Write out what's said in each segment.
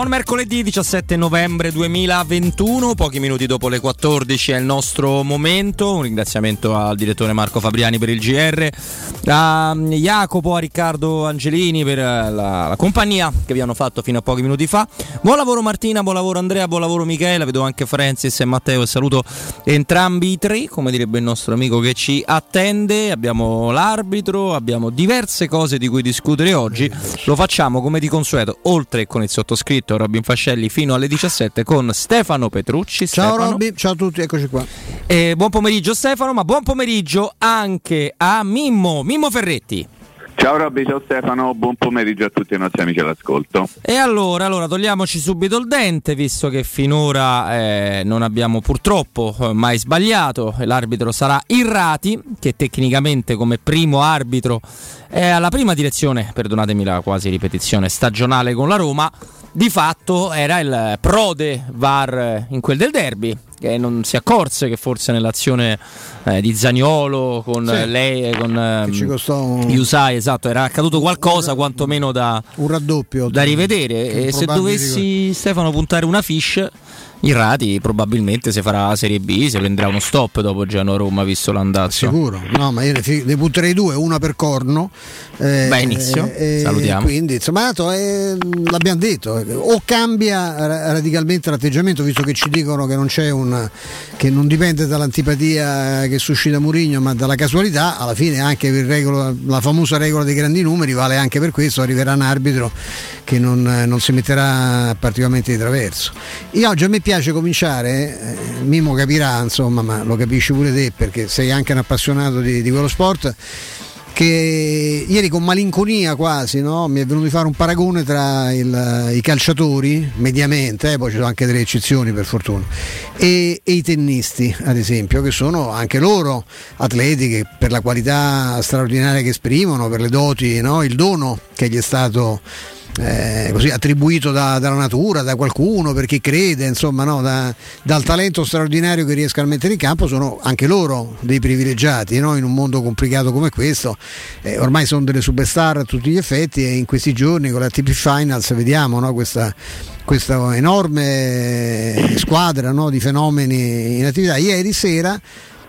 buon, mercoledì 17 novembre 2021, pochi minuti dopo le 14 è il nostro momento. Un ringraziamento al direttore Marco Fabriani per il GR, a Jacopo, a Riccardo Angelini per la, la compagnia che vi hanno fatto fino a pochi minuti fa. Buon lavoro Martina, buon lavoro Andrea, buon lavoro Michela, vedo anche Francis e Matteo e saluto entrambi i tre, come direbbe il nostro amico che ci attende. Abbiamo l'arbitro, abbiamo diverse cose di cui discutere oggi. Lo facciamo come di consueto, oltre con il sottoscritto Robin Fascelli fino alle 17 con Stefano Petrucci. Ciao Stefano. Robby, ciao a tutti, eccoci qua. E buon pomeriggio Stefano, ma buon pomeriggio anche a Mimmo, Mimmo Ferretti. Ciao Robby, ciao Stefano, buon pomeriggio a tutti i nostri amici all'ascolto. E allora, allora togliamoci subito il dente, visto che finora eh, non abbiamo purtroppo eh, mai sbagliato. L'arbitro sarà Irrati, che tecnicamente come primo arbitro è alla prima direzione, perdonatemi la quasi ripetizione, stagionale con la Roma. Di fatto era il prode VAR in quel del derby, che non si accorse che forse nell'azione eh, di Zaniolo con sì, lei con un... Yusai, esatto, era accaduto qualcosa un, quantomeno da, un raddoppio da rivedere. e se dovessi Stefano puntare una fish Irrati probabilmente se farà Serie B, se prenderà uno stop dopo Genoa-Roma visto l'andazzo. Sicuro, no, ma io ne, ne butterei due, una per corno. Eh, Beh, inizio, eh, salutiamo. Quindi, insomma, eh, l'abbiamo detto, o cambia radicalmente l'atteggiamento, visto che ci dicono che non c'è un che non dipende dall'antipatia che suscita Murigno, ma dalla casualità, alla fine anche per regola, la famosa regola dei grandi numeri vale anche per questo, arriverà un arbitro che non, non si metterà particolarmente di traverso. Io oggi a me piace cominciare, eh, Mimo capirà, insomma, ma lo capisci pure te perché sei anche un appassionato di, di quello sport che ieri con malinconia quasi no? mi è venuto di fare un paragone tra il, i calciatori, mediamente, eh, poi ci sono anche delle eccezioni per fortuna, e, e, i tennisti ad esempio, che sono anche loro atleti che per la qualità straordinaria che esprimono, per le doti, no? il dono che gli è stato eh, così, attribuito da, dalla natura, da qualcuno, per chi crede, insomma, no, da, dal talento straordinario che riescono a mettere in campo, sono anche loro dei privilegiati no? in un mondo complicato come questo. Eh, ormai sono delle superstar a tutti gli effetti e in questi giorni con la TP Finals vediamo no, questa, questa, enorme squadra di fenomeni in attività. Ieri sera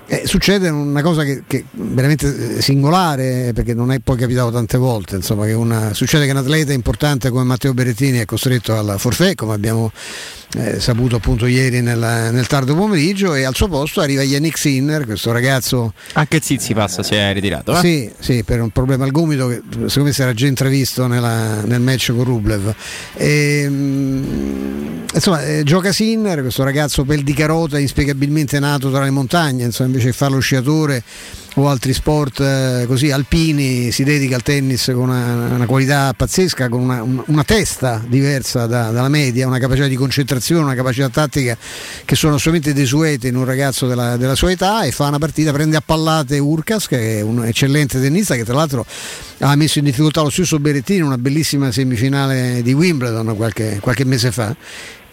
eh, succede una cosa che, è veramente eh, singolare perché non è poi capitato tante volte insomma, che una, succede che un atleta importante come Matteo Berettini è costretto al forfè come abbiamo eh, saputo appunto ieri nella, nel tardo pomeriggio e al suo posto arriva Yannick Sinner, questo ragazzo... Anche Zizi passa, si è ritirato. Eh? Sì, sì, per un problema al gomito che secondo me si era già intravisto nella, nel match con Rublev. E, ehm, insomma, eh, gioca Sinner, questo ragazzo pel di carota inspiegabilmente nato tra le montagne, insomma, invece di fare lo sciatore o altri sport eh, così alpini si dedica al tennis con una, una qualità pazzesca, con una, una, una testa diversa da, dalla media, una capacità di concentrazione, una capacità tattica che sono assolutamente desuete in un ragazzo della, della sua età e fa una partita, prende a pallate Urcas che è un eccellente tennista che tra l'altro ha messo in difficoltà lo stesso Berettini in una bellissima semifinale di Wimbledon qualche, qualche mese fa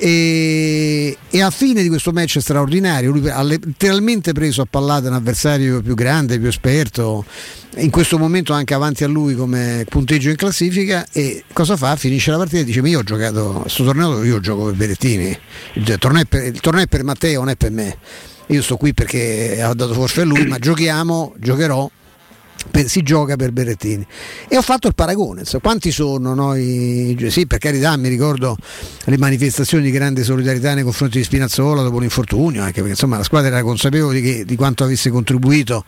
e, e, a fine di questo match straordinario lui ha letteralmente preso a pallate un avversario più grande, più esperto in questo momento anche avanti a lui come punteggio in classifica e cosa fa? Finisce la partita e dice ma io ho giocato, questo torneo io gioco per Berettini il torneo, per, il torneo è per Matteo non è per me io sto qui perché ha dato forse a lui ma giochiamo, giocherò si gioca per Berrettini. E ho fatto il paragone so, quanti sono noi sì per carità mi ricordo le manifestazioni di grande solidarietà nei confronti di Spinazzola dopo l'infortunio anche perché insomma la squadra era consapevole di, che, di quanto avesse contribuito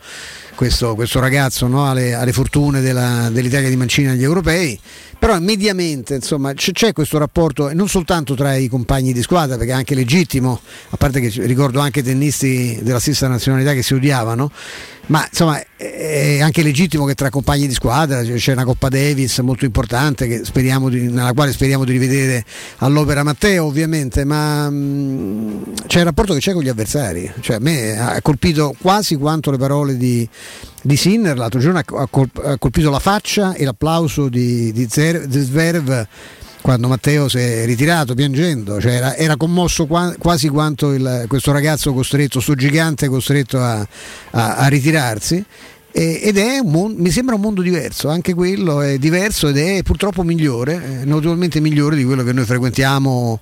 questo, questo ragazzo no, alle, alle, fortune della, dell'Italia di Mancini agli europei però mediamente insomma, c- c'è questo rapporto non soltanto tra i compagni di squadra perché è anche legittimo a parte che ricordo anche tennisti della stessa nazionalità che si odiavano ma insomma è anche legittimo che tra compagni di squadra c'è una Coppa Davis molto importante di, nella quale speriamo di rivedere all'opera Matteo ovviamente ma mh, c'è il rapporto che c'è con gli avversari. Cioè a me ha colpito quasi quanto le parole di, di Sinner l'altro giorno ha, colpito la faccia e l'applauso di, di Zverev quando Matteo si è ritirato piangendo, cioè era, era, commosso qua, quasi quanto il, questo ragazzo costretto, questo gigante costretto a, a, a ritirarsi. Ed è mondo, mi sembra un mondo diverso, anche quello è diverso ed è purtroppo migliore, notevolmente migliore di quello che noi frequentiamo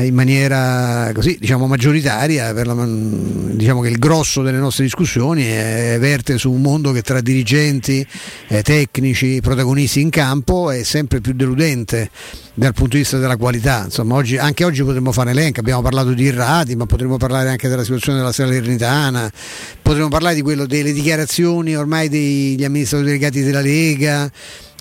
in maniera così diciamo maggioritaria, la, diciamo che il grosso delle nostre discussioni è, verte su un mondo che tra dirigenti, eh, tecnici, protagonisti in campo è sempre più deludente dal punto di vista della qualità. Insomma, oggi, anche oggi potremmo fare elenco, abbiamo parlato di Irrati, ma potremmo parlare anche della situazione della Salernitana, potremmo parlare di quello delle dichiarazioni ormai degli amministratori delegati della Lega.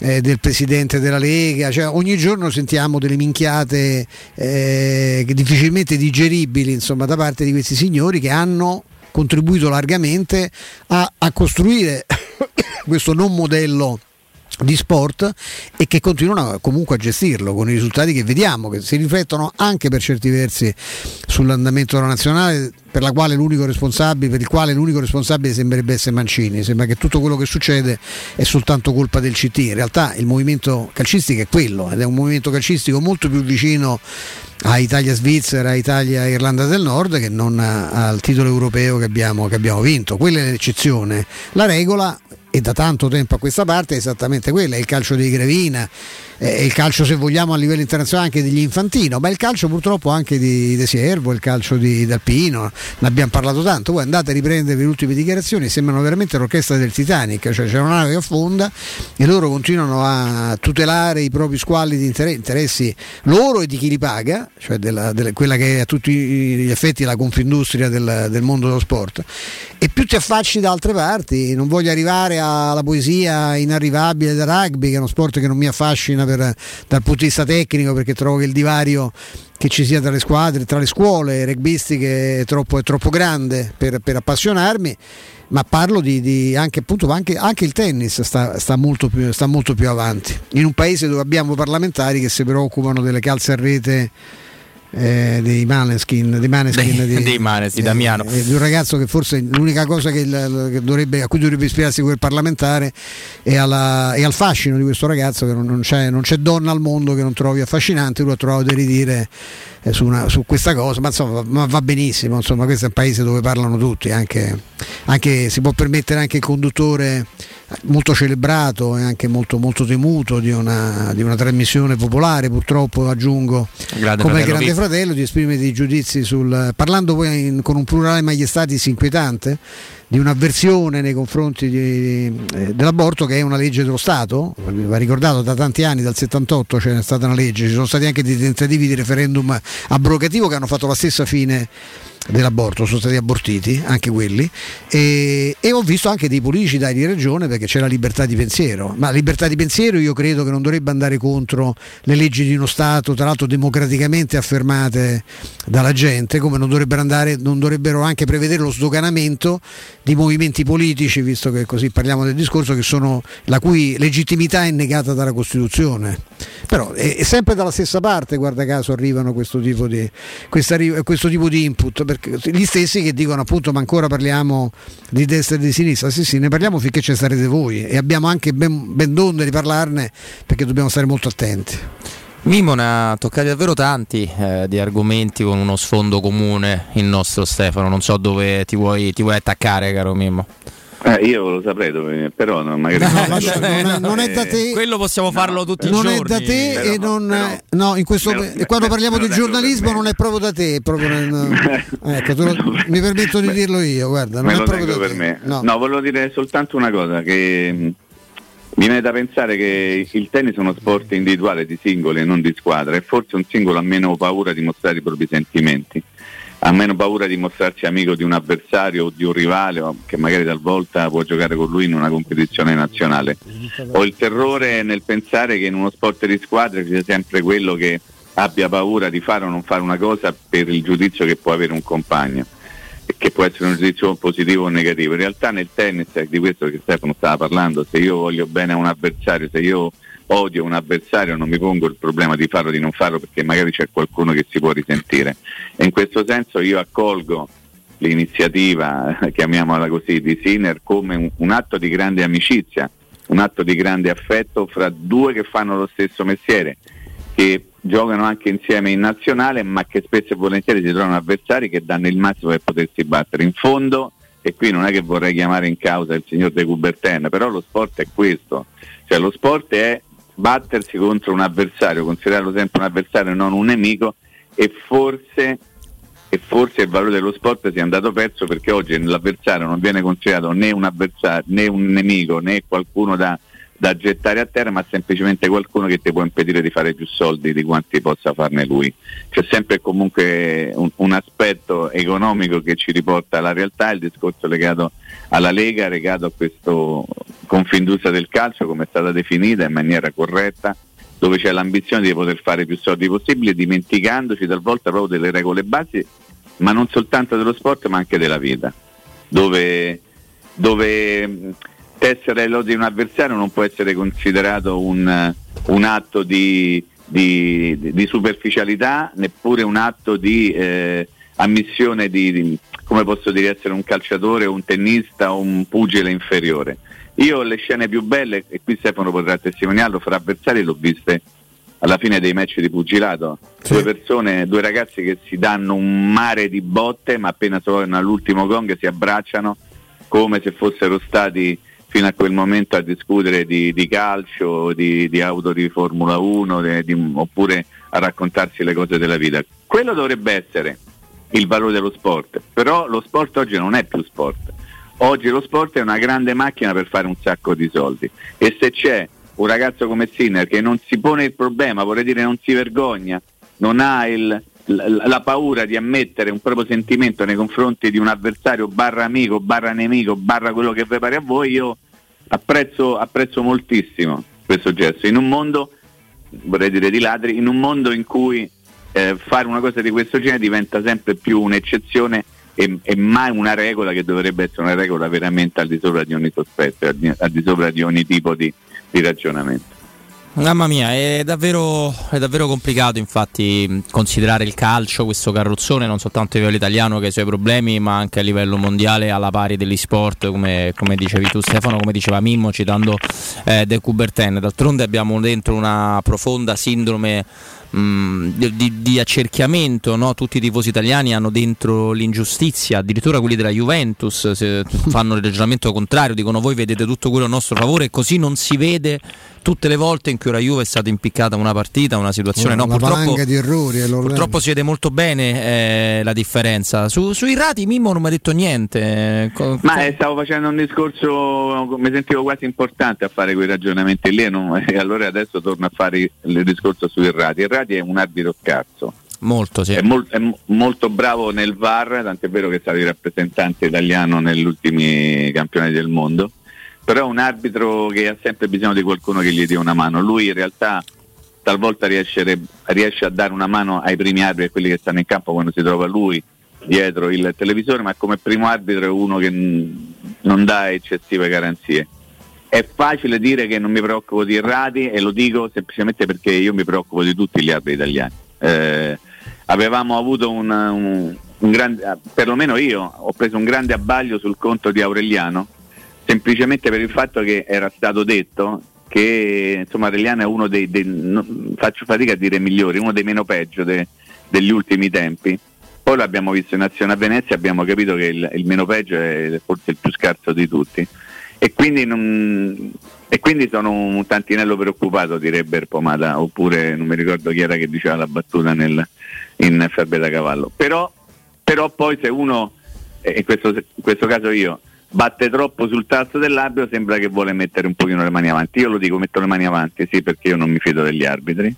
Eh, del presidente della Lega, cioè, ogni giorno sentiamo delle minchiate eh, difficilmente digeribili insomma, da parte di questi signori che hanno contribuito largamente a, a costruire questo non modello di sport e che continuano comunque a gestirlo con i risultati che vediamo, che si riflettono anche per certi versi sull'andamento della nazionale per, per il quale l'unico responsabile sembrerebbe essere Mancini, sembra che tutto quello che succede è soltanto colpa del CT, in realtà il movimento calcistico è quello ed è un movimento calcistico molto più vicino a Italia-Svizzera, Italia-Irlanda del Nord che non al titolo europeo che abbiamo, che abbiamo vinto, quella è l'eccezione, la regola e da tanto tempo a questa parte è esattamente quella, il calcio di Grevina, è il calcio se vogliamo a livello internazionale anche degli Infantino, ma il calcio purtroppo anche di De Siervo, il calcio di D'Alpino, ne abbiamo parlato tanto, voi andate a riprendere le ultime dichiarazioni, sembrano veramente l'orchestra del Titanic, cioè c'è nave che affonda e loro continuano a tutelare i propri squalli di interessi loro e di chi li paga, cioè della, della, quella che è a tutti gli effetti la confindustria del, del mondo dello sport. E più ti affacci da altre parti, non voglio arrivare alla poesia inarrivabile del rugby, che è uno sport che non mi affascina per, dal punto di vista tecnico, perché trovo che il divario che ci sia tra le squadre, tra le scuole rugbistiche è troppo, è troppo grande per, per, appassionarmi, ma parlo di, di anche, appunto, anche, anche, il tennis sta, sta, molto più, sta molto più avanti, in un paese dove abbiamo parlamentari che si preoccupano delle calze a rete eh, dei Maneskin, dei Maneskin dei, di, dei Maneskin, eh, Damiano. Eh, di un ragazzo che forse l'unica cosa che, che dovrebbe, a cui dovrebbe ispirarsi quel parlamentare è, alla, è, al fascino di questo ragazzo che non, non, c'è, non, c'è, donna al mondo che non trovi affascinante, lui ha trovato da ridire eh, su, una, su, questa cosa, ma insomma va, va benissimo, insomma, questo è un paese dove parlano tutti, anche, anche, si può permettere anche il conduttore molto celebrato e anche molto, molto temuto di una, di una, trasmissione popolare, purtroppo aggiungo, grande come il Grande. Fratello, di esprimere dei giudizi sul... parlando poi in, con un plurale maiestatis inquietante di un'avversione nei confronti di, eh, dell'aborto che è una legge dello Stato, va ricordato da tanti anni, dal 78 c'è stata una legge, ci sono stati anche dei tentativi di referendum abrogativo che hanno fatto la stessa fine dell'aborto, sono stati abortiti anche quelli e, e, ho visto anche dei politici dargli ragione perché c'è la libertà di pensiero, ma la libertà di pensiero io credo che non dovrebbe andare contro le leggi di uno Stato, tra l'altro democraticamente affermate dalla gente, come non dovrebbero, andare, non dovrebbero anche prevedere lo sdoganamento di movimenti politici, visto che così parliamo del discorso, sono, la cui legittimità è negata dalla Costituzione. Però è, è sempre dalla stessa parte, guarda caso, arrivano questo tipo di, questa, questo tipo di input perché gli stessi che dicono appunto ma ancora parliamo di destra e di sinistra, sì sì ne parliamo finché ci sarete voi e abbiamo anche ben, ben donde di parlarne perché dobbiamo stare molto attenti. Mimo ne ha toccati davvero tanti eh, di argomenti con uno sfondo comune il nostro Stefano, non so dove ti vuoi, ti vuoi attaccare caro Mimo. Eh, io lo saprei dove, però no, magari no, lascia, non, è, non, è, da te. Quello possiamo farlo tutti non i giorni. Non è da te però, e non però, no, in questo, però, quando parliamo di giornalismo non è proprio da te, proprio nel, ecco, lo, mi permetto di dirlo io, guarda, non me è proprio da per te. me. No. no, volevo dire soltanto una cosa che mi viene da pensare che il tennis è uno sport individuale di singoli e non di squadra e forse un singolo ha meno paura di mostrare i propri sentimenti ha meno paura di mostrarsi amico di un avversario o di un rivale che magari talvolta può giocare con lui in una competizione nazionale. Ho il terrore nel pensare che in uno sport di squadra ci sia sempre quello che abbia paura di fare o non fare una cosa per il giudizio che può avere un compagno che può essere un giudizio positivo o negativo. In realtà nel tennis di questo che Stefano stava parlando, se io voglio bene a un avversario, se io odio un avversario non mi pongo il problema di farlo o di non farlo perché magari c'è qualcuno che si può risentire. E in questo senso io accolgo l'iniziativa, chiamiamola così, di Sinner come un, un atto di grande amicizia, un atto di grande affetto fra due che fanno lo stesso mestiere, che giocano anche insieme in nazionale, ma che spesso e volentieri si trovano avversari che danno il massimo per potersi battere. In fondo e qui non è che vorrei chiamare in causa il signor De Coubertin, però lo sport è questo, cioè lo sport è battersi contro un avversario, considerarlo sempre un avversario e non un nemico e forse, e forse il valore dello sport sia andato perso perché oggi l'avversario non viene considerato né un, né un nemico né qualcuno da da gettare a terra, ma semplicemente qualcuno che ti può impedire di fare più soldi di quanti possa farne lui. C'è sempre comunque un, un aspetto economico che ci riporta alla realtà, il discorso legato alla Lega, legato a questo Confindustria del calcio, come è stata definita in maniera corretta, dove c'è l'ambizione di poter fare più soldi possibile, dimenticandoci talvolta proprio delle regole basi, ma non soltanto dello sport, ma anche della vita, dove, dove tessere l'odio di un avversario non può essere considerato un, un atto di, di, di, superficialità, neppure un atto di eh, ammissione di, di, come posso dire, essere un calciatore, un tennista o un pugile inferiore. Io le scene più belle, e qui Stefano potrà testimoniarlo, fra avversari l'ho viste alla fine dei match di pugilato. Sì. Due persone, due ragazzi che si danno un mare di botte, ma appena sono all'ultimo gong si abbracciano come se fossero stati fino a quel momento a discutere di, di calcio, di, di, auto di Formula 1 di, oppure a raccontarsi le cose della vita. Quello dovrebbe essere il valore dello sport, però lo sport oggi non è più sport. Oggi lo sport è una grande macchina per fare un sacco di soldi e se c'è un ragazzo come Sinner che non si pone il problema, vorrei dire non si vergogna, non ha il, la, paura di ammettere un proprio sentimento nei confronti di un avversario barra amico, barra nemico, barra quello che vi pare a voi, io apprezzo, apprezzo moltissimo questo gesto. In un mondo, vorrei dire di ladri, in un mondo in cui eh, fare una cosa di questo genere diventa sempre più un'eccezione e, e, mai una regola che dovrebbe essere una regola veramente al di sopra di ogni sospetto, al di, al di sopra di ogni tipo di, di ragionamento. Mamma mia, è davvero, è davvero, complicato infatti considerare il calcio, questo carrozzone, non soltanto a livello italiano che ha i suoi problemi, ma anche a livello mondiale alla pari degli sport, come, come dicevi tu Stefano, come diceva Mimmo citando eh, De Coubertin. D'altronde abbiamo dentro una profonda sindrome mh, di, di, accerchiamento, no? tutti i tifosi italiani hanno dentro l'ingiustizia, addirittura quelli della Juventus fanno il ragionamento contrario, dicono voi vedete tutto quello a nostro favore e così non si vede tutte le volte in cui la Juve è stata impiccata una partita, una situazione. Una, no, purtroppo, di errori, purtroppo si vede molto bene eh, la differenza. Su, sui rati Mimmo non mi ha detto niente. Co- Ma eh, stavo facendo un discorso, mi sentivo quasi importante a fare quei ragionamenti lì e, non, e allora adesso torno a fare il discorso sui rati. Il rati è un arbitro scarso. Molto, sì. È, mol- è m- molto bravo nel VAR, tant'è vero che è stato il rappresentante italiano negli ultimi campionati del mondo però è un arbitro che ha sempre bisogno di qualcuno che gli dia una mano. Lui in realtà talvolta riesce, riesce a dare una mano ai primi arbitri, quelli che stanno in campo quando si trova lui dietro il televisore, ma come primo arbitro è uno che non dà eccessive garanzie. È facile dire che non mi preoccupo di Radi e lo dico semplicemente perché io mi preoccupo di tutti gli arbitri italiani. Eh, avevamo avuto un, un, un grande, perlomeno io ho preso un grande abbaglio sul conto di Aureliano semplicemente per il fatto che era stato detto che insomma Aureliano è uno dei, dei no, faccio fatica a dire migliori, uno dei meno peggio de, degli ultimi tempi. Poi l'abbiamo visto in azione a Venezia, abbiamo capito che il, il meno peggio è forse il più scarso di tutti. E quindi, non, e quindi sono un tantinello preoccupato, direbbe Pomata, oppure non mi ricordo chi era che diceva la battuta nel, in Fabio da Cavallo. Però, però poi se uno, in questo, in questo caso io, batte troppo sul tasto dell'arbitro sembra che vuole mettere un pochino le mani avanti. Io lo dico, metto le mani avanti, sì, perché io non mi fido degli arbitri,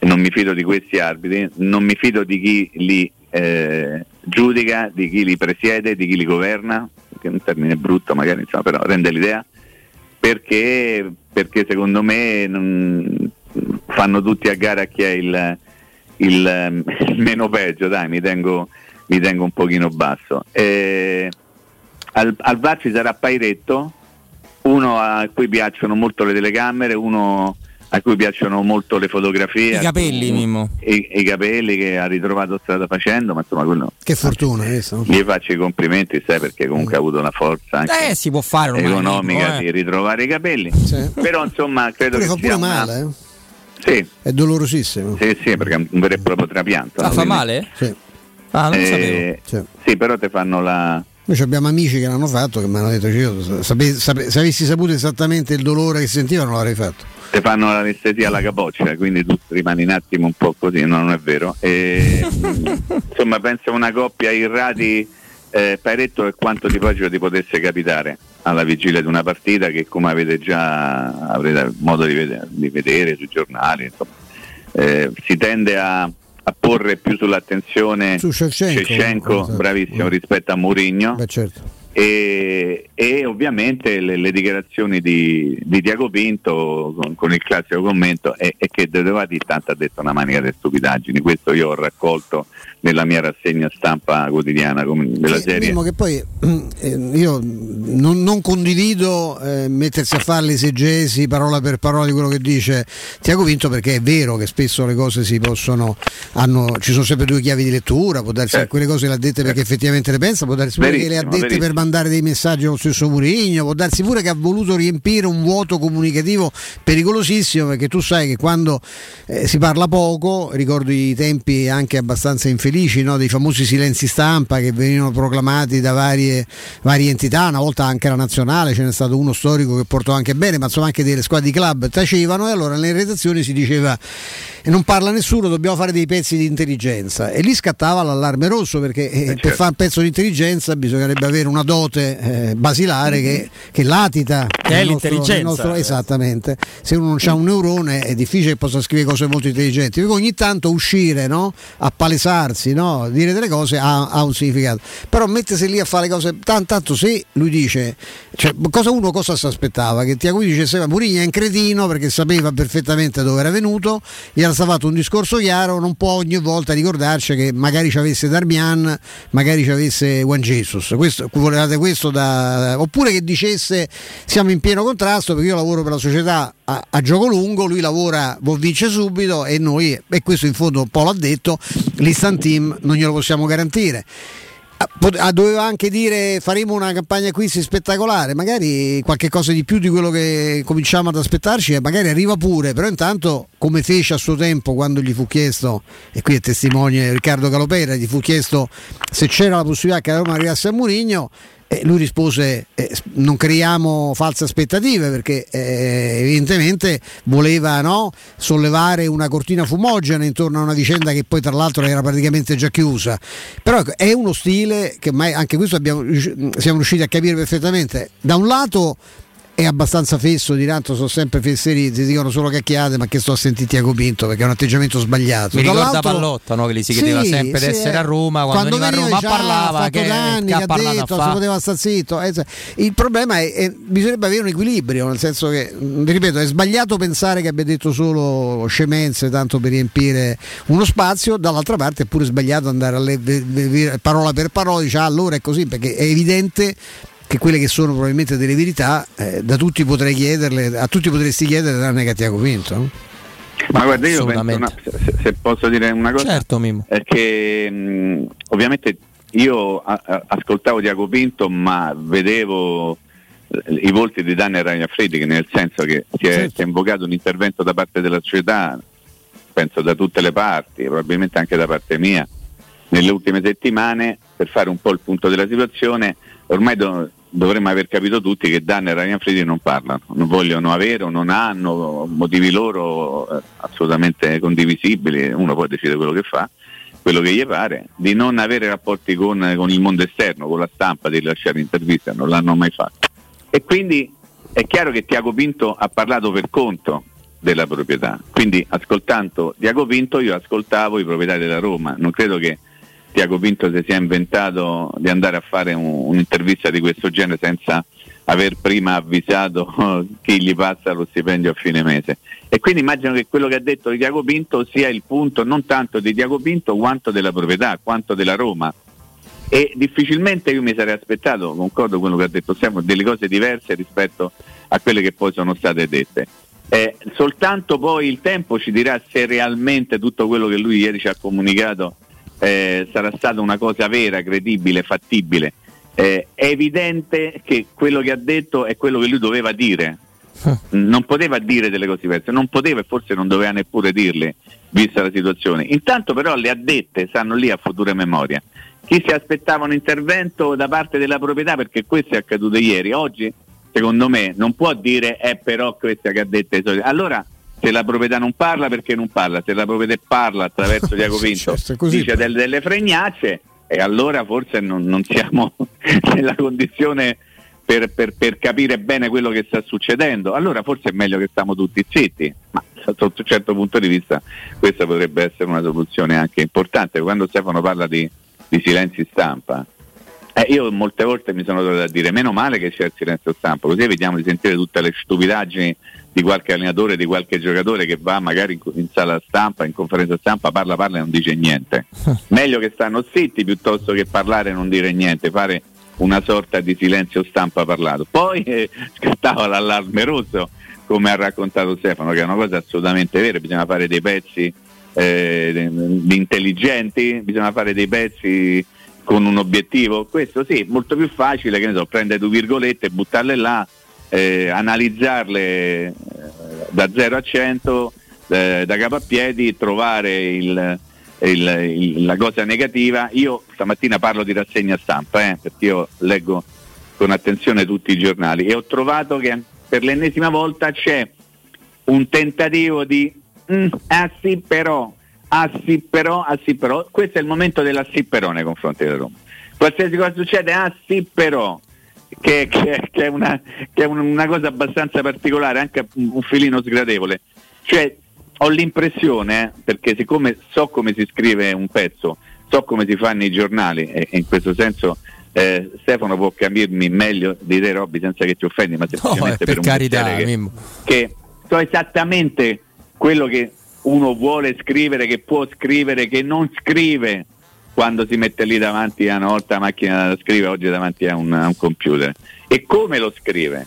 non mi fido di questi arbitri, non mi fido di chi li eh, giudica, di chi li presiede, di chi li governa, che è un termine brutto magari, insomma, però rende l'idea, perché, perché secondo me non, fanno tutti a gara chi è il, il, il meno peggio, dai, mi tengo, mi tengo un pochino basso. Eh, al, al VAR ci sarà Pairetto, uno a cui piacciono molto le telecamere, uno a cui piacciono molto le fotografie. I capelli, Mimmo. I, I, capelli che ha ritrovato strada facendo, ma insomma quello. Che fortuna, eh, Gli faccio i complimenti, sai, perché comunque mm. ha avuto la forza anche eh, si può fare ormai, economica Mimmo, eh. di ritrovare i capelli. Sì. Però insomma credo pure che fa pure male, una... eh. Sì. È dolorosissimo. Sì, sì, perché è un vero e proprio trapianto. Ah, no? fa male? Sì. Ah, non eh, sapevo. Sì. sì, però ti fanno la Noi abbiamo amici che l'hanno fatto che mi hanno detto io, sape, sape, se avessi saputo esattamente il dolore che sentivano l'avrei fatto. Se fanno l'anestesia alla capoccia, quindi tu rimani un attimo un po' così, no, non è vero. E, insomma, penso a una coppia irrati eh, Paretto e quanto di peggio ti potesse capitare alla vigilia di una partita che come avete già avrete modo di vedere, di vedere sui giornali, insomma, eh, si tende a, a, porre più sull'attenzione su Shevchenko, esatto. bravissimo rispetto a Mourinho. Beh, certo e, e ovviamente le, le, dichiarazioni di, di Diago Pinto con, con, il classico commento è, è che Dedevati tanto ha detto una manica di stupidaggini, questo io ho raccolto nella mia rassegna stampa quotidiana della serie. Che poi eh, io non, non condivido eh, mettersi a fare l'esegesi parola per parola di quello che dice Tiago Pinto perché è vero che spesso le cose si possono, hanno, ci sono sempre due chiavi di lettura, può darsi certo. che quelle cose le ha dette perché certo. effettivamente le pensa, può darsi pure che le ha dette verissimo. per mandare dei messaggi allo stesso Murigno, può darsi pure che ha voluto riempire un vuoto comunicativo pericolosissimo perché tu sai che quando eh, si parla poco, ricordo i tempi anche abbastanza infelici no? dei famosi silenzi stampa che venivano proclamati da varie, varie entità, una volta anche la nazionale, ce n'è stato uno storico che portò anche bene, ma insomma anche delle squadre di club tacevano e allora nelle redazioni si diceva e non parla nessuno, dobbiamo fare dei pezzi di intelligenza e lì scattava l'allarme rosso perché eh, certo. per fare un pezzo di intelligenza bisognerebbe avere una dote eh, basilare che, che, latita che è l'intelligenza nostro, esattamente se uno non ha un neurone è difficile che possa scrivere cose molto intelligenti perché ogni tanto uscire no? a palesarsi no? dire delle cose ha, ha, un significato. Però mettersi lì a fare le cose tanto, tanto se lui dice cioè, cosa uno cosa si aspettava? Che Tiago dicesse Murigna è un cretino perché sapeva perfettamente dove era venuto gli era stato fatto un discorso chiaro non può ogni volta ricordarci che magari ci avesse Darmian magari ci avesse Juan Jesus. Questo, volevate questo da, oppure che dicesse siamo in pieno contrasto perché io lavoro per la società a, a gioco lungo lui lavora vincere subito e noi e questo in fondo un po' l'ha detto l'instant team non glielo possiamo garantire. Ah, ah, doveva anche dire faremo una campagna acquisti spettacolare, magari qualche cosa di più di quello che cominciamo ad aspettarci magari arriva pure, però intanto come fece a suo tempo quando gli fu chiesto, e qui è testimone Riccardo Calopera, gli fu chiesto se c'era la possibilità che la Roma arrivasse a Murigno, e lui rispose eh, non creiamo false aspettative perché eh, evidentemente voleva no, sollevare una cortina fumogena intorno a una vicenda che poi tra l'altro era praticamente già chiusa. Però ecco, è uno stile che mai, anche questo abbiamo, siamo riusciti a capire perfettamente. Da un lato è abbastanza fesso, di tanto sono sempre fesseriti, dicono solo cacchiate, ma che sto a sentire Tiago Pinto perché è un atteggiamento sbagliato. Mi ricorda Pallotta no? che gli si chiedeva sì, sempre sì, di essere a Roma, quando, quando veniva a Roma parlava che, danni, che, ha, ha detto, si poteva stare zitto. Eh, il problema è, che bisognerebbe avere un equilibrio, nel senso che, ripeto, è sbagliato pensare che abbia detto solo scemenze tanto per riempire uno spazio, dall'altra parte è pure sbagliato andare a leggere parola per parola, dice ah, allora è così, perché è evidente che quelle che sono probabilmente delle verità, eh, da tutti potrei chiederle, a tutti potresti chiedere tranne che ti ha convinto. Ma guarda, io penso una, se, se, posso dire una cosa, certo, è che mh, ovviamente io a, a, ascoltavo Diaco Pinto, ma vedevo eh, i volti di Danne Ragnafredi, nel senso che si è, certo. si è invocato un intervento da parte della società, penso da tutte le parti, probabilmente anche da parte mia, nelle ultime settimane per fare un po' il punto della situazione. Ormai do, dovremmo aver capito tutti che Danne e Ryan Fridi non parlano, non vogliono avere o non hanno motivi loro eh, assolutamente condivisibili, uno poi decide quello che fa, quello che gli pare, di non avere rapporti con, con il mondo esterno, con la stampa, di lasciare interviste, non l'hanno mai fatto. E quindi è chiaro che Tiago Pinto ha parlato per conto della proprietà, quindi ascoltando Tiago Pinto io ascoltavo i proprietari della Roma, non credo che Tiago Pinto si sia inventato di andare a fare un, un'intervista di questo genere senza aver prima avvisato chi gli passa lo stipendio a fine mese. E quindi immagino che quello che ha detto di Tiago Pinto sia il punto non tanto di Tiago Pinto quanto della proprietà, quanto della Roma. E difficilmente io mi sarei aspettato, concordo con quello che ha detto Siamo delle cose diverse rispetto a quelle che poi sono state dette. Eh, soltanto poi il tempo ci dirà se realmente tutto quello che lui ieri ci ha comunicato eh, sarà stata una cosa vera, credibile, fattibile. Eh, è evidente che quello che ha detto è quello che lui doveva dire. Non poteva dire delle cose diverse, non poteva e forse non doveva neppure dirle, vista la situazione. Intanto però le ha dette, stanno lì a futura memoria. chi si aspettava un intervento da parte della proprietà perché questo è accaduto ieri. Oggi, secondo me, non può dire è però questa che ha detto i. Allora, se la proprietà non parla perché non parla, se la proprietà parla attraverso Diaco Pinto dice delle, delle fregnacce e allora forse non, non siamo nella condizione per, per, per, capire bene quello che sta succedendo. Allora forse è meglio che stiamo tutti zitti, ma sotto un certo punto di vista questa potrebbe essere una soluzione anche importante. Quando Stefano parla di, di silenzi stampa, eh, io molte volte mi sono trovato a dire meno male che c'è il silenzio stampa, così evitiamo di sentire tutte le stupidaggini di qualche allenatore, di qualche giocatore che va magari in, in sala stampa, in conferenza stampa, parla, parla e non dice niente. Meglio che stanno zitti piuttosto che parlare e non dire niente, fare una sorta di silenzio stampa parlato. Poi eh, scattava l'allarme rosso, come ha raccontato Stefano, che è una cosa assolutamente vera, bisogna fare dei pezzi eh, intelligenti, bisogna fare dei pezzi con un obiettivo. Questo sì, molto più facile, che ne so, prendere due virgolette, buttarle là, eh, analizzarle da 0 a 100, eh, da capo a piedi, trovare il, il, il, la cosa negativa. Io stamattina parlo di rassegna stampa, eh, perché io leggo con attenzione tutti i giornali e ho trovato che per l'ennesima volta c'è un tentativo di mm, ah sì però, ah sì però, ah sì però, questo è il momento della sì però nei confronti della Roma. Qualsiasi cosa succede, ah sì però, che, che, che è, una, che è una cosa abbastanza particolare, anche un filino sgradevole. Cioè ho l'impressione, eh, perché siccome so come si scrive un pezzo, so come si fanno i giornali e, in questo senso eh, Stefano può capirmi meglio di te Robby senza che ti offendi, ma semplicemente no, per, per carità, che, che so esattamente quello che uno vuole scrivere, che può scrivere, che non scrive quando si mette lì davanti a una volta la macchina da scrivere, oggi davanti a un, a un computer. E come lo scrive?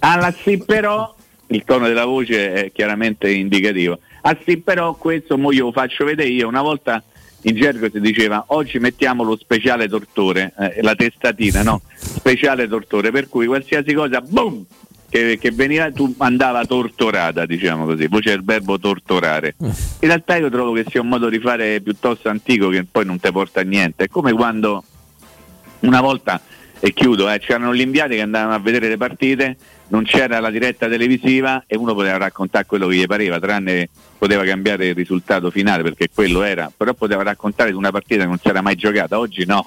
Alla sì però il tono della voce è chiaramente indicativo. Ah sì, però questo mo io lo faccio vedere io. Una volta in gergo si diceva oggi mettiamo lo speciale tortore, eh, la testatina, no? Speciale tortore, per cui qualsiasi cosa, boom! Che, che, veniva tu andava torturata, diciamo così, poi c'è il verbo torturare. In realtà io trovo che sia un modo di fare piuttosto antico che poi non ti porta a niente. È come quando una volta, e chiudo, eh, c'erano gli inviati che andavano a vedere le partite non c'era la diretta televisiva e uno poteva raccontare quello che gli pareva, tranne poteva cambiare il risultato finale perché quello era, però poteva raccontare di una partita che non si era mai giocata, oggi no,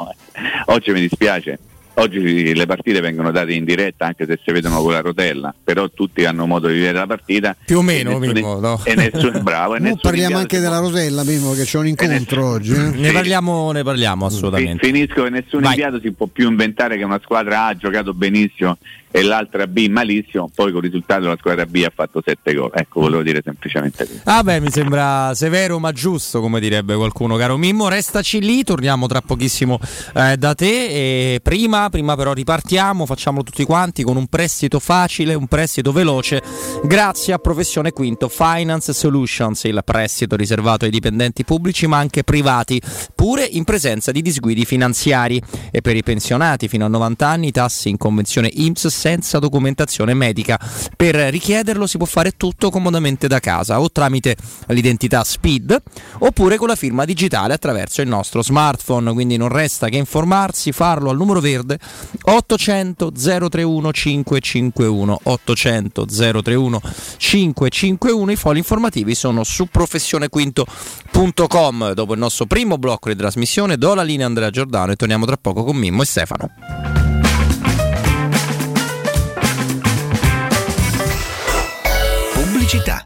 oggi mi dispiace. Oggi le partite vengono date in diretta anche se si vedono con la rotella, però tutti hanno modo di vedere la partita. Più o meno, e nessuno, no? e nessuno, bravo, e parliamo anche della rotella, Mimo, che c'è un incontro nessuno, oggi. Eh? Ne, parliamo, ne parliamo assolutamente. Finisco che nessun Vai. inviato si può più inventare che una squadra A ha giocato benissimo e l'altra B malissimo, poi con il risultato la squadra B ha fatto 7 gol. Ecco, volevo dire semplicemente questo. Ah beh, mi sembra severo ma giusto, come direbbe qualcuno, caro Mimmo. Restaci lì, torniamo tra pochissimo eh, da te. E prima, prima però ripartiamo, facciamolo tutti quanti con un prestito facile, un prestito veloce, grazie a Professione Quinto Finance Solutions, il prestito riservato ai dipendenti pubblici ma anche privati, pure in presenza di disguidi finanziari. E per i pensionati fino a 90 anni, tassi in convenzione IMSS senza documentazione medica. Per richiederlo si può fare tutto comodamente da casa o tramite l'identità SPID oppure con la firma digitale attraverso il nostro smartphone. Quindi non resta che informarsi, farlo al numero verde 800 031 551 800 031 551. I fogli informativi sono su professionequinto.com. Dopo il nostro primo blocco di trasmissione do la linea a Andrea Giordano e torniamo tra poco con Mimmo e Stefano. pubblicità.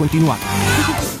continuato.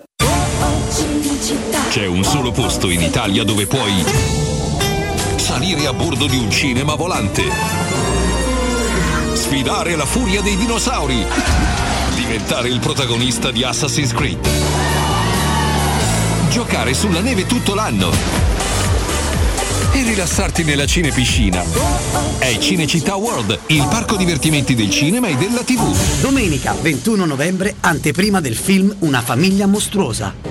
C'è un solo posto in Italia dove puoi salire a bordo di un cinema volante, sfidare la furia dei dinosauri, diventare il protagonista di Assassin's Creed, giocare sulla neve tutto l'anno e rilassarti nella cinepiscina. È Cinecittà World, il parco divertimenti del cinema e della TV. Domenica 21 novembre, anteprima del film Una famiglia mostruosa.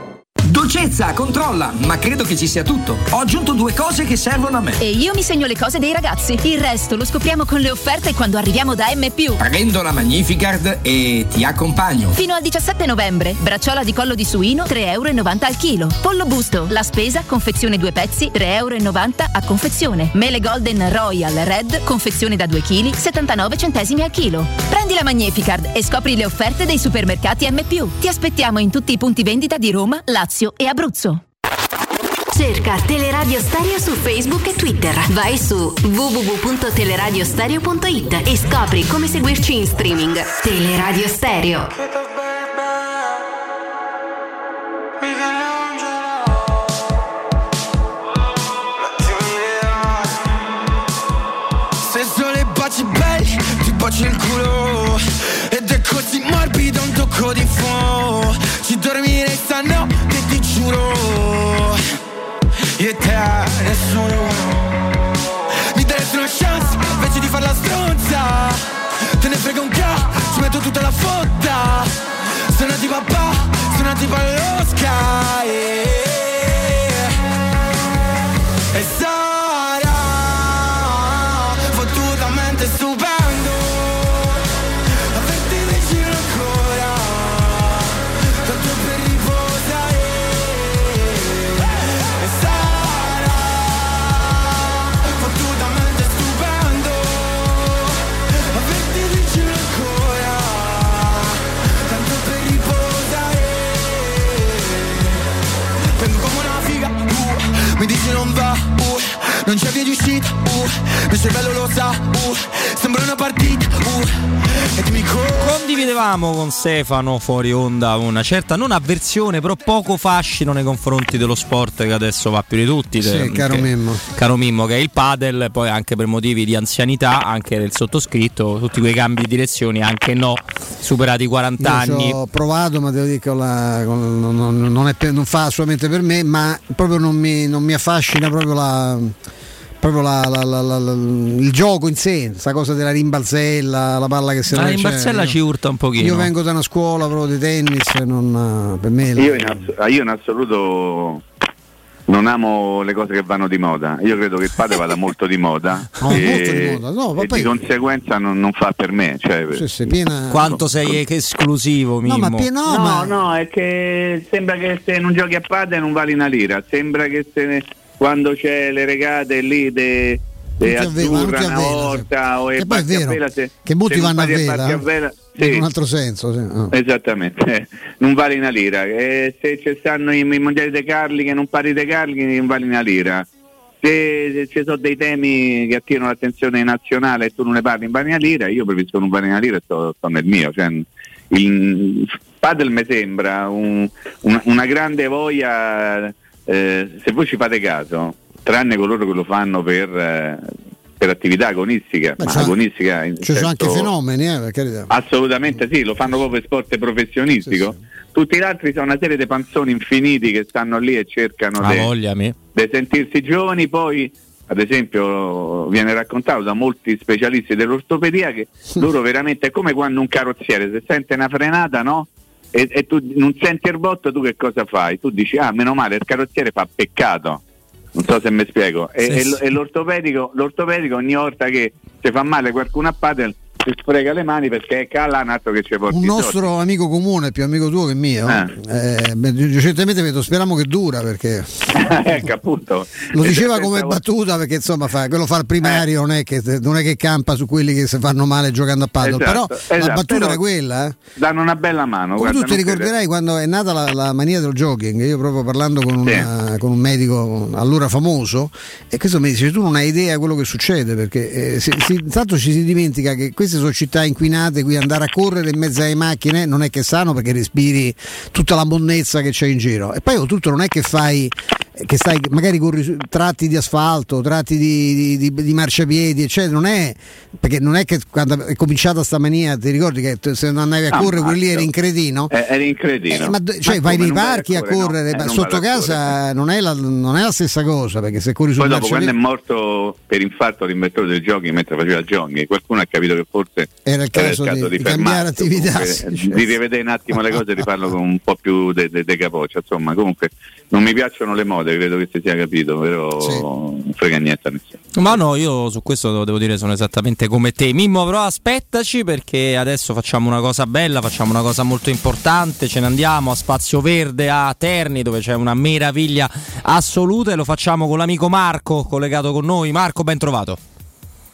Dolcezza, controlla, ma credo che ci sia tutto. Ho aggiunto due cose che servono a me. E io mi segno le cose dei ragazzi. Il resto lo scopriamo con le offerte quando arriviamo da M. Prendo la Magnificard e ti accompagno. Fino al 17 novembre. Bracciola di collo di suino, 3,90 euro al chilo. Pollo busto, la spesa, confezione due pezzi, 3,90 euro a confezione. Mele Golden Royal Red, confezione da 2 kg, 79 centesimi al chilo. Prendi la Magnificard e scopri le offerte dei supermercati M. Ti aspettiamo in tutti i punti vendita di Roma, Lazio e Abruzzo. Cerca Teleradio Stereo su Facebook e Twitter. Vai su www.teleradiostereo.it e scopri come seguirci in streaming. Teleradio Stereo. Se solo i baci belli, ti bacio il culo Ed è così morbido un tocco di fuoco tutta la fotta. Sono di papà, sono tipo allo sky non c'è via di uscita, uh, il cervello lo sa, uh, sembra una partita, uh, e dimmi Condividevamo con Stefano fuori onda una certa non avversione, però poco fascino nei confronti dello sport che adesso va più di tutti. Sì, che- caro Mimmo. Caro Mimmo, che è il padel, poi anche per motivi di anzianità, anche del sottoscritto, tutti quei cambi di direzioni, anche no, superati i 40 Io anni. ho provato, ma devo dire che la- non, non- è non fa assolutamente per me, ma proprio non mi, non mi affascina proprio la proprio la- la- la- la- la- il gioco in sé, questa cosa della rimbalzella, la palla che si La rimbalzella ci urta un pochino. Io vengo da una scuola proprio di tennis, non, per me Io in, ass- io in assoluto non amo le cose che vanno di moda. Io credo che il padre vada molto di moda. No, e, molto di moda, no, ma e di conseguenza non, non fa per me. Cioè, Quanto sei esclusivo, Mimmo. no, no, è che sembra che se non giochi a padre non vali una lira. Sembra che se quando c'è le regate lì de, de azzurra, tutti a una vela, volta o e Che poi è vero, vela, se- che molti vanno a vela, a vela, sì. in un altro senso. sì. Ah. Esattamente, non vale una lira. E se ci stanno i, i mondiali dei Carli che non pari dei Carli non vale una lira. Se, se ci sono dei temi che attirano l'attenzione nazionale e tu non ne parli in vale una lira, io preferisco non vale una lira e sto, sto nel mio. Cioè, il padel mi sembra un- una, una grande voglia, eh, se voi ci fate caso, tranne coloro che lo fanno per, eh, per attività agonistica, ma c'è- agonistica in Ci sono anche senso- fenomeni, eh, per carità. Assolutamente sì, lo fanno proprio per sport professionistico. Tutti gli altri sono una serie di panzoni infiniti che stanno lì e cercano di sentirsi giovani, poi ad esempio viene raccontato da molti specialisti dell'ortopedia che loro veramente è come quando un carrozziere se sente una frenata no? E, e tu non senti il botto tu che cosa fai? Tu dici ah meno male il carrozziere fa peccato non so se mi spiego e, Sì, e sì. e l'ortopedico, l'ortopedico ogni volta che ti fa male qualcuno a padel si sfrega le mani perché è altro che ci porti Un nostro amico comune, più amico tuo che mio, eh, beh, recentemente vedo, speriamo che dura perché ecco appunto. Lo diceva come battuta perché insomma fa, quello fa il primario non, è che, non è che campa su quelli che si fanno male giocando a paddle, Esatto, però la esatto, battuta però era quella. eh. danno una bella mano Come guarda, tu ti ricorderai quando è nata la, la mania del jogging, io proprio parlando con, una- con un medico allora famoso, e questo mi dice tu non hai idea di quello che succede, perché eh, si- si- intanto ci si dimentica che queste sono città inquinate, qui andare a correre in mezzo alle macchine non è che sano perché respiri tutta la monnezza che c'è in giro. E poi oltretutto non è che fai che stai magari corri su- tratti di asfalto, tratti di, di- di- di marciapiedi, eccetera, non è perché non è che quando è cominciata sta mania, ti ricordi che se non andavi a Ah, correre quelli eri in cretino? Eh, eri in cretino. Eh, ma cioè Ma vai nei parchi a correre, no? Eh, sotto casa non è, la, non è la stessa cosa perché se corri sul Poi dopo quando è morto per infarto l'inventore del jogging mentre faceva il jogging, qualcuno ha capito che forse Era il caso di- di cambiare attività, comunque, di certo. rivedere un attimo le cose e rifarlo con un po' più de, de- de capoccia. Insomma, comunque non mi piacciono le mode, credo che si sia capito, però non frega niente a nessuno. Ma no, io su questo devo dire sono esattamente come te. Mimmo, però aspettaci perché adesso facciamo una cosa bella, facciamo una cosa molto importante, ce ne andiamo a Spazio Verde a Terni dove c'è una meraviglia assoluta e lo facciamo con l'amico Marco collegato con noi. Marco, ben trovato.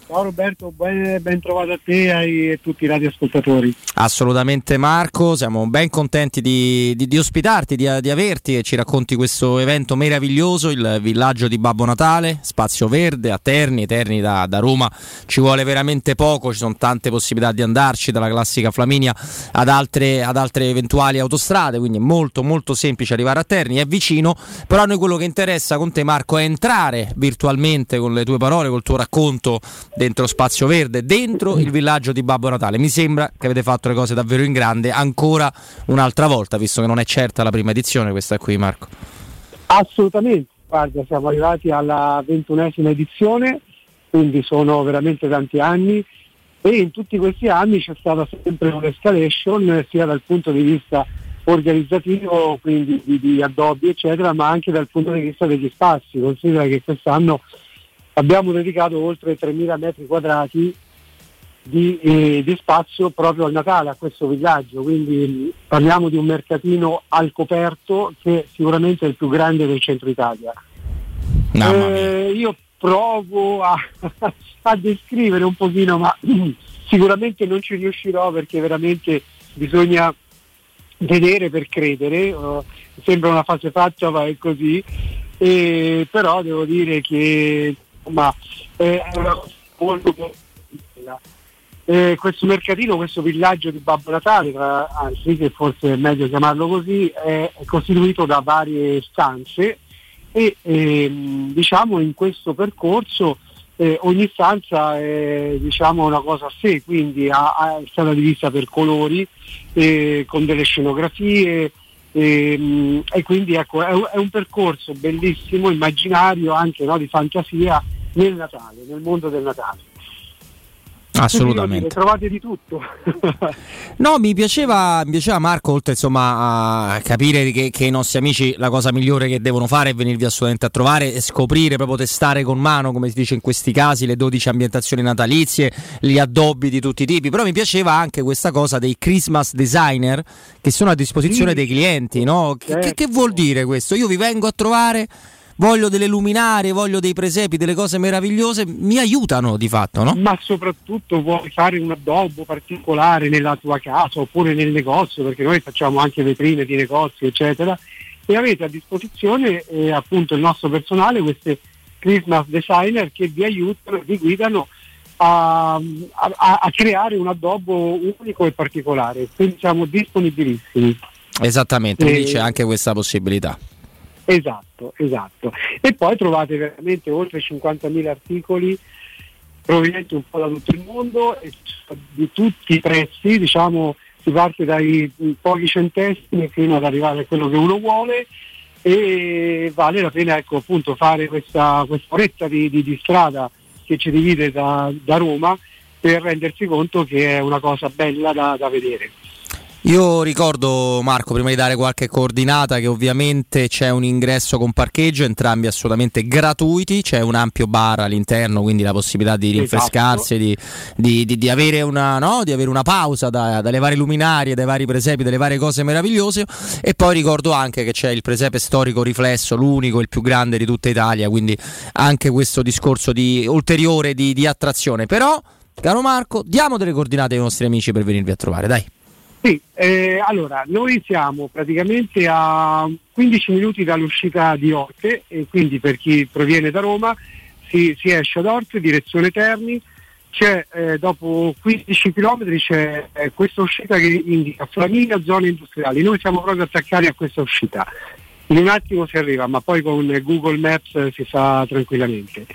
Ciao Roberto, ben, ben trovato a te e e tutti i radioascoltatori. Assolutamente Marco, siamo ben contenti di, di- di ospitarti, di, di averti e ci racconti questo evento meraviglioso, il villaggio di Babbo Natale, spazio verde a Terni, Terni da, da Roma ci vuole veramente poco, ci sono tante possibilità di andarci, dalla classica Flaminia ad altre, ad altre eventuali autostrade, quindi è molto molto semplice arrivare a Terni, è vicino, però a noi quello che interessa con te Marco è entrare virtualmente con le tue parole, col tuo racconto dentro Spazio Verde, dentro il villaggio di Babbo Natale. Mi sembra che avete fatto le cose davvero in grande ancora un'altra volta, visto che non è certa la prima edizione questa qui Marco. Assolutamente, guarda, siamo arrivati alla ventunesima edizione, quindi sono veramente tanti anni e in tutti questi anni c'è stata sempre un'escalation sia dal punto di vista organizzativo, quindi di, di addobbi eccetera, ma anche dal punto di vista degli spazi. Considera che quest'anno abbiamo dedicato oltre 3.000 metri quadrati di, eh, di spazio proprio al Natale, a questo villaggio, quindi mh, parliamo di un mercatino al coperto che sicuramente è il più grande del centro Italia. Eh, io provo a, a descrivere un pochino, ma sicuramente non ci riuscirò perché veramente bisogna vedere per credere, eh, sembra una fase faccia ma è così, e, però devo dire che insomma, è una cosa molto bella. Eh, questo mercatino, questo villaggio di Babbo Natale, tra- anzi che forse è meglio chiamarlo così, è, costituito da varie stanze e ehm, diciamo in questo percorso eh, ogni stanza è diciamo, una cosa a sé, quindi ha- ha- è stata divisa per colori, eh, con delle scenografie ehm, e quindi ecco, è, è un percorso bellissimo, immaginario, anche no, di fantasia nel Natale, nel mondo del Natale. Assolutamente. Trovate di tutto. no, mi piaceva, mi piaceva Marco, oltre insomma a capire che, che, i nostri amici la cosa migliore che devono fare è venirvi assolutamente a trovare e scoprire, proprio testare con mano, come si dice in questi casi, le 12 ambientazioni natalizie, gli addobbi di tutti i tipi. Però mi piaceva anche questa cosa dei Christmas designer che sono a disposizione sì. dei clienti, no? Certo. Che, che vuol dire questo? Io vi vengo a trovare voglio delle luminarie, voglio dei presepi, delle cose meravigliose, mi aiutano di fatto, no? Ma soprattutto vuoi fare un addobbo particolare nella tua casa oppure nel negozio, perché noi facciamo anche vetrine di negozi, eccetera, e avete a disposizione eh, appunto il nostro personale, queste Christmas designer che vi aiutano, vi guidano a, a, a creare un addobbo unico e particolare. Quindi siamo disponibilissimi. Esattamente, e... c'è anche questa possibilità. Esatto, esatto. E poi trovate veramente oltre 50.000 articoli provenienti un po' da tutto il mondo e di tutti i prezzi, diciamo si parte dai pochi centesimi fino ad arrivare a quello che uno vuole e vale la pena ecco, appunto, fare questa oretta di, di, di, strada che ci divide da, da, Roma per rendersi conto che è una cosa bella da, da vedere. Io ricordo Marco, prima di dare qualche coordinata, che ovviamente c'è un ingresso con parcheggio, entrambi assolutamente gratuiti, c'è un ampio bar all'interno, quindi la possibilità di rinfrescarsi, esatto. di, di, di, avere una, no? di, avere una, pausa da, dalle varie luminarie, dai vari presepi, dalle varie cose meravigliose. E poi ricordo anche che c'è il presepe storico riflesso, l'unico, il più grande di tutta Italia, quindi anche questo discorso di ulteriore di, di attrazione. Però, caro Marco, diamo delle coordinate ai nostri amici per venirvi a trovare, dai. Sì, eh, allora noi siamo praticamente a 15 minuti dall'uscita di Orte e quindi per chi proviene da Roma si, si esce ad Orte, direzione Terni, eh, dopo 15 km c'è eh, questa uscita che indica Flaminia zone industriali, noi siamo proprio attaccati a questa uscita. In un attimo si arriva, ma poi con Google Maps si fa tranquillamente.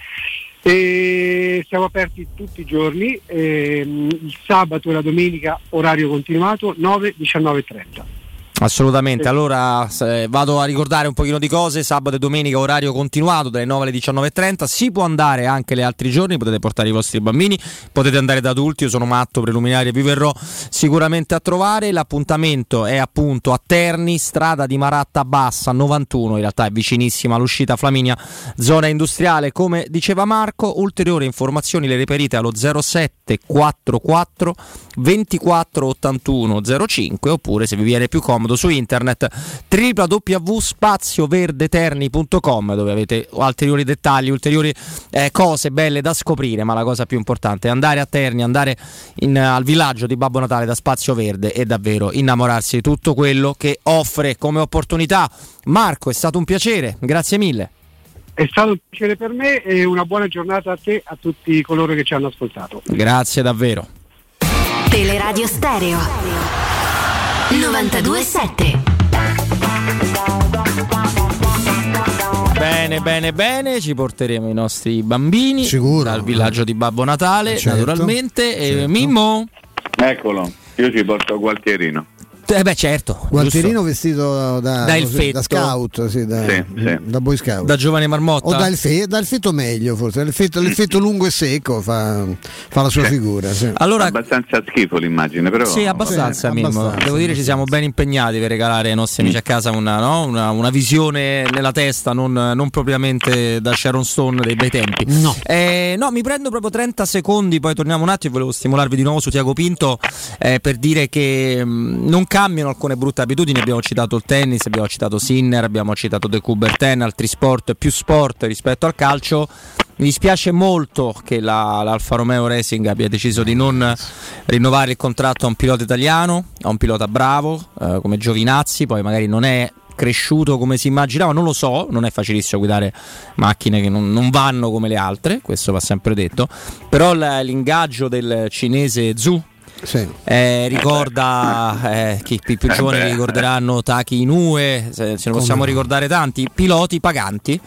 E siamo aperti tutti i giorni, ehm, il sabato e la domenica orario continuato 9, 19 30. Assolutamente, allora eh, vado a ricordare un pochino di cose, sabato e domenica orario continuato dalle 9 alle 19.30, si può andare anche gli altri giorni, potete portare i vostri bambini, potete andare da adulti, io sono matto, preliminare, vi verrò sicuramente a trovare, l'appuntamento è appunto a Terni, strada di Maratta Bassa 91, in realtà è vicinissima all'uscita Flaminia, zona industriale, come diceva Marco, ulteriori informazioni le reperite allo 0744 24 81 05 oppure se vi viene più comodo comodo su internet www.spazioverdeterni.com dove avete ulteriori dettagli, ulteriori eh, cose belle da scoprire, ma la cosa più importante è andare a Terni, andare in, al villaggio di Babbo Natale da Spazio Verde e davvero innamorarsi di tutto quello che offre come opportunità. Marco, è stato un piacere, grazie mille. È stato un piacere per me e una buona giornata a te e a tutti coloro che ci hanno ascoltato. Grazie davvero. Teleradio Stereo 927 Bene, bene, bene, ci porteremo i nostri bambini Sicuro. dal villaggio di Babbo Natale, certo, naturalmente. Certo. E Mimmo? Eccolo, io ci porto Gualtierino. Eh beh certo. Gualtierino vestito da, da, così, da scout, sì, da, sì, sì. da, boy scout. Da giovane marmotta. O dal, fe, dal feto meglio forse, l'effetto, l'effetto lungo e secco fa, fa la sua figura. Allora, abbastanza schifo l'immagine, però. Sì, abbastanza, abbastanza Devo dire ci siamo ben impegnati per regalare ai nostri amici a casa una, no? una, una visione nella testa, non, non, propriamente da Sharon Stone dei bei tempi. No. Eh, no, mi prendo proprio 30 secondi, poi torniamo un attimo e volevo stimolarvi di nuovo su Tiago Pinto eh, per dire che mh, mm, non cambiano alcune brutte abitudini, abbiamo citato il tennis, abbiamo citato Sinner, abbiamo citato De Coubertin, altri sport, più sport rispetto al calcio. Mi dispiace molto che la, l'Alfa Romeo Racing abbia deciso di non rinnovare il contratto a un pilota italiano, a un pilota bravo eh, come Giovinazzi, poi magari non è cresciuto come si immaginava, non lo so, non è facilissimo guidare macchine che non, non vanno come le altre, questo va sempre detto, però l'ingaggio del cinese Zhu sì. Eh, ricorda eh, chi i più giovani ricorderanno Taki Inoue, se, se ne possiamo ricordare tanti, piloti paganti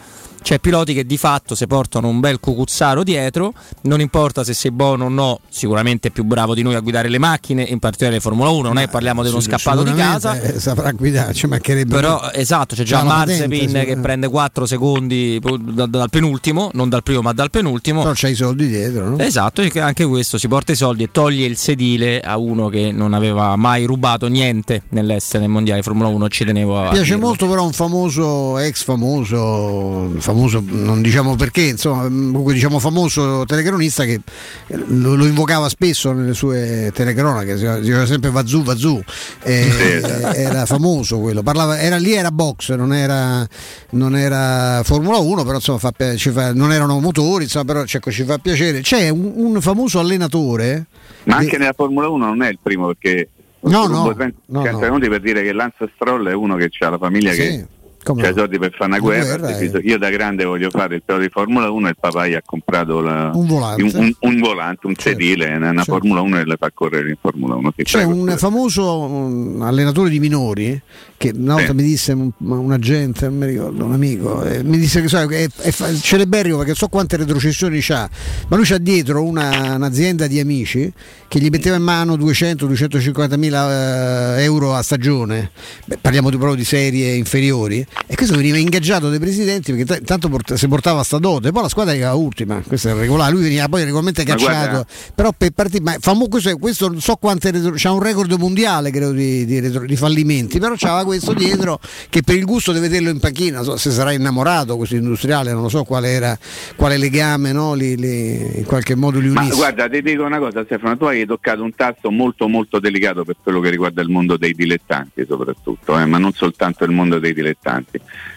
c'è piloti che di fatto si portano un bel cucuzzaro dietro, non importa se sei buono o no, sicuramente è più bravo di noi a guidare le macchine, in particolare Formula 1, non è parliamo di uno scappato di casa. Eh, saprà guidare, ci mancherebbe. Però esatto, c'è già Marzepin sì. che prende 4 secondi dal, dal penultimo, non dal primo ma dal penultimo. Però c'ha i soldi dietro, no? Esatto, che anche questo si porta i soldi e toglie il sedile a uno che non aveva mai rubato niente nell'essere nel mondiale Formula 1, ci tenevo a Mi piace dirlo. molto però un famoso, ex famoso, famoso non diciamo perché, insomma, comunque diciamo famoso telecronista che eh, lo, lo invocava spesso nelle sue telecronache, diceva sempre Vazù, Vazù, Eh, era famoso quello, parlava, era lì era box, non era, non era Formula 1, però insomma fa fa- non erano motori, insomma, però ecco, ci fa piacere. C'è un, un famoso allenatore Ma anche nella Formula 1 non è il primo perché No, no, 30 no, 30 no. per dire che Lance Stroll è uno che ha la famiglia Sì, che come ha no. i soldi per fare una guerra. guerra, ha deciso, Io da grande voglio fare il pilota di Formula 1 e il papà gli ha comprato la- Un volante. un, un- un volante, un sedile, una certo. Formula 1 e le fa correre in Formula 1. sì, C'è prego. un famoso um, allenatore di minori che una volta Sì. mi disse un, un agente, non mi ricordo, un amico, eh, mi disse che so, è, è fa- celeberrimo perché so quante retrocessioni c'ha, ma lui c'ha dietro una- un'azienda di amici che gli metteva in mano 200-250 mila eh, euro a stagione, Beh, parliamo di, proprio di serie inferiori, e questo veniva ingaggiato dai presidenti perché t- tanto port- si portava sta dote, poi la squadra arrivava ultima, questo è regolare, lui veniva poi regolarmente Ma cacciato, guarda- però per partire, ma famo- questo, questo non so quante retro- c'ha un record mondiale credo di, di retro- di fallimenti, però c'aveva questo dietro che per il gusto di vederlo in panchina, so se sarà innamorato questo industriale, non lo so quale era quale legame no? li, li- in qualche modo li Ma unisse. guarda, ti dico una cosa Stefano, tu hai toccato un tasto molto molto delicato per quello che riguarda il mondo dei dilettanti soprattutto, eh, ma non soltanto il mondo dei dilettanti.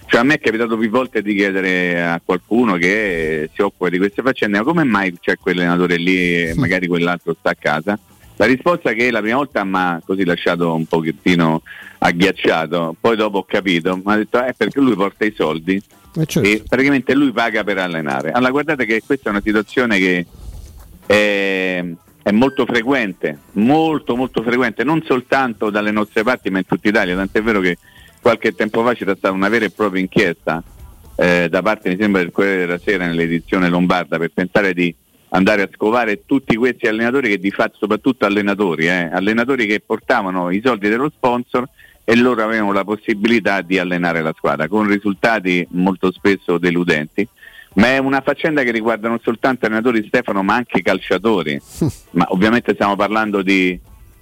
Cioè a me è capitato più volte di chiedere a qualcuno che si occupa di queste faccende, ma come mai c'è quell'allenatore lì e magari quell'altro sta a casa? La risposta che la prima volta mi ha così lasciato un pochettino agghiacciato, poi dopo ho capito, mi ha detto è perché lui porta i soldi Eh, certo. e praticamente lui paga per allenare. Allora guardate che questa è una situazione che è, è molto frequente, molto molto frequente, non soltanto dalle nostre parti ma in tutta Italia, tant'è vero che qualche tempo fa c'era stata una vera e propria inchiesta eh, da parte mi sembra del Corriere della Sera nell'edizione lombarda per pensare di andare a scovare tutti questi allenatori che di fatto soprattutto allenatori, eh, allenatori che portavano i soldi dello sponsor e loro avevano la possibilità di allenare la squadra con risultati molto spesso deludenti. Ma è una faccenda che riguarda non soltanto allenatori Stefano ma anche calciatori, ma ovviamente stiamo parlando di,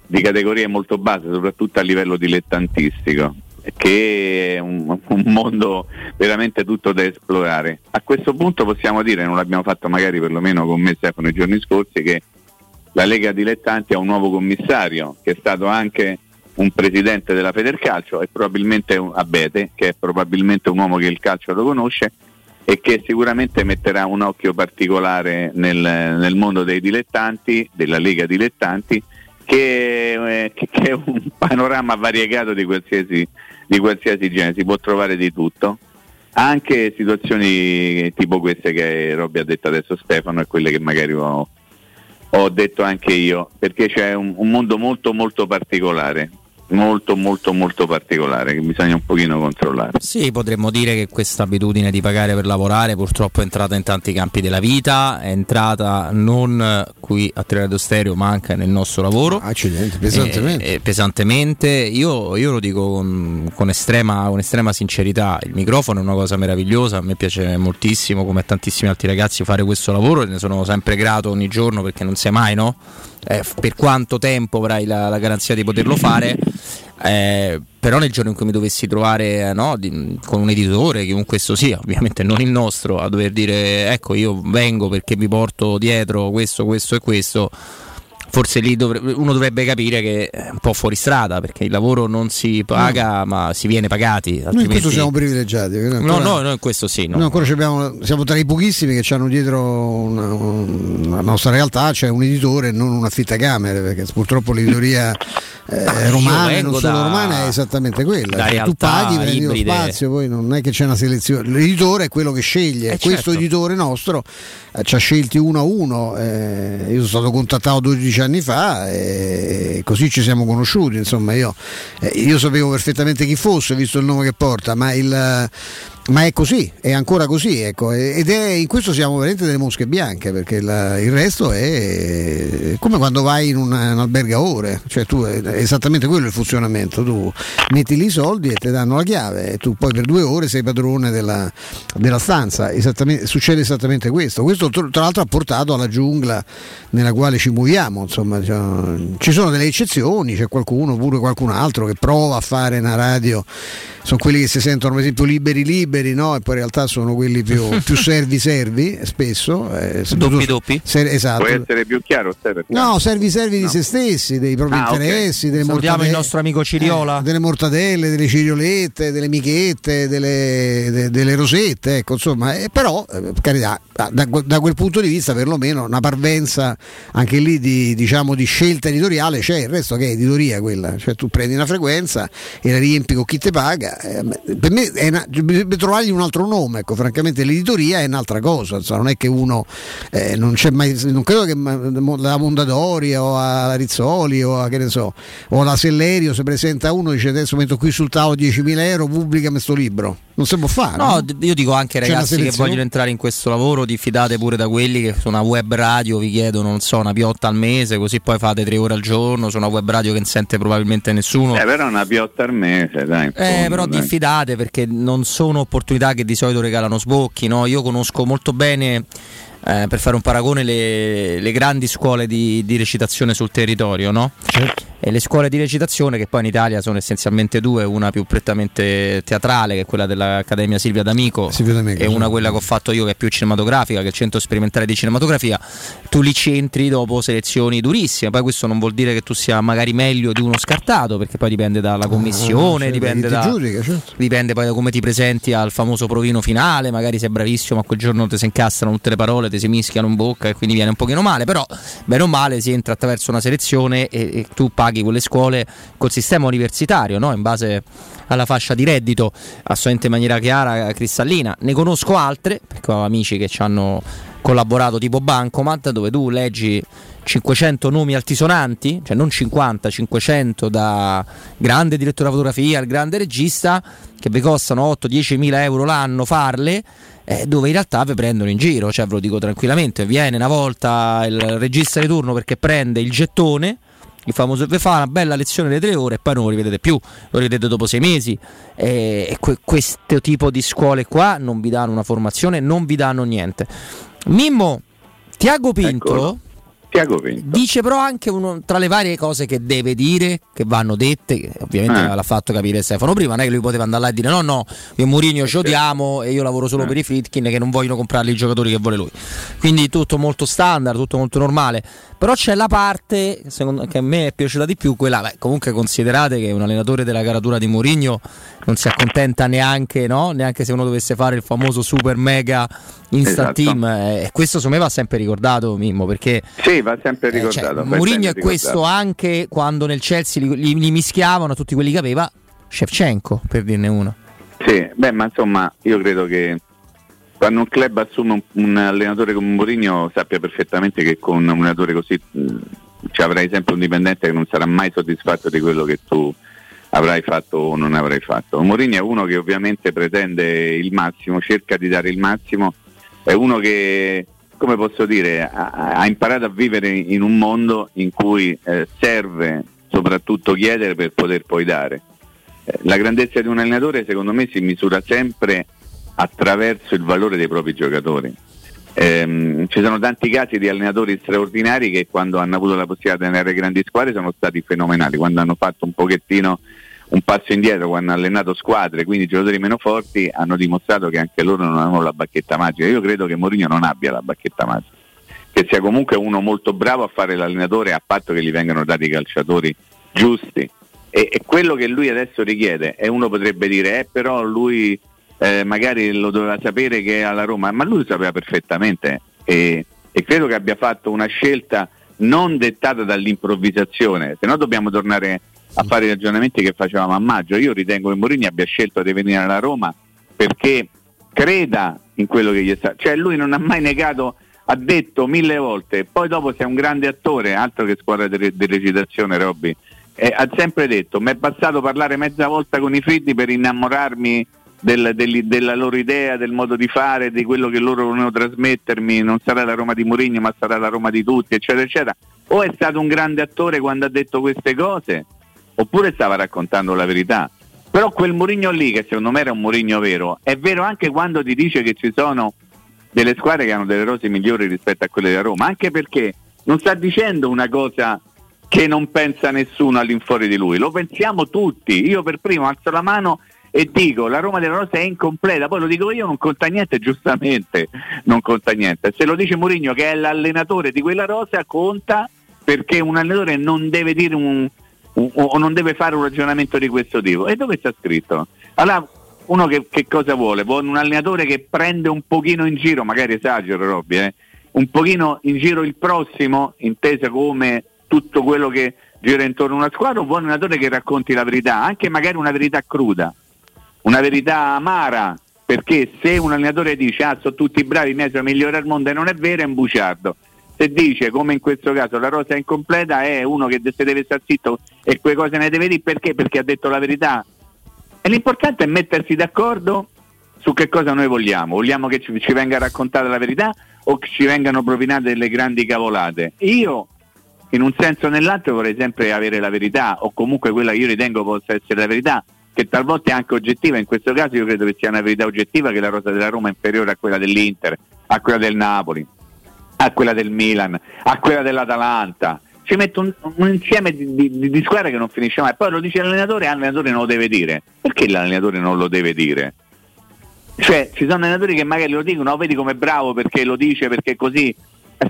di categorie molto basse, soprattutto a livello dilettantistico, che è un, un mondo veramente tutto da esplorare. A questo punto possiamo dire, non l'abbiamo fatto magari perlomeno con me Stefano i giorni scorsi, che la Lega Dilettanti ha un nuovo commissario che è stato anche un presidente della Federcalcio e probabilmente un Abete, che è probabilmente un uomo che il calcio lo conosce e che sicuramente metterà un occhio particolare nel, nel mondo dei dilettanti, della Lega Dilettanti, che, eh, che- è un panorama variegato di qualsiasi, di qualsiasi genere, si può trovare di tutto. Anche situazioni tipo queste che Robby ha detto adesso Stefano e quelle che magari ho, ho detto anche io, perché c'è un, un mondo molto molto particolare, molto molto molto particolare che bisogna un pochino controllare. Sì, potremmo dire che questa abitudine di pagare per lavorare purtroppo è entrata in tanti campi della vita, è entrata non qui a Teleradio Stereo ma anche nel nostro lavoro. Accidenti, pesantemente. Eh, eh, pesantemente. Io, io lo dico con, con estrema, con estrema sincerità, il microfono è una cosa meravigliosa, a me piace moltissimo come a tantissimi altri ragazzi fare questo lavoro e ne sono sempre grato ogni giorno perché non sai mai, no? Eh, per quanto tempo avrai la, la garanzia di poterlo fare. Eh, però nel giorno in cui mi dovessi trovare eh, no, di- con un editore, chiunque esso sia, ovviamente non il nostro, a dover dire ecco io vengo perché mi porto dietro questo, questo e questo, forse lì dovre- uno dovrebbe capire che è un po' fuori strada perché il lavoro non si paga ma si viene pagati. Noi in altrimenti- questo siamo privilegiati. perché noi No, ancora- no, no, in questo sì. no. Noi ancora abbiamo- siamo tra i pochissimi che hanno dietro una, una nostra realtà, c'è un editore e non un affittacamere, perché purtroppo l'editoria eh, romana, non solo da- romana, è esattamente quella. Cioè, tu paghi, prendi lo ibride. spazio, poi non è che c'è una selezione. L'editore è quello che sceglie. Eh, Questo certo. editore nostro eh, ci ha scelti uno a uno. eh, io sono stato contattato 12 anni fa e così ci siamo conosciuti. Insomma, io, eh, io sapevo perfettamente chi fosse, visto il nome che porta, ma il ma è così, è ancora così, ecco. ed è in questo siamo veramente delle mosche bianche, perché la, il resto è come quando vai in un, un albergo a ore, cioè tu è esattamente quello il funzionamento, tu metti lì i soldi e ti danno la chiave. E tu poi per due ore sei padrone della, della stanza, esattamente, succede esattamente questo. Questo tra l'altro ha portato alla giungla nella quale ci muoviamo, insomma, cioè, ci sono delle eccezioni, c'è qualcuno, pure qualcun altro che prova a fare una radio. Sono quelli che si sentono per esempio liberi liberi no? e poi in realtà sono quelli più, più servi servi spesso eh, doppi doppi ser- esatto. puoi essere più chiaro Steve, no servi servi no. di se stessi dei propri ah, interessi okay. delle mortadelle il nostro amico Ciriola eh, delle mortadelle delle ciriolette delle michette delle, de, delle rosette ecco insomma eh, però eh, carità da, da, quel punto di vista perlomeno una parvenza anche lì di, diciamo, di scelta editoriale c'è il resto che è editoria quella cioè tu prendi una frequenza e la riempi con chi te paga eh, per me è una, trovargli un altro nome, ecco, francamente l'editoria è un'altra cosa, insomma, non è che uno eh, non c'è mai, non credo che la Mondadori o a Rizzoli o a che ne so, o la Sellerio si presenta uno e dice adesso metto qui sul tavolo 10.000 euro, pubblica questo libro. Non si può fare. No, no? io dico anche ai ragazzi che vogliono entrare in questo lavoro, diffidate pure da quelli che su una web radio vi chiedono, non so, una piotta al mese, così poi fate tre ore al giorno, su una web radio che non sente probabilmente nessuno. Eh, però una piotta al mese, dai. Eh, però diffidate perché non sono opportunità che di solito regalano sbocchi, no? Io conosco molto bene eh, per fare un paragone, le, le grandi scuole di, di, recitazione sul territorio, no? Certo. E le scuole di recitazione, che poi in Italia sono essenzialmente due, una più prettamente teatrale, che è quella dell'Accademia Silvia D'Amico, Silvia D'Amico e una sì. quella che ho fatto io, che è più cinematografica, che è il centro sperimentale di cinematografia. Tu li centri dopo selezioni durissime. Poi questo non vuol dire che tu sia magari meglio di uno scartato, perché poi dipende dalla commissione, ah, dipende, da, giudica, certo. dipende poi da come ti presenti al famoso provino finale. Magari sei bravissimo, ma quel giorno ti si incastrano tutte le parole, ti si mischiano in bocca e quindi viene un pochino male. Però, bene o male, si entra attraverso una selezione e, e tu paghi quelle scuole col sistema universitario, no? in base alla fascia di reddito, assolutamente in maniera chiara, cristallina. Ne conosco altre, perché ho amici che ci hanno collaborato tipo Bancomat, dove tu leggi 500 nomi altisonanti, cioè non 50, 500 da grande direttore di fotografia al grande regista, che vi costano 8-10 mila euro l'anno farle, eh, dove in realtà vi prendono in giro, cioè ve lo dico tranquillamente, viene una volta il regista di turno perché prende il gettone, il famoso vi fa una bella lezione di tre ore e poi non lo rivedete più, lo rivedete dopo sei mesi e que- questo tipo di scuole qua non vi danno una formazione, non vi danno niente. Mimmo, Tiago Pinto Eccolo. Tiago Pinto. Dice però anche uno, tra le varie cose che deve dire, che vanno dette, che ovviamente eh. l'ha fatto capire Stefano prima, non è che lui poteva andare là e dire no no, io Mourinho ci odiamo e io lavoro solo eh. per i Fritkin che non vogliono comprarli i giocatori che vuole lui. Quindi tutto molto standard, tutto molto normale. Però c'è la parte secondo, che a me è piaciuta di più, quella, beh, comunque considerate che un allenatore della caratura di Mourinho non si accontenta neanche, no? neanche se uno dovesse fare il famoso super mega instant esatto. team. E eh, questo secondo me va sempre ricordato, Mimmo, perché... Sì, va sempre ricordato. Eh, cioè, Mourinho è questo anche quando nel Chelsea li, li, li mischiavano tutti quelli che aveva Shevchenko, per dirne uno. Sì, beh, ma insomma, io credo che quando un club assume un, un allenatore come Mourinho sappia perfettamente che con un allenatore così mh, ci avrai sempre un dipendente che non sarà mai soddisfatto di quello che tu avrai fatto o non avrai fatto. Mourinho è uno che ovviamente pretende il massimo, cerca di dare il massimo, è uno che, come posso dire, ha, ha imparato a vivere in un mondo in cui eh, serve soprattutto chiedere per poter poi dare. Eh, la grandezza di un allenatore secondo me si misura sempre attraverso il valore dei propri giocatori. Ehm, ci sono tanti casi di allenatori straordinari che quando hanno avuto la possibilità di tenere grandi squadre sono stati fenomenali, quando hanno fatto un pochettino un passo indietro, quando hanno allenato squadre, quindi giocatori meno forti, hanno dimostrato che anche loro non hanno la bacchetta magica. Io credo che Mourinho non abbia la bacchetta magica, che sia comunque uno molto bravo a fare l'allenatore a patto che gli vengano dati i calciatori giusti. E, e quello che lui adesso richiede, e uno potrebbe dire, eh, però lui eh, magari lo doveva sapere che è alla Roma, ma lui lo sapeva perfettamente e, e credo che abbia fatto una scelta non dettata dall'improvvisazione, se no dobbiamo tornare a fare i ragionamenti che facevamo a maggio. Io ritengo che Morini abbia scelto di venire alla Roma perché creda in quello che gli è stato. Cioè lui non ha mai negato, ha detto mille volte, poi dopo sei un grande attore, altro che squadra di, di recitazione Robby, ha sempre detto mi è bastato parlare mezza volta con i freddi per innamorarmi del- del- della loro idea, del modo di fare, di quello che loro volevano trasmettermi, non sarà la Roma di Mourinho ma sarà la Roma di tutti, eccetera, eccetera. O è stato un grande attore quando ha detto queste cose, oppure stava raccontando la verità. Però quel Mourinho lì, che secondo me era un Mourinho vero, è vero anche quando ti dice che ci sono delle squadre che hanno delle rose migliori rispetto a quelle della Roma, anche perché non sta dicendo una cosa che non pensa nessuno all'infuori di lui, lo pensiamo tutti. Io per primo alzo la mano e dico la Roma della Rosa è incompleta, poi lo dico io, non conta niente, giustamente non conta niente. Se lo dice Mourinho che è l'allenatore di quella rosa, conta perché un allenatore non deve dire un, un- o non deve fare un ragionamento di questo tipo. E dove sta scritto? Allora, uno che, che cosa vuole? Vuole un allenatore che prende un pochino in giro, magari esagero Robby, eh, un pochino in giro il prossimo, intesa come tutto quello che gira intorno a una squadra, o vuole un allenatore che racconti la verità, anche magari una verità cruda, una verità amara, perché se un allenatore dice ah sono tutti bravi, i miei sono i migliori al mondo e non è vero è un buciardo. Se dice, come in questo caso, la rosa è incompleta, è uno che se deve stare zitto e quelle cose ne deve dire perché? Perché ha detto la verità. E l'importante è mettersi d'accordo su che cosa noi vogliamo. Vogliamo che ci, ci venga raccontata la verità o che ci vengano propinate delle grandi cavolate? Io, in un senso o nell'altro, vorrei sempre avere la verità, o comunque quella che io ritengo possa essere la verità, che talvolta è anche oggettiva. In questo caso io credo che sia una verità oggettiva che la rosa della Roma è inferiore a quella dell'Inter, a quella del Napoli, a quella del Milan, a quella dell'Atalanta. Ci metto un, un insieme di, di- di squadre che non finisce mai. Poi lo dice l'allenatore e l'allenatore non lo deve dire. Perché l'allenatore non lo deve dire? Cioè, ci sono allenatori che magari lo dicono, "Oh, vedi come bravo perché lo dice, perché così.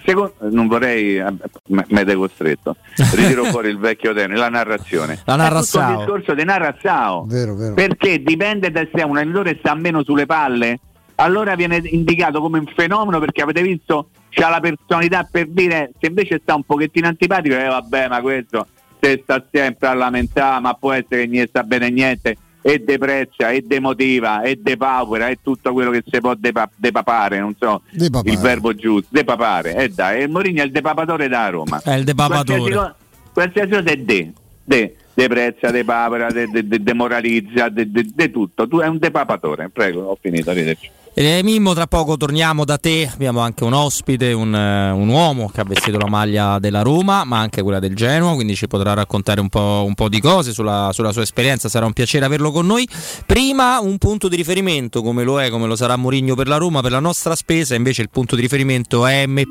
Secondo- non vorrei, eh, me me dai costretto, ritiro fuori il vecchio termine, la narrazione. La narrazzao. un discorso di narrazzao. Vero, vero. Perché dipende da se un allenatore sta meno sulle palle, allora viene indicato come un fenomeno perché avete visto c'ha la personalità per dire se invece sta un pochettino antipatico, eh vabbè ma questo se sta sempre a lamentare, ma può essere che non sta bene niente, e deprezza, e demotiva, e depaupera, e tutto quello che si può depa- depapare, non so Depapare. il verbo giusto, depapare, e dai, e Mourinho è il depapatore da Roma. È il depapatore. Qualsiasi, co- qualsiasi cosa è de, de, deprezza, depapera, de, de, de- demoralizza, de, de- de tutto. Tu è un depapatore, prego, ho finito, arrivederci. Eh, Mimmo, tra poco torniamo da te. Abbiamo anche un ospite, un, eh, un uomo che ha vestito la maglia della Roma, ma anche quella del Genoa. Quindi ci potrà raccontare un po', un po' di cose sulla, sulla sua esperienza. Sarà un piacere averlo con noi. Prima un punto di riferimento, come lo è, come lo sarà Mourinho per la Roma, per la nostra spesa. Invece il punto di riferimento è M,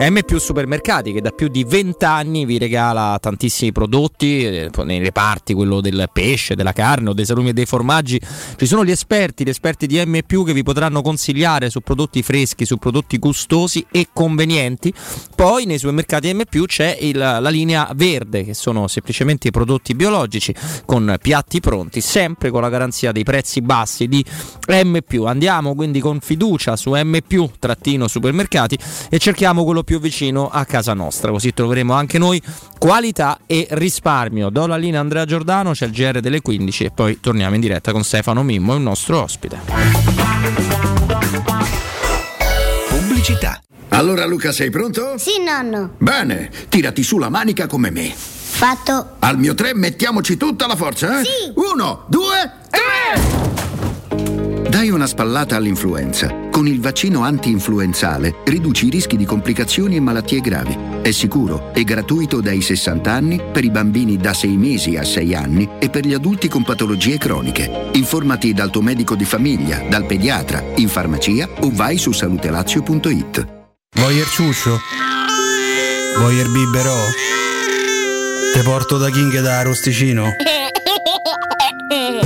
M Supermercati, che da più di 20 anni vi regala tantissimi prodotti eh, nei reparti, quello del pesce, della carne o dei salumi e dei formaggi. Ci sono gli esperti, gli esperti di M che vi potranno consigliare su prodotti freschi, su prodotti gustosi e convenienti. Poi nei supermercati M c'è il- la linea verde, che sono semplicemente i prodotti biologici con piatti pronti, sempre con la garanzia dei prezzi bassi di M. Andiamo quindi con fiducia su M trattino supermercati e cerchiamo quello più vicino a casa nostra, così troveremo anche noi qualità e risparmio. Do la linea Andrea Giordano, c'è il GR delle 15 e poi torniamo in diretta con Stefano Mimmo, il nostro ospite. Pubblicità. Allora Luca sei pronto? Sì, nonno. Bene, tirati su la manica come me. Fatto. Al mio tre mettiamoci tutta la forza, eh? Sì. Uno, due, tre! Dai una spallata all'influenza. Con il vaccino anti-influenzale riduci i rischi di complicazioni e malattie gravi. È sicuro e gratuito dai 60 anni per i bambini da 6 mesi a 6 anni e per gli adulti con patologie croniche. Informati dal tuo medico di famiglia, dal pediatra, in farmacia o vai su salutelazio.it. Voyer ciuscio? Voyer biberò? Te porto da King da Arosticino?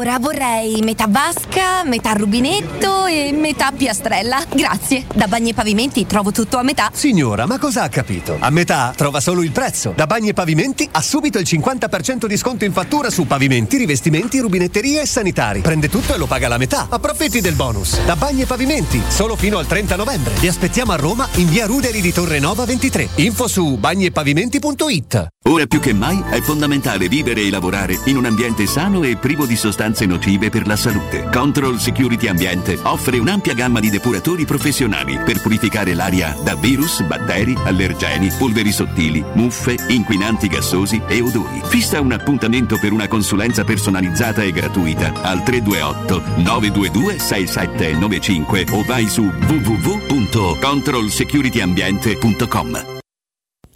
Allora vorrei metà vasca, metà rubinetto e metà piastrella. Grazie. Da Bagni e Pavimenti trovo tutto a metà. Signora, ma cosa ha capito? A metà trova solo il prezzo. Da Bagni e Pavimenti ha subito il 50% di sconto in fattura su pavimenti, rivestimenti, rubinetterie e sanitari. Prende tutto e lo paga la metà. Approfitti del bonus. Da Bagni e Pavimenti, solo fino al 30 novembre. Vi aspettiamo a Roma in via Ruderi di Torre Nova 23. Info su bagniepavimenti.it. Ora più che mai è fondamentale vivere e lavorare in un ambiente sano e privo di sostanze nocive per la salute. Control Security Ambiente offre un'ampia gamma di depuratori professionali per purificare l'aria da virus, batteri, allergeni, polveri sottili, muffe, inquinanti gassosi e odori. Fissa un appuntamento per una consulenza personalizzata e gratuita al 328 922 6795 o vai su www.controlsecurityambiente.com.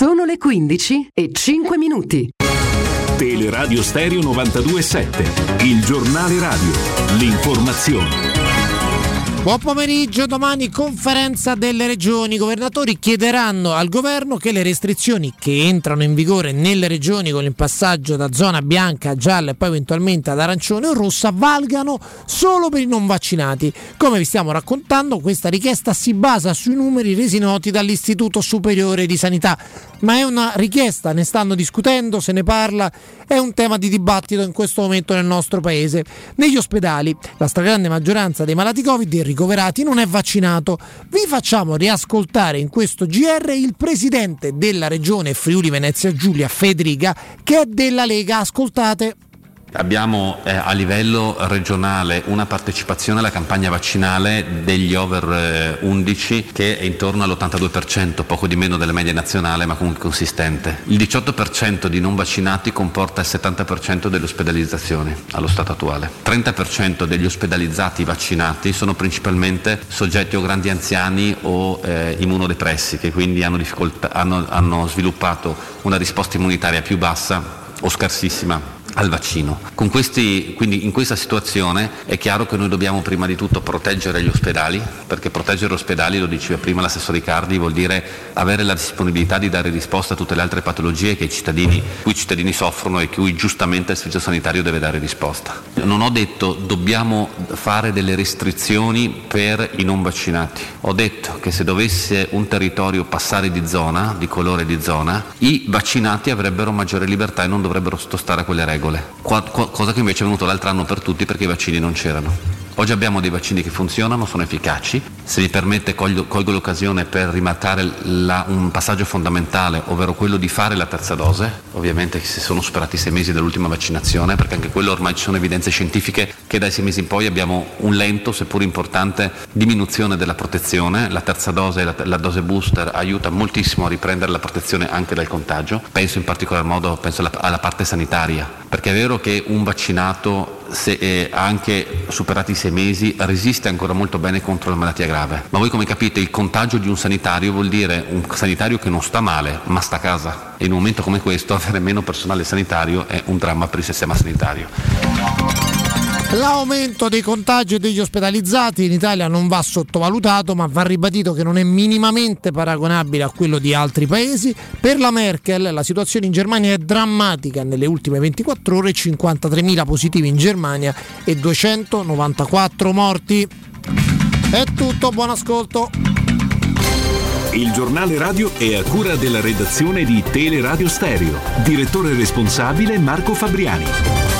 Sono le 15 e 5 minuti. Teleradio Stereo 927. Il giornale radio. L'informazione. Buon pomeriggio, domani conferenza delle regioni. I governatori chiederanno al governo che le restrizioni che entrano in vigore nelle regioni con il passaggio da zona bianca a gialla e poi eventualmente ad arancione o rossa valgano solo per i non vaccinati. Come vi stiamo raccontando, questa richiesta si basa sui numeri resi noti dall'Istituto Superiore di Sanità, ma è una richiesta, ne stanno discutendo, se ne parla, è un tema di dibattito in questo momento nel nostro paese. Negli ospedali la stragrande maggioranza dei malati Covid e ricoverati non è vaccinato. Vi facciamo riascoltare in questo GR il presidente della regione Friuli Venezia Giulia, Federica, che è della Lega. Ascoltate. Abbiamo eh, a livello regionale una partecipazione alla campagna vaccinale degli over eh, 11 che è intorno all'82%, poco di meno della media nazionale ma comunque consistente. Il 18% di non vaccinati comporta il 70% delle ospedalizzazioni allo stato attuale. 30% degli ospedalizzati vaccinati sono principalmente soggetti o grandi anziani o eh, immunodepressi che quindi hanno, hanno- hanno sviluppato una risposta immunitaria più bassa o scarsissima al vaccino. Questi, quindi in questa situazione è chiaro che noi dobbiamo prima di tutto proteggere gli ospedali, perché proteggere gli ospedali, lo diceva prima l'assessore Riccardi, vuol dire avere la disponibilità di dare risposta a tutte le altre patologie che i cittadini, cui cittadini soffrono e cui giustamente il servizio sanitario deve dare risposta. Non ho detto dobbiamo fare delle restrizioni per i non vaccinati, ho detto che se dovesse un territorio passare di zona, di colore di zona, i vaccinati avrebbero maggiore libertà e non dovrebbero sottostare a quelle regole regole, cosa che invece è venuto l'altro anno per tutti perché i vaccini non c'erano. Oggi abbiamo dei vaccini che funzionano, sono efficaci. Se mi permette colgo, colgo l'occasione per rimarcare la, un passaggio fondamentale, ovvero quello di fare la terza dose. Ovviamente si sono superati i sei mesi dell'ultima vaccinazione, perché anche quello ormai ci sono evidenze scientifiche che dai sei mesi in poi abbiamo un lento, seppur importante, diminuzione della protezione. La terza dose, la, la dose booster, aiuta moltissimo a riprendere la protezione anche dal contagio. Penso in particolar modo alla, alla parte sanitaria, perché è vero che un vaccinato se eh, anche superati i sei mesi resiste ancora molto bene contro la malattia grave. Ma voi come capite il contagio di un sanitario vuol dire un sanitario che non sta male ma sta a casa e in un momento come questo avere meno personale sanitario è un dramma per il sistema sanitario. L'aumento dei contagi e degli ospedalizzati in Italia non va sottovalutato, ma va ribadito che non è minimamente paragonabile a quello di altri paesi. Per la Merkel la situazione in Germania è drammatica. Nelle ultime 24 ore 53.000 positivi in Germania e 294 morti. È tutto, buon ascolto. Il giornale radio è a cura della redazione di Teleradio Stereo. Direttore responsabile Marco Fabriani.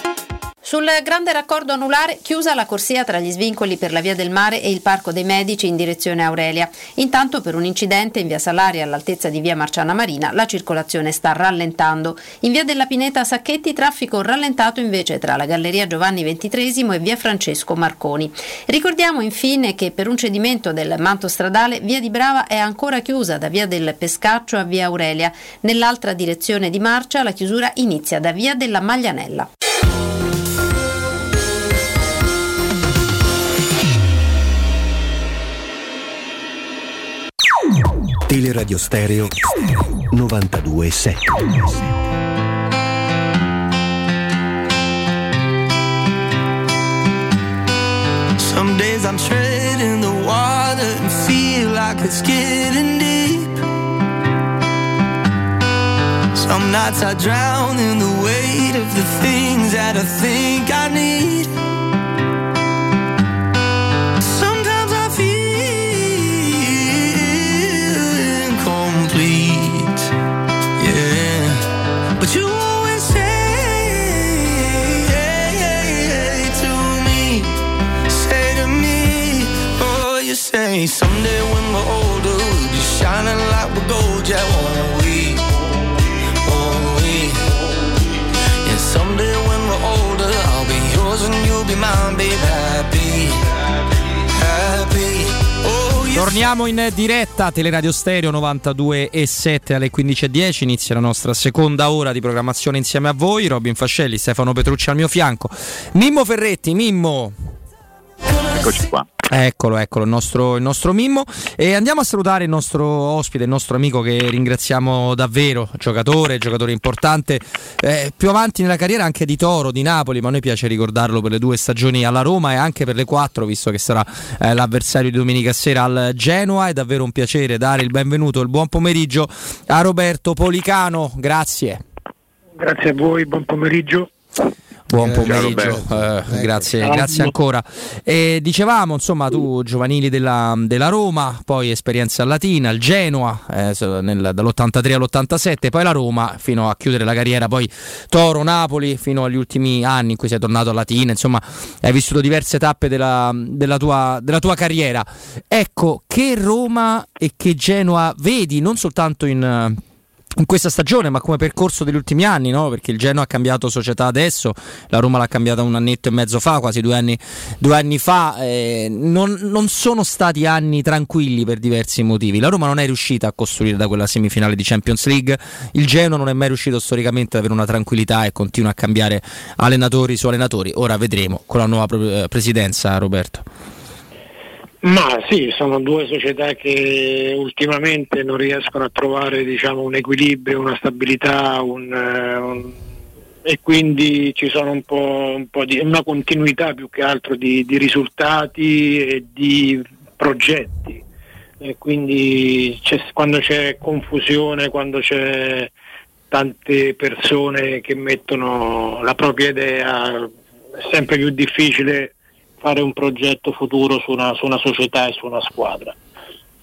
Sul grande raccordo anulare chiusa la corsia tra gli svincoli per la via del mare e il Parco dei Medici in direzione Aurelia. Intanto per un incidente in via Salaria all'altezza di via Marciana Marina la circolazione sta rallentando. In via della Pineta Sacchetti traffico rallentato invece tra la Galleria Giovanni XXIII e via Francesco Marconi. Ricordiamo infine che per un cedimento del manto stradale via di Brava è ancora chiusa da via del Pescaccio a via Aurelia. Nell'altra direzione di marcia la chiusura inizia da via della Maglianella. Teleradio Stereo 92.7 Some days I'm treading the water and feel like it's getting deep. Some nights I drown in the weight of the things that I think I need. Say someday when we're older, we'll be shining like we're gold, yeah, won't we? Won't we? And someday when we're older, I'll be yours and you'll be mine, babe, happy, happy. Oh, Torniamo in diretta Teleradio Stereo 92 e 7 alle 15.10 inizia la nostra seconda ora di programmazione insieme a voi Robin Fascelli, Stefano Petrucci al mio fianco Mimmo Ferretti, Mimmo Eccoci qua. Eccolo, eccolo, il nostro, il nostro Mimmo. E andiamo a salutare il nostro ospite, il nostro amico che ringraziamo davvero, giocatore, giocatore importante, eh, più avanti nella carriera anche di Toro, di Napoli, ma a noi piace ricordarlo per le due stagioni alla Roma e anche per le quattro, visto che sarà eh, l'avversario di domenica sera al Genoa. È davvero un piacere dare il benvenuto, il buon pomeriggio a Roberto Policano, grazie. Grazie a voi, buon pomeriggio. Buon Ciao, pomeriggio, eh, grazie, Ciao. grazie ancora. E dicevamo, insomma, tu giovanili della, della Roma, poi esperienza Latina, il Genoa, eh, nel- dall'83 all'87, poi la Roma fino a chiudere la carriera, poi Toro, Napoli fino agli ultimi anni in cui sei tornato a Latina, insomma, hai vissuto diverse tappe della, della tua, della tua carriera. Ecco, che Roma e che Genoa vedi non soltanto in in questa stagione, ma come percorso degli ultimi anni, no? perché il Genoa ha cambiato società adesso, la Roma l'ha cambiata un annetto e mezzo fa, quasi due anni, due anni fa, eh, non, non, sono stati anni tranquilli per diversi motivi. La Roma non è riuscita a costruire da quella semifinale di Champions League, il Genoa non è mai riuscito storicamente ad avere una tranquillità e continua a cambiare allenatori su allenatori. Ora vedremo con la nuova eh, presidenza, Roberto. Ma sì, sono due società che ultimamente non riescono a trovare diciamo, un equilibrio, una stabilità un, un, e quindi ci sono un po', un po di una continuità più che altro di, di risultati e di progetti. E quindi c'è, quando c'è confusione, quando c'è tante persone che mettono la propria idea, è sempre più difficile fare un progetto futuro su una, su una società e su una squadra.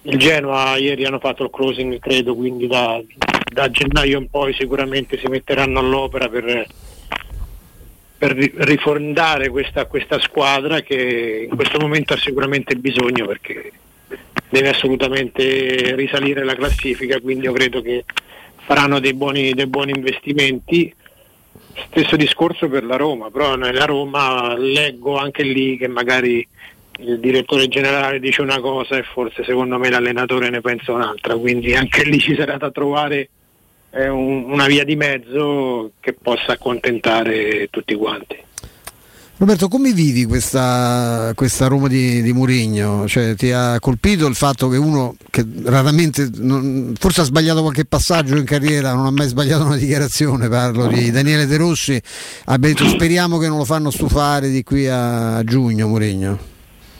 Il Genoa ieri hanno fatto il closing, credo, quindi da, da gennaio in poi sicuramente si metteranno all'opera per, per rifondare questa, questa, squadra che in questo momento ha sicuramente bisogno perché deve assolutamente risalire la classifica, quindi io credo che faranno dei buoni, dei buoni investimenti Stesso discorso per la Roma, però nella Roma leggo anche lì che magari il direttore generale dice una cosa e forse secondo me l'allenatore ne pensa un'altra, quindi anche lì ci sarà da trovare eh, un, una via di mezzo che possa accontentare tutti quanti. Roberto, come vivi questa, questa Roma di, di Murigno? Cioè, ti ha colpito il fatto che uno che raramente, non, forse ha sbagliato qualche passaggio in carriera, non ha mai sbagliato una dichiarazione, parlo di Daniele De Rossi, abbia detto speriamo che non lo fanno stufare di qui a giugno Murigno.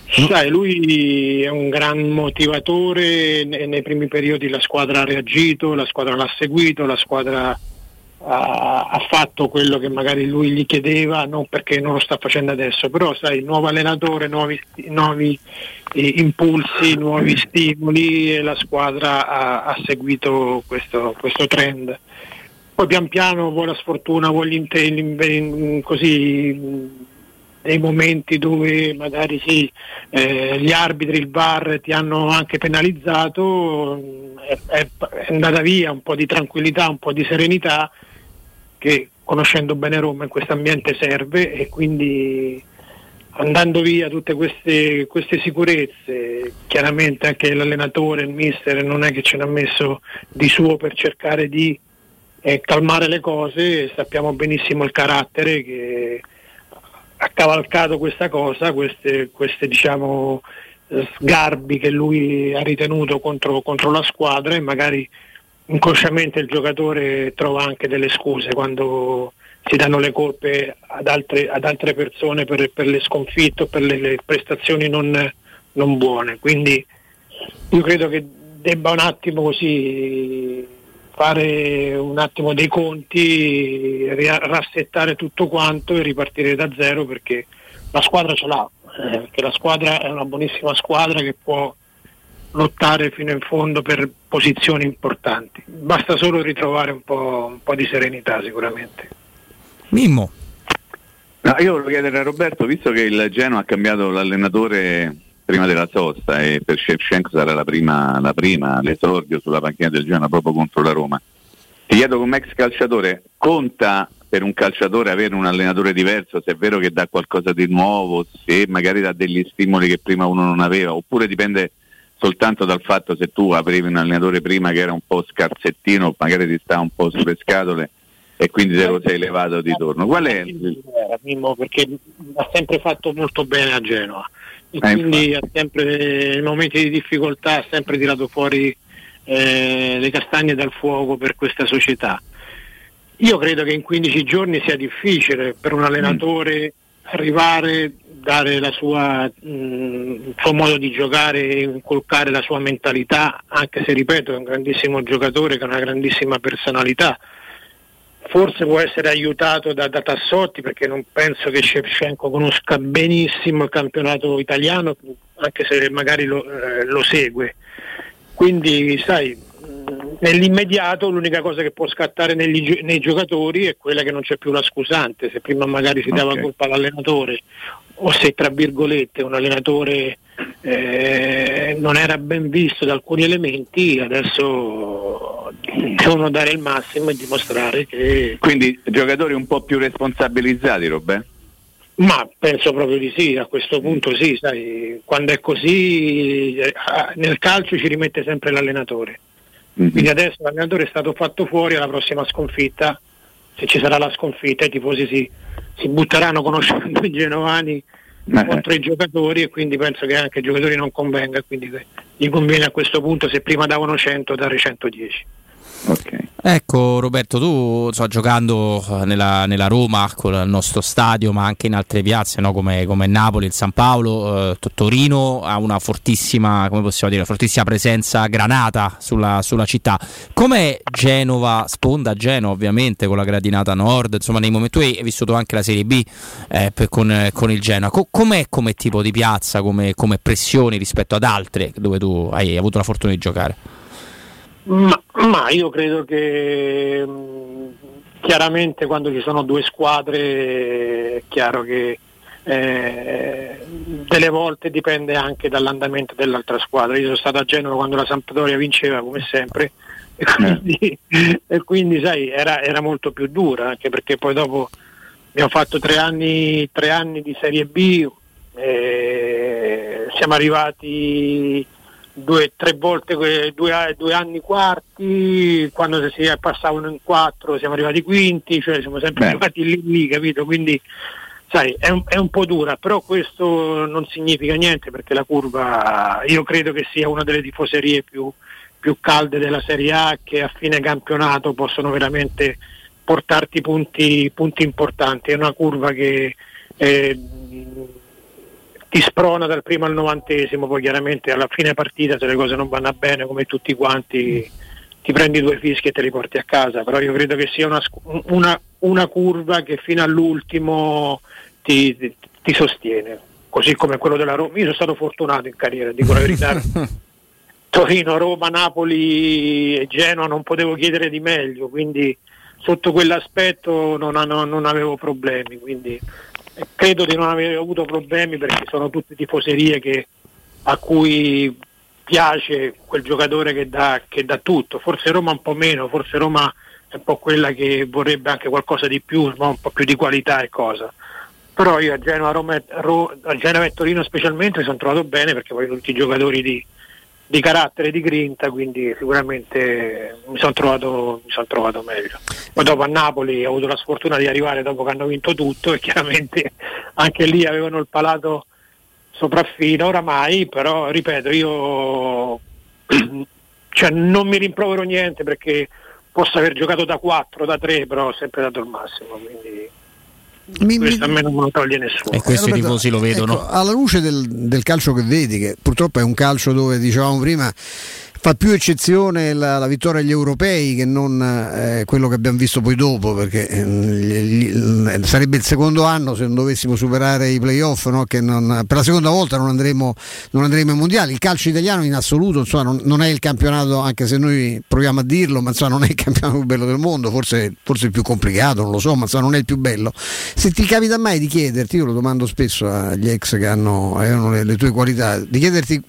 Sai, lui è un gran motivatore, nei primi periodi la squadra ha reagito, la squadra l'ha seguito, la squadra ha, fatto quello che magari lui gli chiedeva, non perché non lo sta facendo adesso, però sai, nuovo allenatore, nuovi, nuovi eh, impulsi, nuovi stimoli e la squadra ha, ha seguito questo, questo, trend. Poi pian piano vuoi la sfortuna, vuoi gli così dei momenti dove magari sì, eh, gli arbitri, il VAR ti hanno anche penalizzato, è, è andata via un po' di tranquillità, un po' di serenità che conoscendo bene Roma in questo ambiente serve e quindi andando via tutte queste, queste, sicurezze, chiaramente anche l'allenatore, il mister non è che ce n'ha messo di suo per cercare di eh, calmare le cose, sappiamo benissimo il carattere che ha cavalcato questa cosa, queste, queste diciamo, sgarbi che lui ha ritenuto contro, contro la squadra e magari inconsciamente il giocatore trova anche delle scuse quando si danno le colpe ad altre, ad altre persone per, per, le sconfitte o per le, le prestazioni non, non, buone. Quindi io credo che debba un attimo così fare un attimo dei conti, rassettare tutto quanto e ripartire da zero perché la squadra ce l'ha, eh, perché la squadra è una buonissima squadra che può lottare fino in fondo per posizioni importanti. Basta solo ritrovare un po', un po di serenità sicuramente. Mimmo. No, io volevo chiedere a Roberto, visto che il Genoa ha cambiato l'allenatore prima della sosta e per Shevchenko sarà la prima, la prima, l'esordio sulla panchina del Genoa proprio contro la Roma, ti chiedo come ex calciatore, conta per un calciatore avere un allenatore diverso, se è vero che dà qualcosa di nuovo, se magari dà degli stimoli che prima uno non aveva, oppure dipende soltanto dal fatto se tu aprivi un allenatore prima che era un po' scarsettino, magari ti sta un po' sulle scatole e quindi te lo sei levato di torno. Qual è? Mimmo, perché ha sempre fatto molto bene a Genova e eh, quindi ha sempre in momenti di difficoltà ha sempre tirato fuori eh, le castagne dal fuoco per questa società. Io credo che in 15 giorni sia difficile per un allenatore mm. arrivare dare la sua, mh, mm, il suo modo di giocare, incolcare la sua mentalità, anche se ripeto è un grandissimo giocatore che ha una grandissima personalità. Forse può essere aiutato da, da Tassotti perché non penso che Shevchenko conosca benissimo il campionato italiano, anche se magari lo, eh, lo segue. Quindi sai, nell'immediato l'unica cosa che può scattare negli, nei giocatori è quella che non c'è più la scusante, se prima magari si dava okay. colpa all'allenatore o se tra virgolette un allenatore eh, non era ben visto da alcuni elementi, adesso devono, dare il massimo e dimostrare che... Quindi giocatori un po' più responsabilizzati, Robè? Ma penso proprio di sì, a questo punto sì, sai, quando è così eh, nel calcio ci rimette sempre l'allenatore. Mhm. Quindi adesso l'allenatore è stato fatto fuori alla prossima sconfitta, se ci sarà la sconfitta i tifosi si, si butteranno conoscendo i genovani Eh. contro i giocatori e quindi penso che anche ai giocatori non convenga, quindi gli conviene a questo punto se prima davano 100 dare 110. Ecco Roberto, tu so, giocando eh, nella, nella Roma con il nostro stadio, ma anche in altre piazze no? come, come Napoli, il San Paolo, eh, Torino ha una fortissima, dire, fortissima presenza granata sulla, sulla città. Com'è Genova, sponda Genova ovviamente con la gradinata nord, insomma nei momenti tu hai vissuto anche la Serie B eh, per- con, eh, con il Genoa. Co- com'è come tipo di piazza, come, come pressioni rispetto ad altre dove tu hai avuto la fortuna di giocare? Ma, ma io credo che mh, chiaramente quando ci sono due squadre è chiaro che eh, delle volte dipende anche dall'andamento dell'altra squadra. Io sono stato a Genova quando la Sampdoria vinceva come sempre e quindi, e quindi, sai, era, era molto più dura anche perché poi dopo abbiamo fatto tre anni, tre anni di Serie B, eh, siamo arrivati due, tre volte, due, due anni quarti, quando si passavano in quattro siamo arrivati quinti, cioè siamo sempre Beh. arrivati lì, lì, capito? Quindi sai, è un, è un po' dura, però questo non significa niente perché la curva io credo che sia una delle tifoserie più, più calde della Serie A che a fine campionato possono veramente portarti punti, punti importanti. È una curva che eh, ti sprona dal primo al novantesimo, poi chiaramente alla fine partita se le cose non vanno bene come tutti quanti ti prendi due fischi e te li porti a casa, però io credo che sia una, una- una curva che fino all'ultimo ti, ti- ti sostiene, così come quello della Roma. Io sono stato fortunato in carriera, dico la verità. Torino, Roma, Napoli e Genoa non potevo chiedere di meglio, quindi sotto quell'aspetto non, hanno- non avevo problemi, quindi credo di non aver avuto problemi perché sono tutte tifoserie che- a cui piace quel giocatore che dà, che dà tutto, forse Roma un po' meno, forse Roma è un po' quella che vorrebbe anche qualcosa di più, ma un po' più di qualità e cosa. Però io a Genova, Roma Ro- a Genova e Torino specialmente mi sono trovato bene perché poi tutti i giocatori di, di carattere, di grinta, quindi sicuramente mi sono trovato, son trovato meglio. Poi dopo a Napoli ho avuto la sfortuna di arrivare dopo che hanno vinto tutto e chiaramente anche lì avevano il palato sopraffino oramai, però ripeto, io cioè, non mi rimprovero niente perché posso aver giocato da 4, da 3, però ho sempre dato il massimo, quindi questo a me non me lo toglie nessuno. E questi Eh, Roberto, tifosi lo vedono. ecco, alla luce del, del calcio che vedi, che purtroppo è un calcio dove dicevamo prima fa più eccezione la, la vittoria agli europei che non eh, quello che abbiamo visto poi dopo, perché eh, gli- gli- sarebbe il secondo anno se non dovessimo superare i playoff, no? che non- per la seconda volta non andremo, non andremo ai mondiali. Il calcio italiano in assoluto insomma, non, non è il campionato, anche se noi proviamo a dirlo, ma insomma, non è il campionato più bello del mondo, forse, forse il più complicato, non lo so, ma insomma, non è il più bello. Se ti capita mai di chiederti, io lo domando spesso agli ex che hanno, avevano le, le tue qualità, di chiederti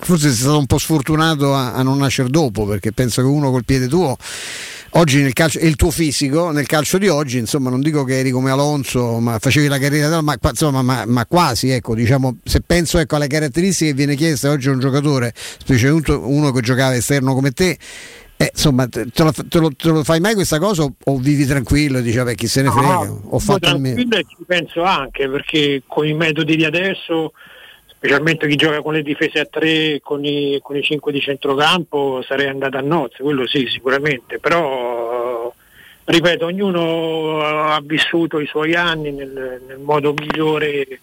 forse sei stato un po' sfortunato a, a non nascere dopo, perché penso che uno col piede tuo oggi nel calcio e il tuo fisico nel calcio di oggi insomma non dico che eri come Alonso ma facevi la carriera ma, insomma, ma, ma quasi ecco diciamo se penso ecco, alle caratteristiche che viene chieste oggi a un giocatore specialmente uno che giocava esterno come te eh, insomma te, lo, te lo- te lo fai mai questa cosa o, o vivi tranquillo e dici vabbè chi se ne frega No, ho fatto il mio ci penso anche perché con i metodi di adesso, specialmente chi gioca con le difese a tre, con i, con i cinque di centrocampo, sarei andato a nozze, quello sì, sicuramente, però ripeto, ognuno ha vissuto i suoi anni nel, nel modo migliore.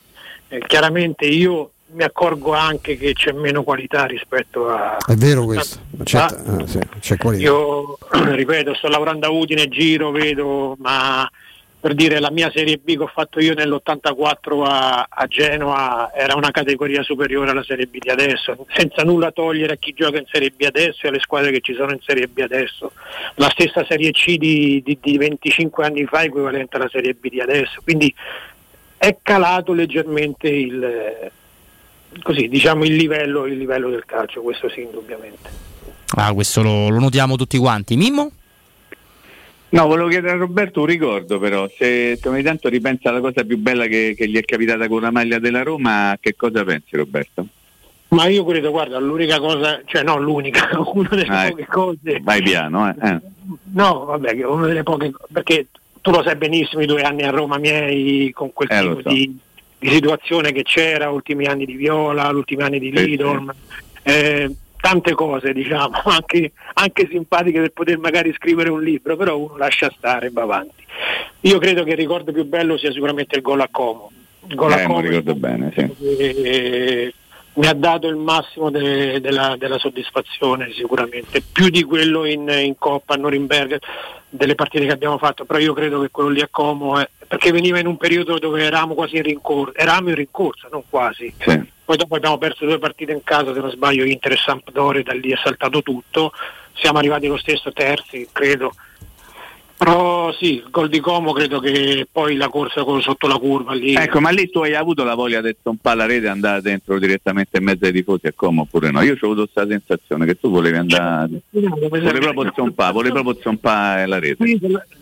Eh, chiaramente io mi accorgo anche che c'è meno qualità rispetto a, è vero questo c'è, Ah. ah, sì, c'è qualità. io ripeto, sto lavorando a Udine, giro, vedo, ma per dire la mia Serie B che ho fatto io nell'84 a, a Genova era una categoria superiore alla Serie B di adesso, senza nulla togliere a chi gioca in Serie B adesso e alle squadre che ci sono in Serie B adesso. La stessa Serie C di, di- di 25 anni fa è equivalente alla Serie B di adesso, quindi è calato leggermente il, così, diciamo, il, livello, il livello del calcio, questo sì indubbiamente. Ah, questo lo, lo notiamo tutti quanti. Mimmo? No, volevo chiedere a Roberto un ricordo però, se, ogni tanto ripensa alla cosa più bella che, che gli è capitata con la maglia della Roma, che cosa pensi Roberto? Ma io credo, guarda, l'unica cosa, cioè no, l'unica, una delle Ah, poche cose. Vai piano, eh. eh. No, vabbè, una delle poche perché tu lo sai benissimo i due anni a Roma miei con quel Eh, tipo so. di, di situazione che c'era, ultimi anni di Viola, ultimi anni di Sì, Lidl, eh, tante cose diciamo, anche, anche simpatiche per poter magari scrivere un libro, però uno lascia stare e va avanti. Io credo che il ricordo più bello sia sicuramente il gol a Como. Il gol a Eh, me Como ricordo bene, sì. eh, mi ha dato il massimo de- della, della soddisfazione sicuramente, più di quello in, in Coppa a Norimberga, delle partite che abbiamo fatto, però io credo che quello lì a Como, è, perché veniva in un periodo dove eravamo quasi in rincorsa, eravamo in rincorsa, non quasi. Poi dopo abbiamo perso due partite in casa, se non sbaglio Inter e Sampdoria, da lì è saltato tutto, siamo arrivati lo stesso terzi, credo. Però sì, il gol di Como credo che poi la corsa con- sotto la curva lì. Ecco, ma lì tu hai avuto la voglia di stompare la rete e andare dentro direttamente in mezzo ai tifosi a Como oppure no? Io ho avuto questa sensazione che tu volevi andare, volevi proprio zompare, volevi proprio zompare la rete.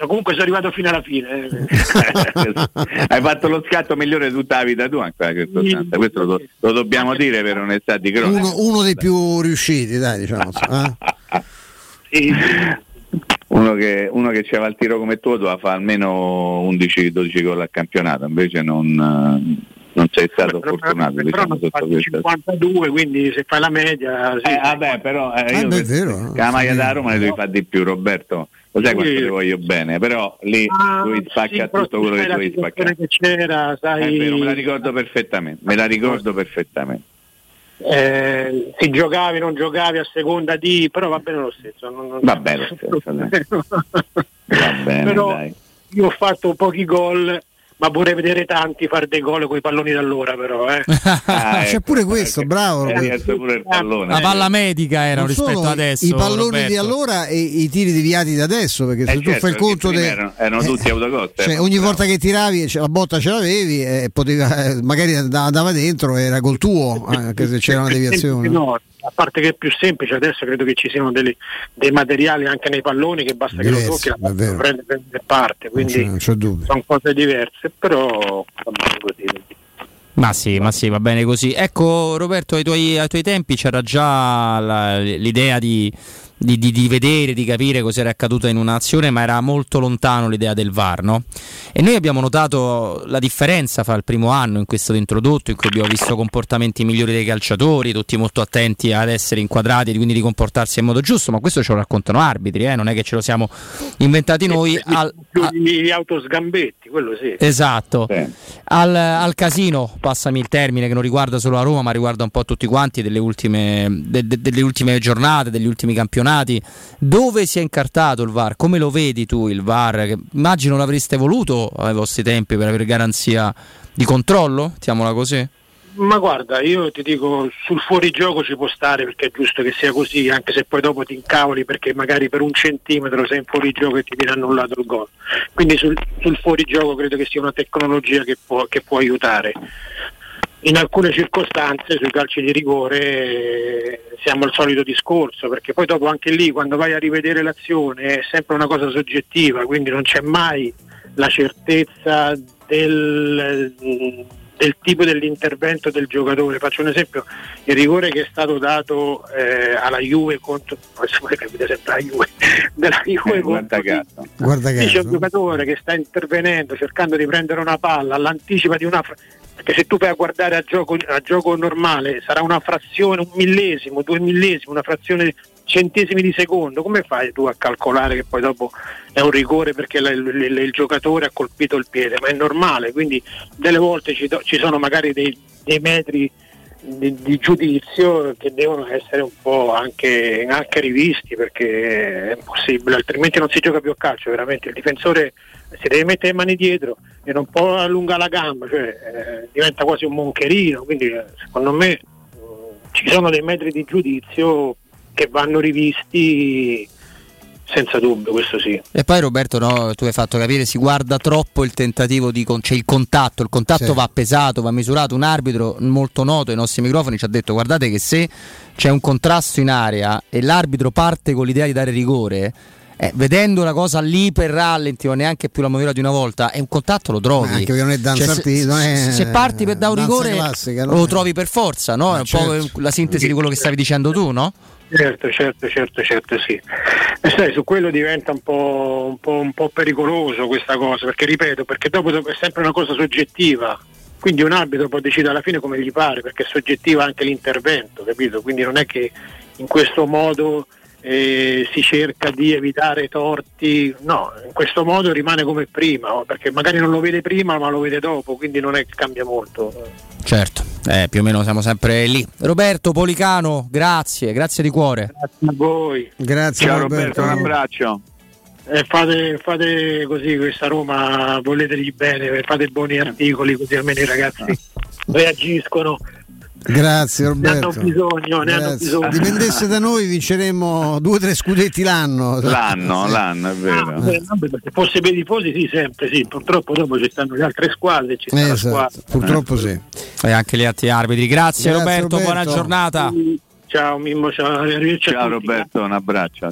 Comunque sono arrivato fino alla fine. eh. hai fatto lo scatto migliore di tutta la vita tua in quella circostanza, questo lo, lo dobbiamo dire per onestà di cronaca. Uno, uno dei più riusciti, dai, diciamo. eh? Uno che, uno che c'aveva il tiro come tu doveva fare almeno 11-12 gol al campionato, invece non, eh, non sei stato fortunato però diciamo, non sotto fai questa 52, quindi se fai la media... Sì, Eh, vabbè, però eh, io beh, è che- vero, che la maglia da Roma ne devi fare di più, Roberto. Lo sai quanto Sì. ti voglio bene, però lì Ah, lui spacca sì, però tutto tu quello che dovevi situazione spaccare. che c'era, sai... È vero, me la ricordo perfettamente, me la ricordo perfettamente. Eh, se giocavi non giocavi a seconda di però va bene lo stesso non- non- Va bene lo stesso. Va bene, però dai. io ho fatto pochi gol ma vorrei vedere tanti fare dei gol con i palloni d'allora però eh. Ah, C'è pure questo, bravo. Hai Roberto. detto pure il pallone. La palla medica era Non rispetto adesso. I palloni Roberto. di allora e i tiri deviati da adesso, perché se Eh, tu certo, fai il perché conto de- erano, erano tutti autocoste. cioè, ogni volta che tiravi la botta ce l'avevi e poteva, eh, magari andava dentro era col tuo, eh, anche se c'era una deviazione. No, a parte che è più semplice adesso credo che ci siano delle- dei materiali anche nei palloni che basta che lo Diversi, tocchi la vero. prende, prende parte Non c'è, quindi non c'è dubbio. sono cose diverse però va bene così Ma sì, ma sì, va bene così. Ecco, Roberto, ai tuoi, ai tuoi tempi c'era già la- l'idea di, di- di- di vedere, di capire cos'era accaduto in un'azione, ma era molto lontano l'idea del VAR, no? E noi abbiamo notato la differenza fra il primo anno in cui è stato introdotto, in cui abbiamo visto comportamenti migliori dei calciatori, tutti molto attenti ad essere inquadrati e quindi di comportarsi in modo giusto, ma questo ce lo raccontano arbitri, eh? non è che ce lo siamo inventati noi. Al, più gli autosgambetti quello sì Esatto. Al, al casino, passami il termine, che non riguarda solo la Roma, ma riguarda un po' tutti quanti delle ultime, de- de- delle ultime giornate, degli ultimi campionati. Dove si è incartato il VAR? Come lo vedi tu il VAR? Che immagino l'avreste voluto ai vostri tempi per avere garanzia di controllo, mettiamola così. Ma guarda, io ti dico, sul fuorigioco ci può stare perché è giusto che sia così, anche se poi dopo ti incavoli perché magari per un centimetro sei in fuorigioco e ti viene annullato il gol. Quindi sul, sul fuorigioco credo che sia una tecnologia che può, che può aiutare. In alcune circostanze sui calci di rigore eh, siamo al solito discorso, perché poi dopo anche lì quando vai a rivedere l'azione è sempre una cosa soggettiva, quindi non c'è mai la certezza del, del tipo dell'intervento del giocatore. Faccio un esempio, il rigore che è stato dato eh, alla Juve contro adesso voi capite sempre la Juve, della Juve contro Guarda Lì c'è caso. un giocatore che sta intervenendo cercando di prendere una palla all'anticipa di una fra- perché se tu vai a guardare a gioco, a gioco normale sarà una frazione, un millesimo, due millesimi, una frazione centesimi di secondo, come fai tu a calcolare che poi dopo è un rigore perché la- il, il- giocatore ha colpito il piede? Ma è normale, quindi delle volte ci, do- ci sono magari dei, dei metri di, di giudizio che devono essere un po' anche, anche rivisti perché è impossibile, altrimenti non si gioca più a calcio, veramente il difensore si deve mettere le mani dietro e non può allungare la gamba, cioè, eh, diventa quasi un moncherino, quindi eh, secondo me mh, ci sono dei metri di giudizio che vanno rivisti senza dubbio, questo sì. E poi Roberto, no, tu hai fatto capire, si guarda troppo il tentativo di... Con- c'è il contatto, il contatto Sì. va pesato, va misurato. Un arbitro molto noto ai nostri microfoni ci ha detto guardate che se c'è un contrasto in area e l'arbitro parte con l'idea di dare rigore, eh, vedendo la cosa lì per rallenti o neanche più la misura di una volta, è un contatto lo trovi. Ma anche perché non è danza Cioè, se, arti- è- se parti per dare un rigore classica, lo è- trovi per forza, no? È un po' certo. la sintesi di quello che stavi dicendo tu, no? Certo, certo, certo, certo, sì. E sai, su quello diventa un po', un, po', un po' pericoloso questa cosa, perché ripeto, perché dopo dopo è sempre una cosa soggettiva. Quindi un arbitro può decidere alla fine come gli pare, perché è soggettiva anche l'intervento, capito? Quindi non è che in questo modo eh, si cerca di evitare torti, no, in questo modo rimane come prima, perché magari non lo vede prima ma lo vede dopo, quindi non è che cambia molto. Certo, eh, più o meno siamo sempre lì. Roberto Policano, grazie, grazie di cuore. Grazie a voi. Grazie Ciao Roberto, un abbraccio. Eh, fate, fate così questa Roma, voletegli bene, fate buoni articoli così almeno i ragazzi reagiscono. Grazie Ne hanno Roberto. bisogno, ne hanno bisogno. Dipendesse da noi vinceremmo due o tre scudetti l'anno. L'anno, Sì. l'anno, è vero. Eh, vabbè, perché fosse per i tifosi sì sempre sì, purtroppo dopo ci stanno le altre squadre, ci sta la Esatto, squadra. purtroppo sì. E anche gli altri arbitri. Grazie, Grazie, Roberto, buona Roberto. giornata. Ciao Mimmo, ciao, arrivederci a Ciao tutti. Roberto, un abbraccio.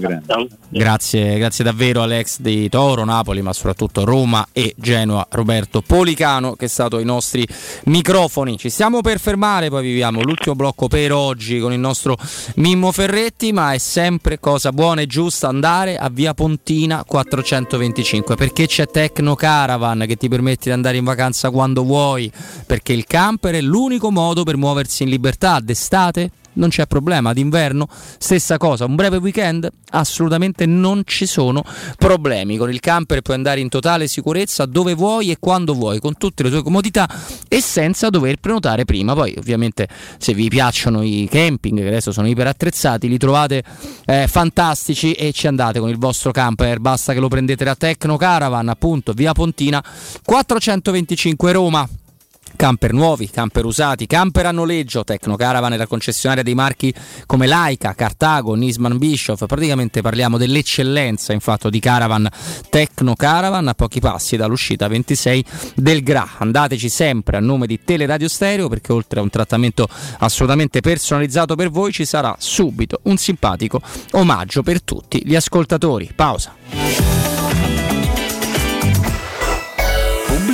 Grazie, grazie davvero all'ex di Toro, Napoli, ma soprattutto Roma e Genoa, Roberto Policano, che è stato ai nostri microfoni. Ci stiamo per fermare, poi viviamo l'ultimo blocco per oggi con il nostro Mimmo Ferretti, ma è sempre cosa buona e giusta andare a Via Pontina 425, perché c'è Tecno Caravan che ti permette di andare in vacanza quando vuoi, perché il camper è l'unico modo per muoversi in libertà d'estate non c'è problema, d'inverno stessa cosa, un breve weekend? Assolutamente non ci sono problemi, con il camper puoi andare in totale sicurezza dove vuoi e quando vuoi, con tutte le tue comodità e senza dover prenotare prima, poi ovviamente se vi piacciono i camping che adesso sono iper attrezzati li trovate eh, fantastici e ci andate con il vostro camper, basta che lo prendete da Tecno Caravan appunto via Pontina 425 Roma Camper nuovi, camper usati, camper a noleggio, Tecno Caravan è la concessionaria dei marchi come Laika, Cartago, Nisman Bischoff, praticamente parliamo dell'eccellenza infatti di Caravan Tecno Caravan a pochi passi dall'uscita 26 del Gra. Andateci sempre a nome di Teleradio Stereo perché oltre a un trattamento assolutamente personalizzato per voi ci sarà subito un simpatico omaggio per tutti gli ascoltatori. Pausa.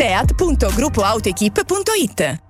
seat.gruppoautoequip.it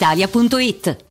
brispalitalia.it.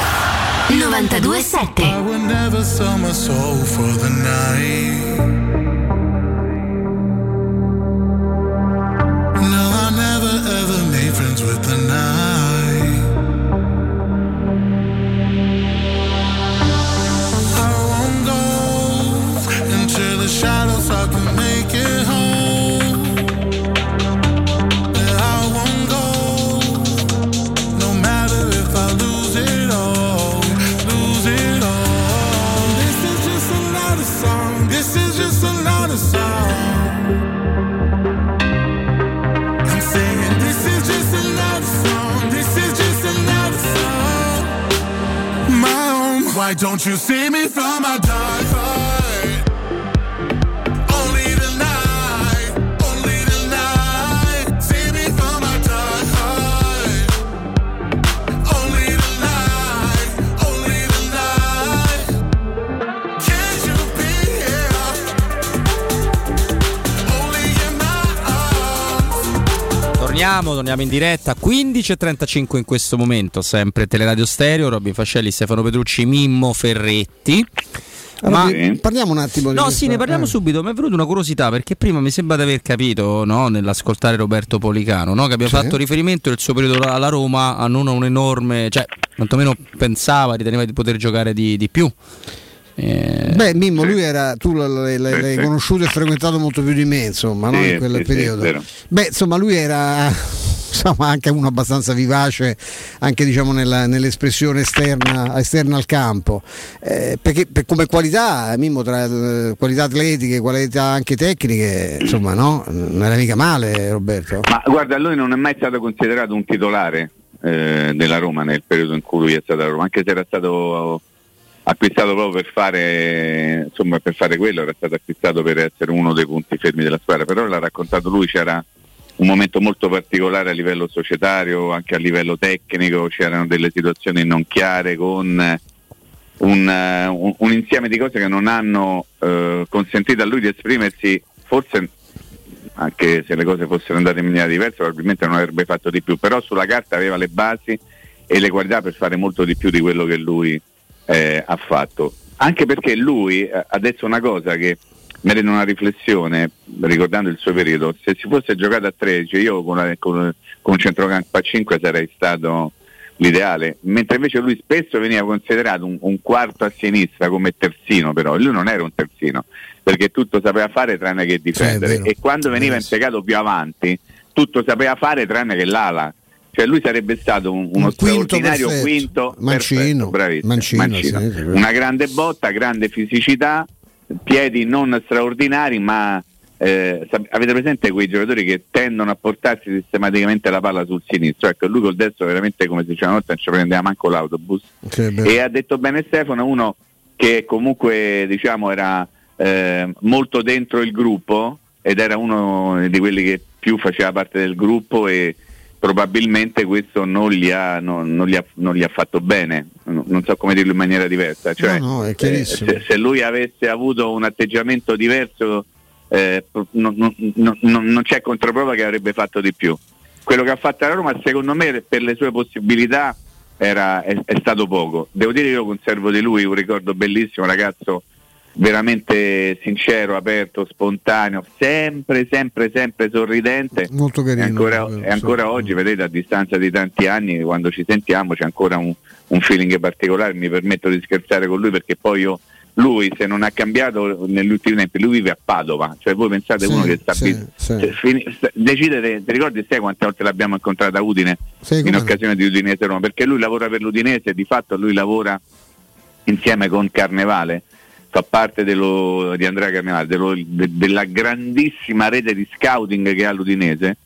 927 I would never sell my soul for the night. Why don't you see me from my dark Torniamo, torniamo in diretta 15.35 in questo momento, sempre Teleradio Stereo, Robin Fascelli, Stefano Petrucci, Mimmo Ferretti. Allora, Ma di- parliamo un attimo di No, questa- sì, ne parliamo eh. subito. Mi è venuta una curiosità perché prima mi sembra di aver capito, no, nell'ascoltare Roberto Policano, no, che abbia Sì. fatto riferimento nel suo periodo alla Roma a non a un enorme, cioè, quantomeno pensava, riteneva di poter giocare di, di più. Eh, Beh, Mimmo, lui era, tu l'hai, Sì, l'hai sì. conosciuto e frequentato molto più di me, insomma, no? Sì, in quel sì, sì, periodo. Beh, insomma, lui era insomma, anche uno abbastanza vivace, anche diciamo nella- nell'espressione esterna, esterna al campo. Eh, perché per- come qualità, Mimmo, tra eh, qualità atletiche, qualità anche tecniche, insomma, no? Non era mica male, Roberto. Ma guarda, lui non è mai stato considerato un titolare eh, della Roma nel periodo in cui lui è stato a Roma, anche se era stato acquistato proprio per fare, insomma, per fare quello, era stato acquistato per essere uno dei punti fermi della squadra, però l'ha raccontato lui, c'era un momento molto particolare a livello societario, anche a livello tecnico, c'erano delle situazioni non chiare con un, un- un insieme di cose che non hanno eh, consentito a lui di esprimersi, forse anche se le cose fossero andate in maniera diversa probabilmente non avrebbe fatto di più, però sulla carta aveva le basi e le qualità per fare molto di più di quello che lui eh, ha fatto. Anche perché lui eh, ha detto una cosa che merita una riflessione, ricordando il suo periodo, se si fosse giocato a 13 io con, una- con- con un centrocampo a 5 sarei stato l'ideale, mentre invece lui spesso veniva considerato un, un quarto a sinistra come terzino però, lui non era un terzino, perché tutto sapeva fare tranne che difendere vero. e quando veniva impiegato più avanti tutto sapeva fare tranne che l'ala. Cioè lui sarebbe stato un- uno Un quinto straordinario perfetto. quinto Mancino, perfetto, bravissimo, Mancino, Mancino. sì, una grande botta, grande fisicità, piedi non straordinari, ma eh, avete presente quei giocatori che tendono a portarsi sistematicamente la palla sul sinistro? Ecco, lui col destro veramente come si diceva una volta non ci prendeva manco l'autobus. E ha detto bene Stefano, uno che comunque diciamo era eh, molto dentro il gruppo ed era uno di quelli che più faceva parte del gruppo e probabilmente questo non gli ha, non, non gli ha- non gli ha fatto bene, non, so come dirlo in maniera diversa. Cioè, No, no, eh, se, se lui avesse avuto un atteggiamento diverso eh, non, non- c'è controprova che avrebbe fatto di più. Quello che ha fatto la Roma secondo me per le sue possibilità era- è, è stato poco. Devo dire che io conservo di lui un ricordo bellissimo, ragazzo veramente sincero, aperto, spontaneo, sempre, sempre, sempre sorridente. Molto carino. E ancora, quello, e ancora sì. oggi, vedete, a distanza di tanti anni, quando ci sentiamo c'è ancora un, un feeling particolare, mi permetto di scherzare con lui perché poi io, lui se non ha cambiato negli ultimi tempi, lui vive a Padova, cioè voi pensate Sì, uno che sta, sì, sì. cioè, sta- decidete, ti ricordi sai quante volte l'abbiamo incontrata a Udine in occasione di Udinese Roma? Perché lui lavora per l'Udinese e di fatto lui lavora insieme con Carnevale, fa parte dello- di Andrea Carnevale, dello- de- della grandissima rete di scouting che ha l'Udinese.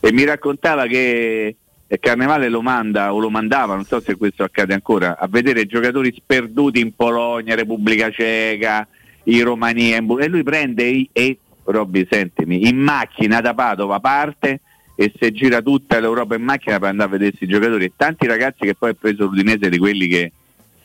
E mi raccontava che eh, Carnevale lo manda o lo mandava, non so se questo accade ancora, a vedere giocatori sperduti in Polonia, Repubblica Ceca, in Romania in Bu- e lui prende i- e Robby sentimi, in macchina da Padova parte e se gira tutta l'Europa in macchina per andare a vedersi i giocatori. E tanti ragazzi che poi ha preso l'Udinese di quelli che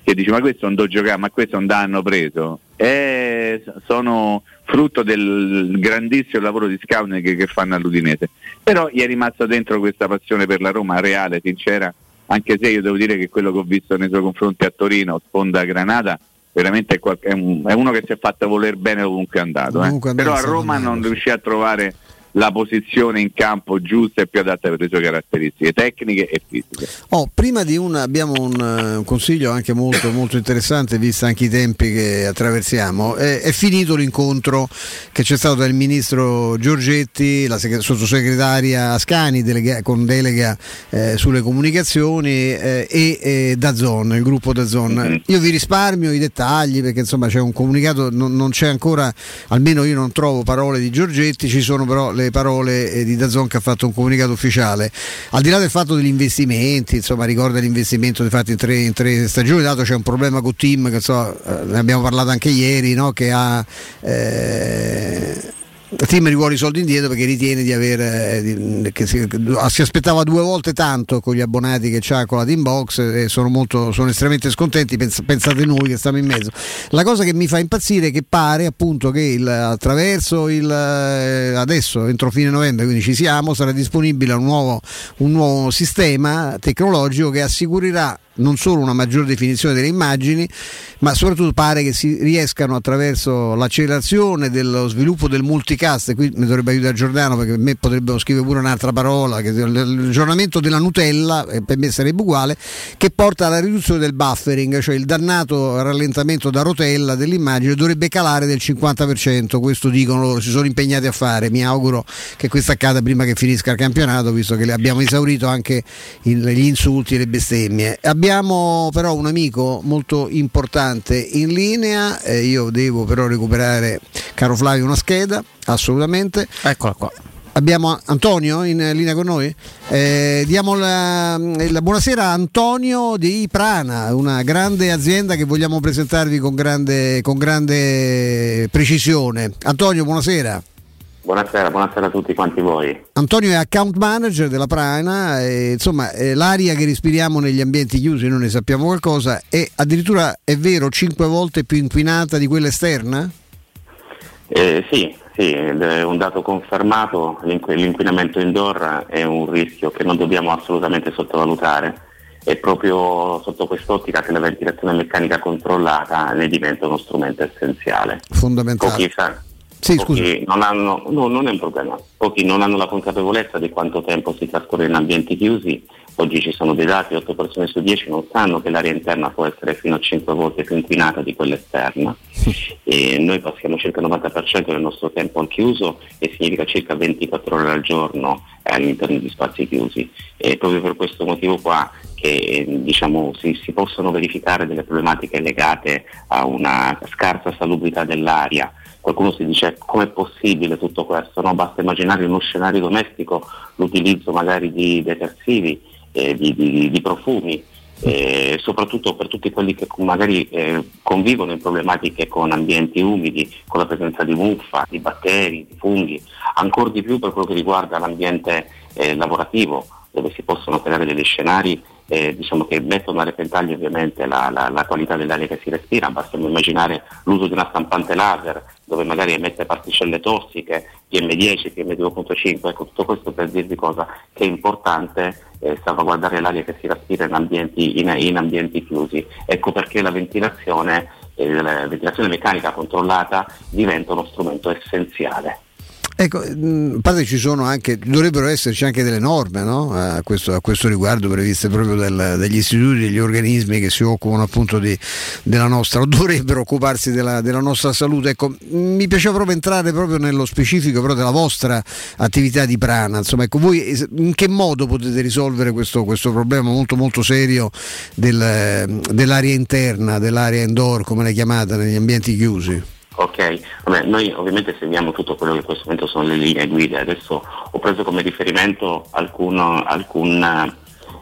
che dice ma questo non do giocare, ma questo non danno preso, e sono frutto del grandissimo lavoro di scouting che, che fanno all'Udinese. Però gli è rimasto dentro questa passione per la Roma reale, sincera, anche se io devo dire che quello che ho visto nei suoi confronti a Torino, sponda Granata, veramente è, qual- è un- è uno che si è fatto voler bene ovunque è andato. eh. Però a Roma non riuscì a trovare la posizione in campo giusta e più adatta per le sue caratteristiche tecniche e fisiche. Oh, prima di una abbiamo un, eh, un consiglio anche molto, molto interessante, visto anche i tempi che attraversiamo. È, è finito l'incontro che c'è stato dal ministro Giorgetti, la seg- sottosegretaria Ascani delega- con delega eh, sulle comunicazioni eh, e eh, Dazon, il gruppo Dazon. Io vi risparmio i dettagli perché insomma c'è un comunicato, non, non c'è ancora, almeno io non trovo parole di Giorgetti, ci sono però le parole eh, di Dazon che ha fatto un comunicato ufficiale. Al di là del fatto degli investimenti, insomma ricorda l'investimento fatto in tre, in tre stagioni, dato c'è un problema con Tim, che insomma, eh, ne abbiamo parlato anche ieri, no? che ha... eh, Tim rivuole i soldi indietro perché ritiene di aver eh, che si, si aspettava due volte tanto con gli abbonati che c'ha con la Team Box e sono, molto, sono estremamente scontenti. Pens- pensate noi che stiamo in mezzo. La cosa che mi fa impazzire è che pare appunto che il- attraverso il eh, adesso entro fine novembre quindi ci siamo sarà disponibile un nuovo, un nuovo sistema tecnologico che assicurerà non solo una maggior definizione delle immagini, ma soprattutto pare che si riescano attraverso l'accelerazione dello sviluppo del multicast, e qui mi dovrebbe aiutare Giordano perché per me potrebbero scrivere pure un'altra parola, che l'aggiornamento della Nutella, eh, per me sarebbe uguale, che porta alla riduzione del buffering, cioè il dannato rallentamento da rotella dell'immagine dovrebbe calare del 50%, questo dicono loro, si sono impegnati a fare, mi auguro che questo accada prima che finisca il campionato, visto che abbiamo esaurito anche gli insulti e le bestemmie. Abbiamo però un amico molto importante in linea, eh, io devo però recuperare, caro Flavio, una scheda, assolutamente. Eccola qua. Abbiamo Antonio in linea con noi? Eh, diamo la, la buonasera a Antonio di Prana, una grande azienda che vogliamo presentarvi con grande, con grande precisione. Antonio, buonasera. Buonasera, buonasera a tutti quanti voi. Antonio è account manager della Prana, e, insomma l'aria che respiriamo negli ambienti chiusi, noi ne sappiamo qualcosa, è addirittura è vero 5 volte più inquinata di quella esterna? Eh, sì, sì, è un dato confermato, l'inqu- l'inquinamento indoor è un rischio che non dobbiamo assolutamente sottovalutare e proprio sotto quest'ottica che la ventilazione meccanica controllata ne diventa uno strumento essenziale. Fondamentale. Pochi, sa- Sì, pochi non hanno, no, non è un problema, pochi non hanno la consapevolezza di quanto tempo si trascorre in ambienti chiusi. Oggi ci sono dei dati, 8 persone su 10 non sanno che l'aria interna può essere fino a 5 volte più inquinata di quella esterna e noi passiamo circa il 90% del nostro tempo al chiuso e significa circa 24 ore al giorno all'interno di spazi chiusi. E proprio per questo motivo qua che diciamo, si, si possono verificare delle problematiche legate a una scarsa salubrità dell'aria. Qualcuno si dice com'è possibile tutto questo? No? Basta immaginare in uno scenario domestico l'utilizzo magari di detersivi, eh, di, di- di profumi, eh, soprattutto per tutti quelli che magari eh, convivono in problematiche con ambienti umidi, con la presenza di muffa, di batteri, di funghi, ancora di più per quello che riguarda l'ambiente eh, lavorativo, dove si possono creare degli scenari eh, diciamo che mettono a repentaglio ovviamente la, la- la qualità dell'aria che si respira, basta immaginare l'uso di una stampante laser dove magari emette particelle tossiche, PM10, PM2.5, ecco tutto questo per dirvi cosa che è importante eh, salvaguardare l'aria che si respira in ambienti, in- in ambienti chiusi. Ecco perché la ventilazione, eh, la ventilazione meccanica controllata diventa uno strumento essenziale. Ecco, mh, a parte ci sono anche, dovrebbero esserci anche delle norme no? a, questo, a questo riguardo previste proprio del- dagli istituti, degli organismi che si occupano appunto di- della nostra, o dovrebbero occuparsi della, della nostra salute. Ecco, mi piaceva proprio entrare proprio nello specifico però della vostra attività di prana, insomma, ecco, voi in che modo potete risolvere questo, questo problema molto molto serio del- dell'aria interna, dell'aria indoor, come la chiamate, negli ambienti chiusi? Ok, Vabbè, noi ovviamente seguiamo tutto quello che in questo momento sono le linee guida, adesso ho preso come riferimento alcun- alcun,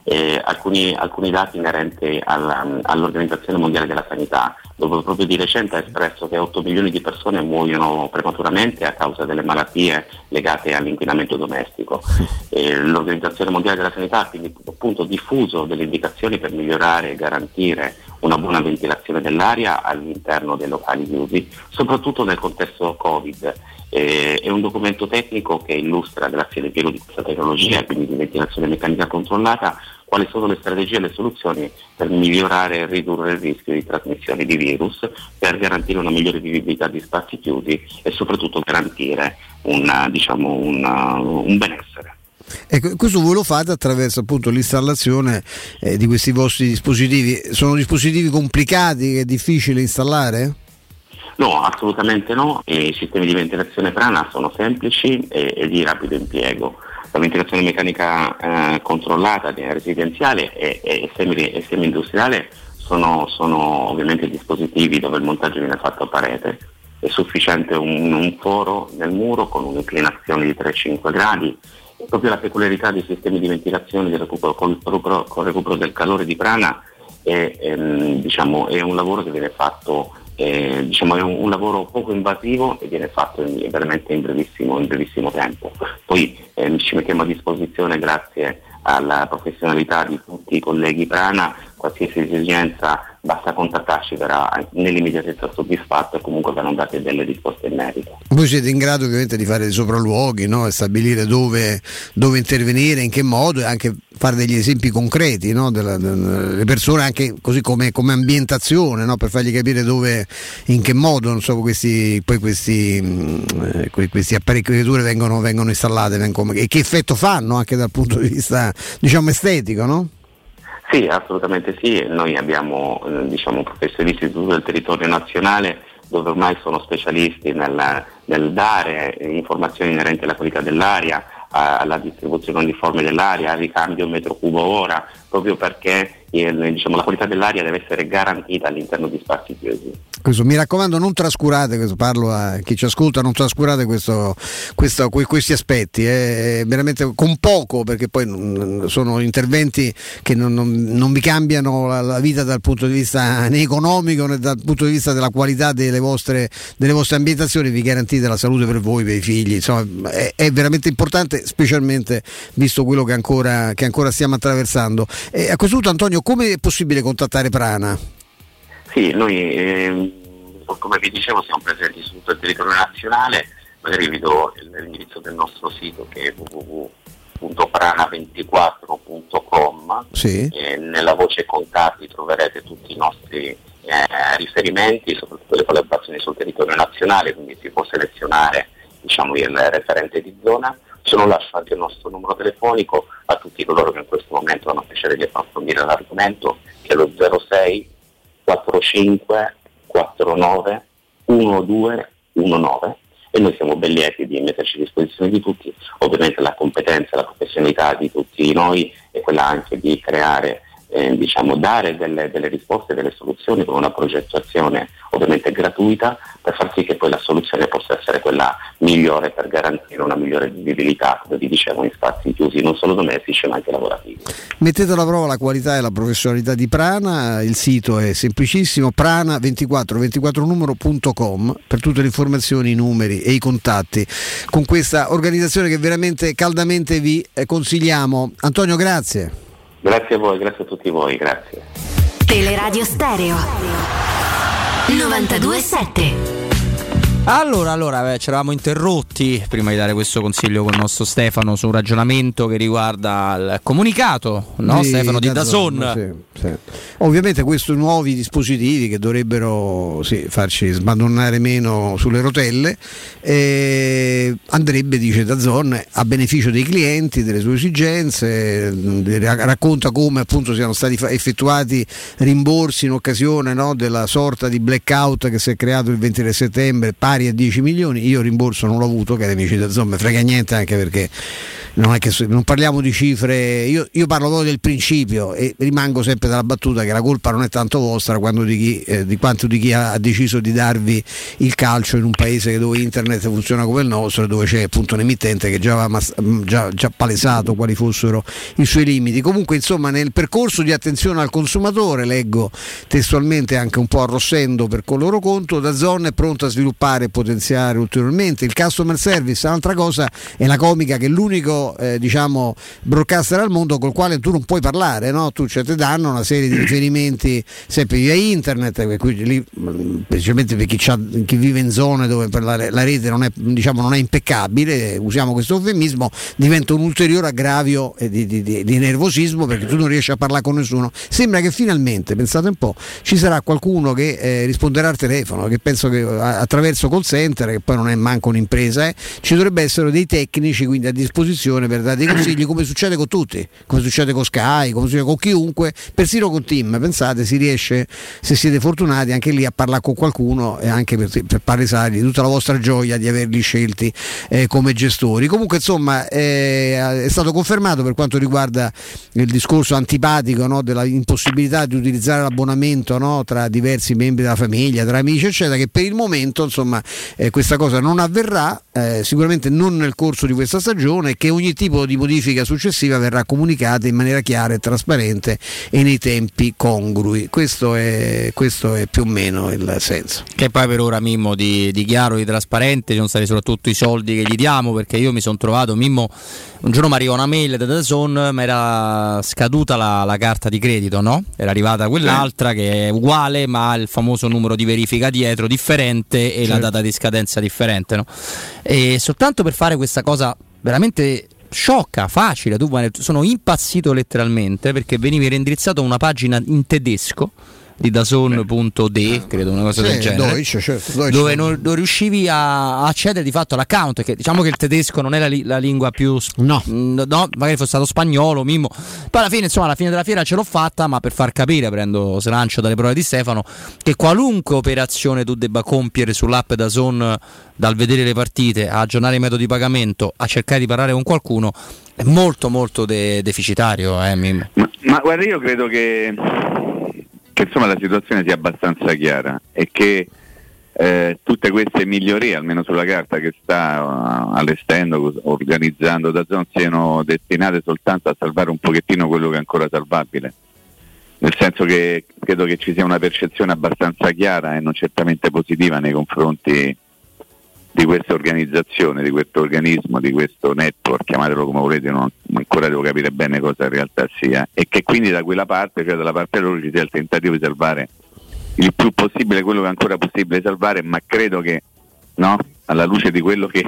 eh, alcuni, alcuni dati inerenti alla- all'Organizzazione Mondiale della Sanità, dove proprio di recente ha espresso che 8 milioni di persone muoiono prematuramente a causa delle malattie legate all'inquinamento domestico. Eh, L'Organizzazione Mondiale della Sanità ha quindi appunto diffuso delle indicazioni per migliorare e garantire una buona ventilazione dell'aria all'interno dei locali chiusi, soprattutto nel contesto Covid. Eh, è un documento tecnico che illustra, grazie all'impiego di questa tecnologia, quindi di ventilazione meccanica controllata, quali sono le strategie e le soluzioni per migliorare e ridurre il rischio di trasmissione di virus, per garantire una migliore vivibilità di spazi chiusi e soprattutto garantire una, diciamo, una- un benessere. Ecco, questo voi lo fate attraverso appunto l'installazione eh, di questi vostri dispositivi. Sono dispositivi complicati che è difficile installare? No, assolutamente no. E I sistemi di ventilazione prana sono semplici e, e di rapido impiego. La ventilazione meccanica eh, controllata residenziale e, e e semi-industriale sono, sono ovviamente dispositivi dove il montaggio viene fatto a parete. È sufficiente un, un foro nel muro con un'inclinazione di 3-5 gradi. Proprio la peculiarità dei sistemi di ventilazione di recupero, recupero- col recupero del calore di prana è, ehm, diciamo, è un lavoro che viene fatto eh, diciamo, è un, un lavoro poco invasivo e viene fatto in- veramente in brevissimo, in brevissimo tempo. Poi ehm, ci mettiamo a disposizione grazie alla professionalità di tutti i colleghi Prana, qualsiasi esigenza basta contattarci, verrà nell'immediatezza soddisfatto e comunque verranno date delle risposte in merito. Voi siete in grado ovviamente di fare dei sopralluoghi no? e stabilire dove, dove intervenire, in che modo e anche fare degli esempi concreti no? della- delle persone, anche così come, come ambientazione, no? per fargli capire dove, in che modo so, questi, poi questi, mh, eh, que- questi apparecchiature vengono, vengono installate vengono- e che effetto fanno anche dal punto di vista diciamo, estetico. No? Sì, assolutamente sì. Noi abbiamo eh, diciamo, professionisti di tutto il territorio nazionale dove ormai sono specialisti nel, nel dare informazioni inerenti alla qualità dell'aria, alla distribuzione uniforme dell'aria, al ricambio metro cubo ora, proprio perché eh, diciamo, la qualità dell'aria deve essere garantita all'interno di spazi chiusi. Questo, mi raccomando, non trascurate, questo, parlo a chi ci ascolta, non trascurate questo, questo- que- questi aspetti, eh, veramente con poco, perché poi sono interventi che non, non- non vi cambiano la, la vita dal punto di vista né economico né dal punto di vista della qualità delle vostre, delle vostre ambientazioni, vi garantite la salute per voi, per i figli, insomma è, è veramente importante, specialmente visto quello che ancora, che ancora stiamo attraversando. E a questo punto Antonio, come è possibile contattare Prana? Sì, noi ehm, come vi dicevo siamo presenti su tutto il territorio nazionale, magari vi do l'indirizzo del nostro sito che è www.prana24.com Sì. e nella voce contatti troverete tutti i nostri eh, riferimenti, soprattutto le collaborazioni sul territorio nazionale, quindi si può selezionare diciamo, il referente di zona. Lascio anche il nostro numero telefonico a tutti coloro che in questo momento hanno piacere di approfondire l'argomento, che è lo 06 45 49 1219 e noi siamo ben lieti di metterci a disposizione di tutti. Ovviamente la competenza, la professionalità di tutti noi è quella anche di creare, eh, diciamo, dare delle, delle risposte, delle soluzioni con una progettazione ovviamente gratuita per far sì che poi la soluzione possa essere quella migliore per garantire una migliore vivibilità, come vi dicevo, in spazi chiusi non solo domestici ma anche lavorativi. Mettete alla prova la qualità e la professionalità di Prana, il sito è semplicissimo, prana2424numero.com per tutte le informazioni, i numeri e i contatti con questa organizzazione che veramente caldamente vi eh, consigliamo. Antonio, grazie. Grazie a voi, grazie a tutti voi, grazie. Teleradio Stereo 927 Allora, allora, eh, ci eravamo interrotti prima di dare questo consiglio con il nostro Stefano su un ragionamento che riguarda il comunicato, no? Stefano di Dazon. sì, sì. Ovviamente questi nuovi dispositivi che dovrebbero sì, farci sbandonare meno sulle rotelle eh, andrebbe, dice Dazon, a beneficio dei clienti, delle sue esigenze, racconta come appunto siano stati effettuati rimborsi in occasione no, della sorta di blackout che si è creato il 23 settembre pari a 10 milioni, io rimborso non l'ho avuto, cari amici Zon, mi frega niente anche perché non, è che, non parliamo di cifre, io, io parlo proprio del principio e rimango sempre dalla battuta che la colpa non è tanto vostra di, chi, eh, di quanto di chi ha, deciso di darvi il calcio in un paese dove internet funziona come il nostro e dove c'è appunto un emittente che già aveva mas- già, già palesato quali fossero i suoi limiti. Comunque insomma nel percorso di attenzione al consumatore, leggo testualmente anche un po' arrossendo per con loro conto, da Zone è pronto a sviluppare e potenziare ulteriormente il customer service. Un'altra cosa è la comica che è l'unico eh, diciamo broadcaster al mondo col quale tu non puoi parlare, no? tu cioè, ti danno una serie di riferimenti sempre via internet, cui lì, specialmente per chi, chi vive in zone dove la, la rete non è, diciamo, non è impeccabile, usiamo questo eufemismo, diventa un ulteriore aggravio eh, di, di- di- di nervosismo perché tu non riesci a parlare con nessuno. Sembra che finalmente, pensate un po', ci sarà qualcuno che eh, risponderà al telefono, che penso che a- attraverso call center, che poi non è manco un'impresa, eh, ci dovrebbe essere dei tecnici quindi a disposizione per dare dei consigli come succede con tutti, come succede con Sky, come succede con chiunque, persino con Team, pensate si riesce, se siete fortunati, anche lì a parlare con qualcuno e anche per, per di tutta la vostra gioia di averli scelti eh, come gestori. Comunque insomma eh, è stato confermato per quanto riguarda il discorso antipatico no, della impossibilità di utilizzare l'abbonamento no, tra diversi membri della famiglia, tra amici eccetera, che per il momento insomma eh, questa cosa non avverrà, eh, sicuramente non nel corso di questa stagione e che ogni tipo di modifica successiva verrà comunicata in maniera chiara e trasparente e nei tempi congrui. Questo è, questo è più o meno il senso. Che poi per ora Mimmo di, di chiaro, di trasparente, ci sono stati soprattutto i soldi che gli diamo perché io mi sono trovato, Mimmo, un giorno mi arriva una mail da Dazon, mi era scaduta la, la carta di credito, no? Era arrivata quell'altra che è uguale ma ha il famoso numero di verifica dietro differente e la Certo. Data di scadenza differente, no? E soltanto per fare questa cosa veramente sciocca, facile, tu sono impazzito letteralmente perché venivi reindirizzato a una pagina in tedesco di dazon.de, credo una cosa Sì, del genere Deutsche, certo, Deutsche. dove non, non riuscivi a accedere di fatto all'account che diciamo che il tedesco non è la, li- la lingua più no. no magari fosse stato spagnolo mimmo poi alla fine insomma alla fine della fiera ce l'ho fatta ma per far capire prendo slancio dalle prove di Stefano che qualunque operazione tu debba compiere sull'app da Zone dal vedere le partite a aggiornare i metodi di pagamento a cercare di parlare con qualcuno è molto molto de- deficitario eh, Mimmo. Ma, ma guarda, io credo che, che, insomma, la situazione sia abbastanza chiara e che eh, tutte queste migliorie, almeno sulla carta che sta uh, allestendo, organizzando da Zon, siano destinate soltanto a salvare un pochettino quello che è ancora salvabile. Nel senso che credo che ci sia una percezione abbastanza chiara e non certamente positiva nei confronti di questa organizzazione, di questo organismo, di questo network, chiamatelo come volete, non ancora devo capire bene cosa in realtà sia, e che quindi da quella parte, cioè dalla parte loro ci sia il tentativo di salvare il più possibile quello che è ancora possibile salvare, ma credo che no, alla luce di quello che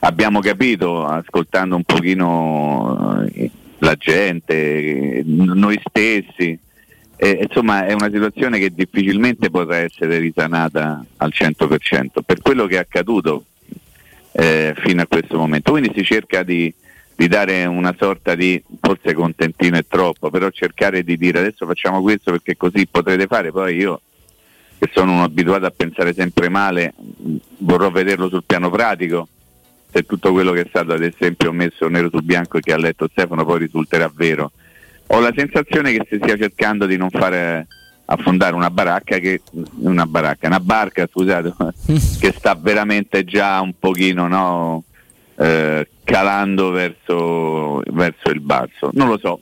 abbiamo capito ascoltando un pochino eh, la gente, noi stessi, eh, insomma è una situazione che difficilmente potrà essere risanata al 100% per quello che è accaduto eh, fino a questo momento. Quindi si cerca di, di dare una sorta di, forse contentino è troppo, però cercare di dire adesso facciamo questo perché così potrete fare, poi io che sono uno abituato a pensare sempre male, vorrò vederlo sul piano pratico, se tutto quello che è stato ad esempio messo nero su bianco e che ha letto Stefano poi risulterà vero. Ho la sensazione che si stia cercando di non fare affondare una baracca che una baracca, una barca scusate, che sta veramente già un pochino no, eh, calando verso, verso il basso. Non lo so.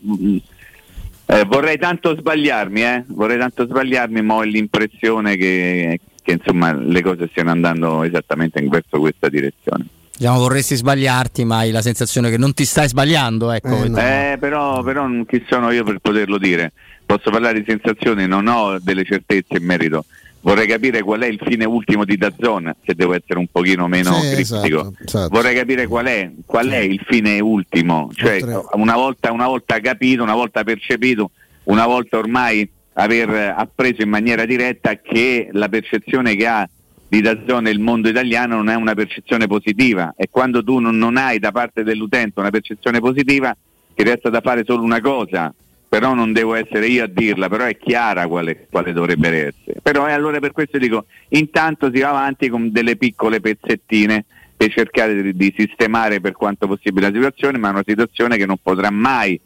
Eh, vorrei tanto sbagliarmi, eh? vorrei tanto sbagliarmi, ma ho l'impressione che, che insomma, le cose stiano andando esattamente in verso questa direzione. Diciamo, vorresti sbagliarti, ma hai la sensazione che non ti stai sbagliando. Ecco. Eh, no. eh, però, però chi sono io per poterlo dire? Posso parlare di sensazioni, non ho delle certezze in merito. Vorrei capire qual è il fine ultimo di Dazzon, se devo essere un pochino meno Sì, criptico. esatto, esatto. Vorrei capire qual è, qual è il fine ultimo. Cioè, una volta, una volta capito, una volta percepito, una volta ormai aver appreso in maniera diretta che la percezione che ha di Dazzone il mondo italiano non è una percezione positiva. E quando tu non, hai da parte dell'utente una percezione positiva ti resta da fare solo una cosa. Però non devo essere io a dirla però è chiara quale, quale dovrebbe essere. Però e allora per questo dico intanto si va avanti con delle piccole pezzettine per cercare di, di sistemare per quanto possibile la situazione ma è una situazione che non potrà mai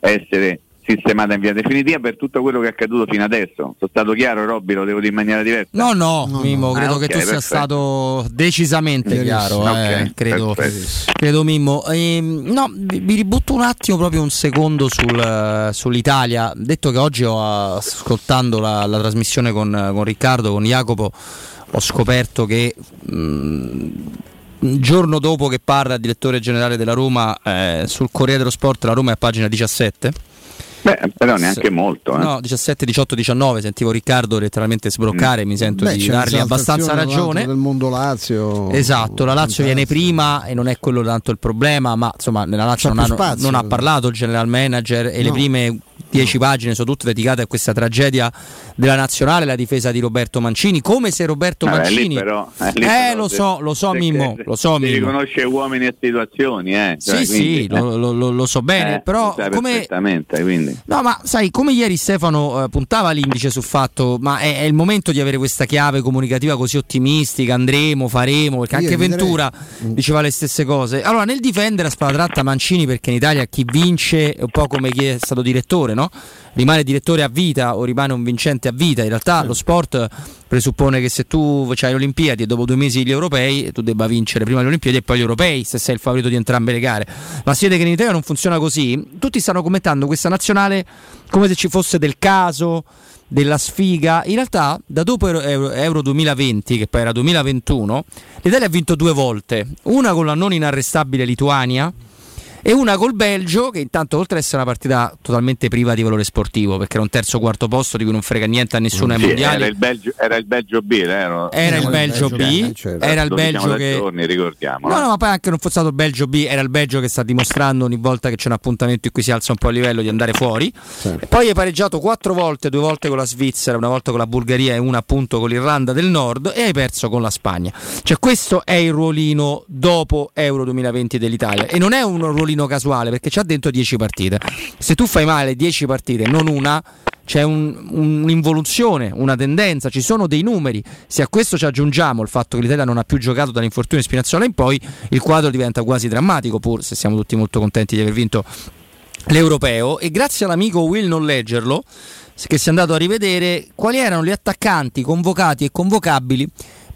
essere sistemata in via definitiva per tutto quello che è accaduto fino adesso. Sono stato chiaro, Robby, lo devo dire in maniera diversa? No, no, Mimmo, credo Ah, che ok, tu sia perfetto. stato decisamente chiaro. Ok, eh, credo, credo, Mimmo. Ehm, no, vi, ributto un attimo, proprio un secondo sul, eh, sull'Italia. Detto che oggi ho ascoltando la, la trasmissione con, con Riccardo, con Jacopo, ho scoperto che. mm, un giorno dopo che parla il direttore generale della Roma eh, sul Corriere dello Sport, la Roma è a pagina 17. Beh, però neanche molto. Eh. No, 17, 18, 19, sentivo Riccardo letteralmente sbroccare, mi sento Beh, di dargli abbastanza ragione. del mondo Lazio. Esatto, la Lazio viene prima e non è quello tanto il problema, ma insomma nella Lazio non, spazio. non ha parlato il general manager e le No. prime dieci pagine sono tutte dedicate a questa tragedia della nazionale, la difesa di Roberto Mancini, come se Roberto Vabbè, lì Mancini... però- eh, eh, però lo se- so, lo so se- Mimmo, se- lo so si Mimmo. riconosce uomini e situazioni, eh. Cioè, Sì, quindi, sì, lo, lo- lo- lo so bene, eh, però sai come... perfettamente, quindi. No, ma sai, come ieri Stefano eh, puntava l'indice sul fatto, ma è, è il momento di avere questa chiave comunicativa così ottimistica, andremo, faremo, perché Io anche. Ventura diceva le stesse cose. Allora, nel difendere a spada tratta Mancini, perché in Italia chi vince è un po' come chi è stato direttore, no? Rimane direttore a vita o rimane un vincente a vita. In realtà lo sport presuppone che se tu hai le Olimpiadi e dopo due mesi gli europei, tu debba vincere prima le Olimpiadi e poi gli europei, se sei il favorito di entrambe le gare. Ma si vede che in Italia non funziona così. Tutti stanno commentando questa nazionale come se ci fosse del caso, della sfiga. In realtà, da dopo Euro, Euro- Euro 2020, che poi era 2021, l'Italia ha vinto due volte. Una con la non inarrestabile Lituania e una col Belgio che intanto oltre ad essere una partita totalmente priva di valore sportivo perché era un terzo quarto posto di cui non frega niente a nessuno ai Sì, mondiali era, il Belgio, era il Belgio B, vero? Era il Belgio B, era il diciamo Belgio che- giorni, ricordiamo. No, no, ma poi anche non fosse stato il Belgio B, era il Belgio che sta dimostrando ogni volta che c'è un appuntamento in cui si alza un po' il livello di andare fuori. E poi hai pareggiato quattro volte, due volte con la Svizzera, una volta con la Bulgaria e una appunto con l'Irlanda del Nord e hai perso con la Spagna. Cioè questo è il ruolino dopo Euro 2020 dell'Italia e non è un ruolino casuale perché c'ha dentro 10 partite. Se tu fai male 10 partite, non una, c'è un- un'involuzione, una tendenza, ci sono dei numeri. Se a questo ci aggiungiamo il fatto che l'Italia non ha più giocato dall'infortunio di Spinazzola in poi, il quadro diventa quasi drammatico, pur se siamo tutti molto contenti di aver vinto l'europeo. E grazie all'amico Will non leggerlo, che si è andato a rivedere quali erano gli attaccanti convocati e convocabili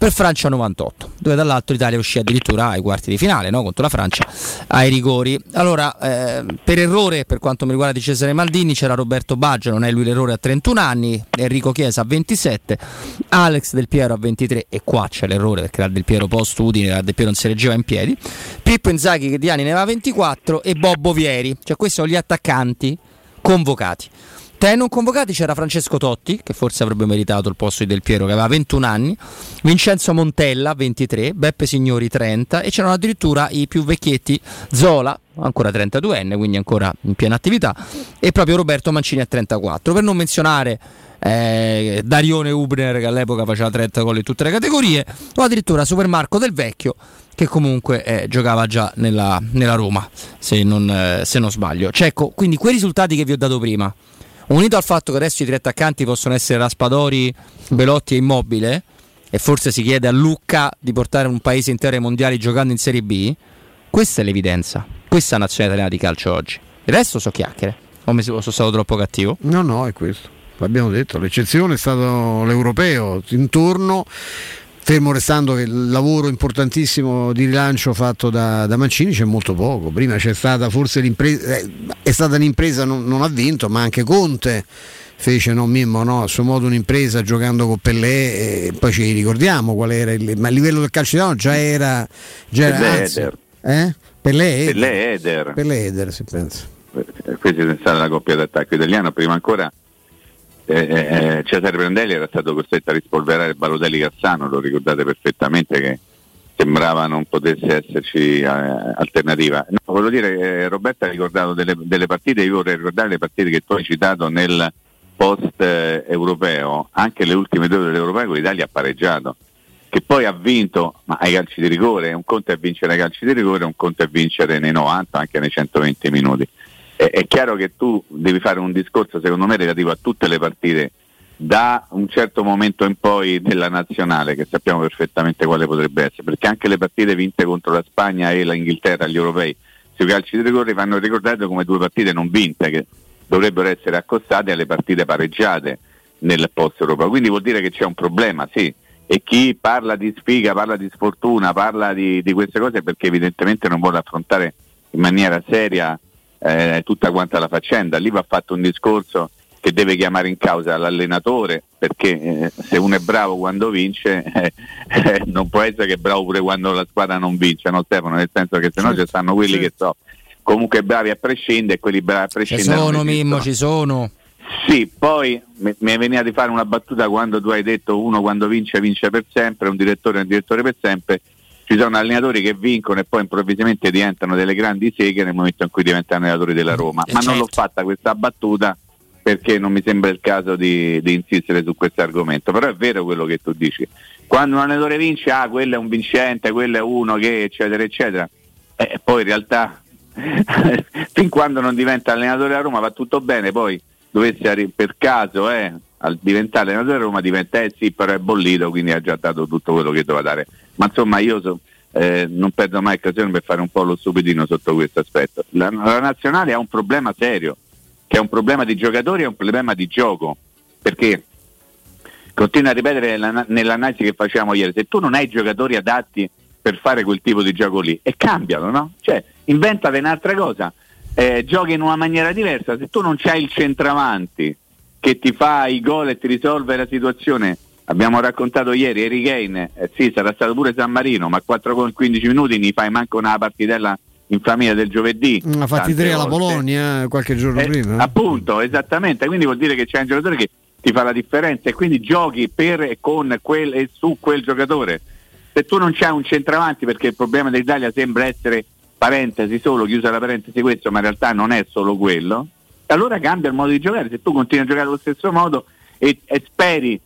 per Francia 98, dove dall'altro l'Italia uscì addirittura ai quarti di finale no? contro la Francia ai rigori. Allora, eh, per errore, per quanto mi riguarda di Cesare Maldini, c'era Roberto Baggio, non è lui l'errore a 31 anni, Enrico Chiesa a 27, Alex Del Piero a 23 e qua c'è l'errore perché la Del Piero post Udine, la Del Piero non si reggeva in piedi, Pippo Inzaghi che di anni ne aveva 24 e Bobbo Vieri, cioè questi sono gli attaccanti convocati. Tra i non convocati c'era Francesco Totti, che forse avrebbe meritato il posto di Del Piero, che aveva 21 anni, Vincenzo Montella, 23, Beppe Signori, 30 e c'erano addirittura i più vecchietti, Zola, ancora 32enne, quindi ancora in piena attività, e proprio Roberto Mancini a 34. Per non menzionare eh, Darione Ubner, che all'epoca faceva 30 gol in tutte le categorie, o addirittura Super Marco Del Vecchio, che comunque eh, giocava già nella, nella Roma, se non, eh, se non sbaglio. Cecco, quindi quei risultati che vi ho dato prima unito al fatto che adesso i tre attaccanti possono essere Raspadori, Belotti e Immobile, e forse si chiede a Lucca di portare un paese intero ai mondiali giocando in Serie B, questa è l'evidenza. Questa è la nazionale italiana di calcio oggi. Il resto so chiacchiere. O mi sono stato troppo cattivo? No, no, è questo. L'abbiamo detto, l'eccezione è stato l'europeo. Intorno fermo restando che il lavoro importantissimo di rilancio fatto da, da Mancini c'è molto poco. Prima c'è stata forse l'impresa, eh, è stata un'impresa, non, non, ha vinto, ma anche Conte fece no, Mimmo, no, a suo modo un'impresa giocando con Pellè e poi ci ricordiamo qual era il, ma a livello del calcio italiano già era, già era anzi, eh? Pellè Eder. Pellè Eder. Pellè Eder si pensa. Eh, questa è stata la coppia d'attacco italiana, prima ancora eh, eh, Cesare Prandelli era stato costretto a rispolverare Balotelli Cassano, lo ricordate perfettamente che sembrava non potesse esserci eh, alternativa. No, voglio dire, eh, Roberta ha ricordato delle, delle, partite, io vorrei ricordare le partite che tu hai citato nel post eh, europeo, anche le ultime due dell'europeo con l'Italia ha pareggiato, che poi ha vinto ma ai calci di rigore, un conto è vincere ai calci di rigore, un conto è vincere nei 90, anche nei 120 minuti è, è chiaro che tu devi fare un discorso secondo me relativo a tutte le partite da un certo momento in poi della nazionale, che sappiamo perfettamente quale potrebbe essere, perché anche le partite vinte contro la Spagna e l'Inghilterra agli europei sui calci di rigore vanno ricordate come due partite non vinte, che dovrebbero essere accostate alle partite pareggiate nel post europeo. Quindi vuol dire che c'è un problema, sì. E chi parla di sfiga, parla di sfortuna, parla di, di queste cose perché evidentemente non vuole affrontare in maniera seria eh, tutta quanta la faccenda. Lì va fatto un discorso che deve chiamare in causa l'allenatore perché eh, se uno è bravo quando vince eh, eh, non può essere che è bravo pure quando la squadra non vince, no Stefano? Nel senso che se no certo, ci stanno quelli certo. che so comunque bravi a prescindere e quelli bravi a prescindere. Ci sono Mimmo, ci sono. Sì, poi mi, mi veniva di fare una battuta quando tu hai detto uno quando vince vince per sempre, un direttore è un direttore per sempre ci sono allenatori che vincono e poi improvvisamente diventano delle grandi seghe nel momento in cui diventano allenatori della Roma. Ma certo. non l'ho certo. fatta questa battuta perché non mi sembra il caso di, di insistere su questo argomento. Però è vero quello che tu dici. Quando un allenatore vince, ah, quello è un vincente, quello è uno che, eccetera, eccetera. E eh, poi in realtà, fin quando non diventa allenatore della Roma va tutto bene, poi dovesse per caso eh, al diventare allenatore della Roma diventa eh sì, però è bollito, quindi ha già dato tutto quello che doveva dare ma insomma io so, eh, non perdo mai occasione per fare un po' lo stupidino sotto questo aspetto. La, la, nazionale ha un problema serio, che è un problema di giocatori e un problema di gioco, perché continua a ripetere la, nell'analisi che facciamo ieri, se tu non hai giocatori adatti per fare quel tipo di gioco lì, e cambiano, no? Cioè, inventate un'altra cosa, eh, giochi in una maniera diversa, se tu non c'hai il centravanti che ti fa i gol e ti risolve la situazione Abbiamo raccontato ieri Eri Kane, eh, sì, sarà stato pure San Marino, ma 4 con 15 minuti ne fai manco una partitella in famiglia del giovedì. Ha fatti tre alla Polonia eh, qualche giorno eh, prima. Appunto, esattamente, quindi vuol dire che c'è un giocatore che ti fa la differenza e quindi giochi per e con quel e su quel giocatore. Se tu non c'hai un centravanti, perché il problema dell'Italia sembra essere parentesi solo, chiusa la parentesi questo, ma in realtà non è solo quello, allora cambia il modo di giocare. Se tu continui a giocare allo stesso modo e, e speri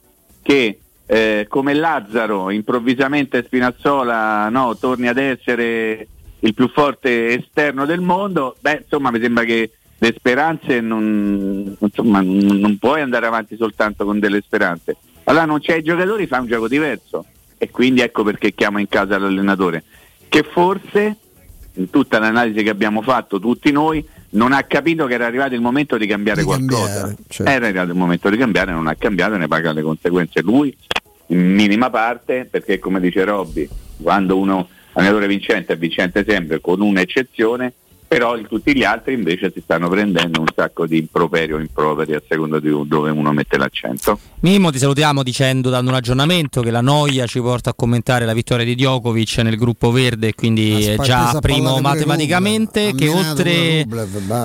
che eh, come Lazzaro improvvisamente Spinazzola no, torni ad essere il più forte esterno del mondo, beh insomma mi sembra che le speranze non, insomma, non puoi andare avanti soltanto con delle speranze. Allora non c'è i giocatori, fa un gioco diverso e quindi ecco perché chiamo in casa l'allenatore, che forse in tutta l'analisi che abbiamo fatto tutti noi non ha capito che era arrivato il momento di cambiare di qualcosa. Cambiare, certo. Era arrivato il momento di cambiare, non ha cambiato ne paga le conseguenze lui in minima parte, perché come dice Robby, quando uno allenatore vincente è vincente sempre con un'eccezione, però in tutti gli altri invece si stanno prendendo un sacco di improperi o improperi a seconda di dove uno mette l'accento. Mimmo ti salutiamo dicendo, dando un aggiornamento, che la noia ci porta a commentare la vittoria di Djokovic nel gruppo verde, quindi è già primo matematicamente, che oltre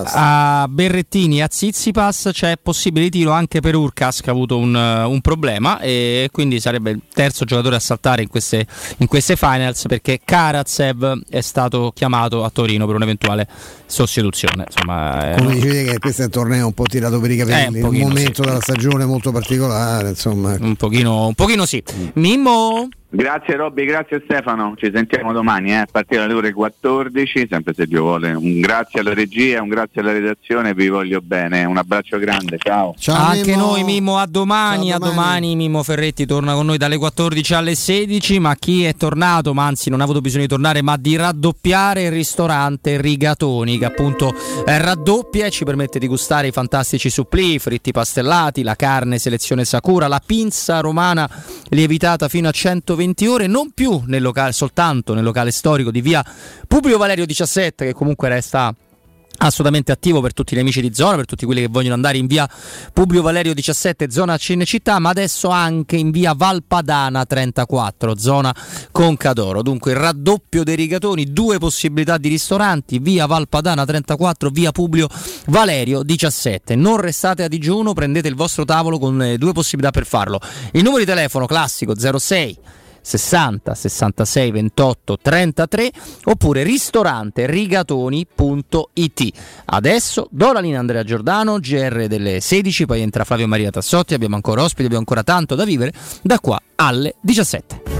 a Berrettini e a Zizipas c'è possibile tiro anche per Urkas che ha avuto un, un problema e quindi sarebbe il terzo giocatore a saltare in queste, in queste finals perché Karatsev è stato chiamato a Torino per un'eventuale sostituzione. Insomma, Come eh, dicevi che questo è un torneo un po' tirato per i capelli, Eh, un un, pochino, momento sì. della stagione molto particolare, insomma. un pochino, un pochino sì. Mimmo? Grazie Robby, grazie Stefano, ci sentiamo domani eh, a partire dalle ore 14, sempre se Dio vuole. Un grazie alla regia, un grazie alla redazione, vi voglio bene, un abbraccio grande, ciao. Anche noi Mimmo a domani, a domani Mimmo Ferretti torna con noi dalle 14 alle 16, ma chi è tornato, ma anzi non ha avuto bisogno di tornare, ma di raddoppiare il ristorante Rigatoni che appunto eh, raddoppia e ci permette di gustare i fantastici supplì, fritti pastellati, la carne selezione Sakura, la pinza romana lievitata fino a 120 ore, non più nel locale, soltanto nel locale storico di via Publio Valerio 17 che comunque resta assolutamente attivo per tutti gli amici di zona, per tutti quelli che vogliono andare in via Publio Valerio 17, zona Cinecittà, ma adesso anche in via Valpadana 34, zona Concadoro. Dunque il raddoppio dei rigatoni, due possibilità di ristoranti, via Valpadana 34, via Publio Valerio 17. Non restate a digiuno, prendete il vostro tavolo con eh, due possibilità per farlo. Il numero di telefono classico 06 60 66 28 33 oppure ristorante rigatoni.it. Adesso do la linea Andrea Giordano, GR delle 16, poi entra Flavio Maria Tassotti, abbiamo ancora ospiti, abbiamo ancora tanto da vivere da qua alle 17.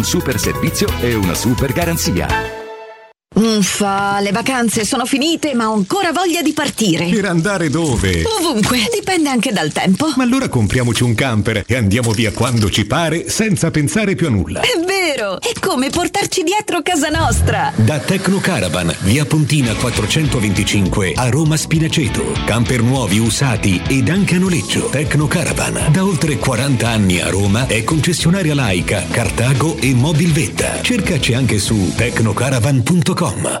un super servizio e una super garanzia. Uffa, le vacanze sono finite, ma ho ancora voglia di partire. Per andare dove? Ovunque, dipende anche dal tempo. Ma allora compriamoci un camper e andiamo via quando ci pare senza pensare più a nulla. È vero! È come portarci dietro casa nostra. Da Tecno Caravan, via Pontina 425 a Roma Spinaceto. Camper nuovi, usati ed anche a noleggio. Tecno Caravan, da oltre 40 anni a Roma, è concessionaria laica, Cartago e Mobilvetta. Cercaci anche su tecnocaravan.com.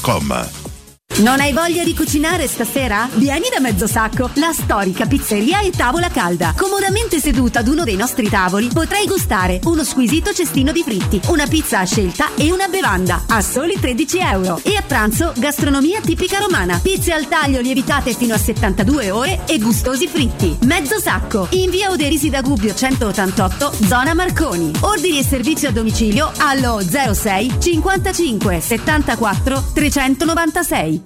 www.radioticino.com Non hai voglia di cucinare stasera? Vieni da Mezzosacco, la storica pizzeria e tavola calda. Comodamente seduta ad uno dei nostri tavoli potrai gustare uno squisito cestino di fritti, una pizza a scelta e una bevanda a soli 13 euro. E a pranzo gastronomia tipica romana, pizze al taglio lievitate fino a 72 ore e gustosi fritti. Mezzosacco, in via Oderisi da Gubbio 188, zona Marconi. Ordini e servizio a domicilio allo 06 55 74 396.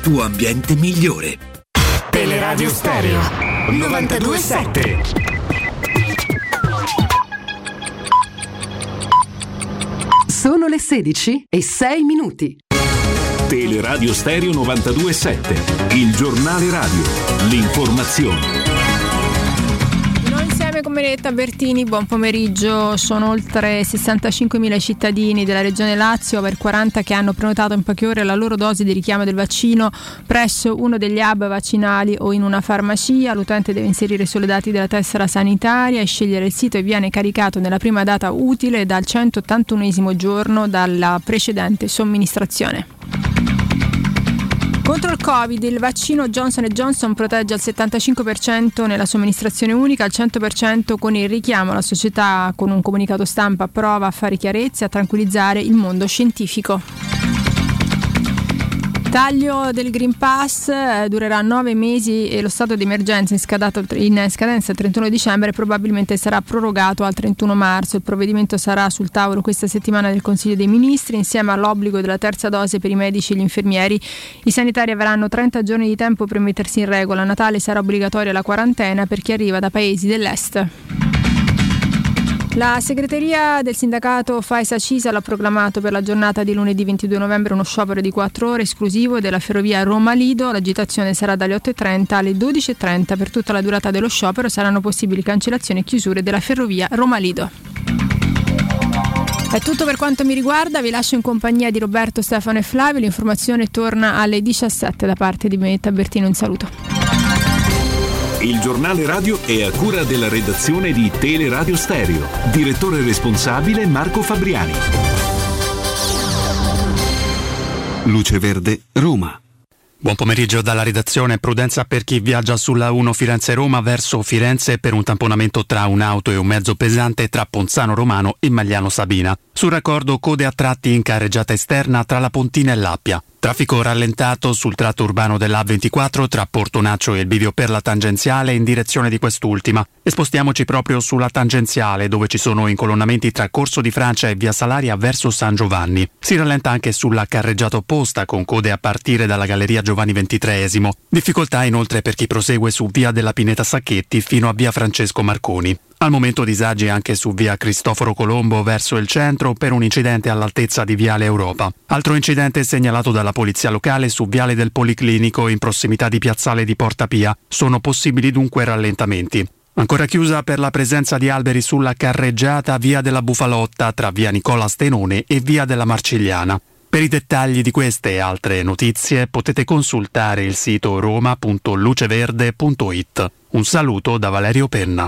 tuo ambiente migliore. Teleradio Stereo 927. Sono le 16 e 6 minuti. Teleradio Stereo 927, il giornale radio, l'informazione. Benedetta Bertini, buon pomeriggio. Sono oltre 65.000 cittadini della regione Lazio, per 40 che hanno prenotato in poche ore la loro dose di richiamo del vaccino presso uno degli hub vaccinali o in una farmacia. L'utente deve inserire solo i dati della tessera sanitaria e scegliere il sito e viene caricato nella prima data utile dal 181 giorno dalla precedente somministrazione. Contro il Covid il vaccino Johnson Johnson protegge al 75% nella somministrazione unica, al 100% con il richiamo alla società con un comunicato stampa prova a fare chiarezza e a tranquillizzare il mondo scientifico. Taglio del Green Pass eh, durerà nove mesi e lo stato di emergenza in, scadenza il 31 dicembre probabilmente sarà prorogato al 31 marzo. Il provvedimento sarà sul tavolo questa settimana del Consiglio dei Ministri insieme all'obbligo della terza dose per i medici e gli infermieri. I sanitari avranno 30 giorni di tempo per mettersi in regola. A Natale sarà obbligatoria la quarantena per chi arriva da paesi dell'est. La segreteria del sindacato Faisa Cisa l'ha proclamato per la giornata di lunedì 22 novembre uno sciopero di 4 ore esclusivo della ferrovia Roma-Lido. L'agitazione sarà dalle 8.30 alle 12.30. Per tutta la durata dello sciopero saranno possibili cancellazioni e chiusure della ferrovia Roma-Lido. È tutto per quanto mi riguarda, vi lascio in compagnia di Roberto, Stefano e Flavio. L'informazione torna alle 17 da parte di Benetta Bertino. Un saluto. Il giornale radio è a cura della redazione di Teleradio Stereo. Direttore responsabile Marco Fabriani. Luce Verde, Roma. Buon pomeriggio dalla redazione. Prudenza per chi viaggia sulla 1 Firenze-Roma verso Firenze per un tamponamento tra un'auto e un mezzo pesante tra Ponzano Romano e Magliano Sabina. Sul raccordo code a tratti in carreggiata esterna tra la Pontina e l'Appia. Traffico rallentato sul tratto urbano dell'A24 tra Portonaccio e il bivio per la tangenziale in direzione di quest'ultima. E spostiamoci proprio sulla tangenziale dove ci sono incolonnamenti tra Corso di Francia e Via Salaria verso San Giovanni. Si rallenta anche sulla carreggiata opposta con code a partire dalla Galleria Giovanni XXIII. Difficoltà inoltre per chi prosegue su Via della Pineta Sacchetti fino a Via Francesco Marconi. Al momento disagi anche su via Cristoforo Colombo verso il centro per un incidente all'altezza di Viale Europa. Altro incidente segnalato dalla polizia locale su Viale del Policlinico in prossimità di Piazzale di Porta Pia. Sono possibili dunque rallentamenti. Ancora chiusa per la presenza di alberi sulla carreggiata via della Bufalotta tra via Nicola Stenone e via della Marcigliana. Per i dettagli di queste e altre notizie potete consultare il sito roma.luceverde.it. Un saluto da Valerio Penna.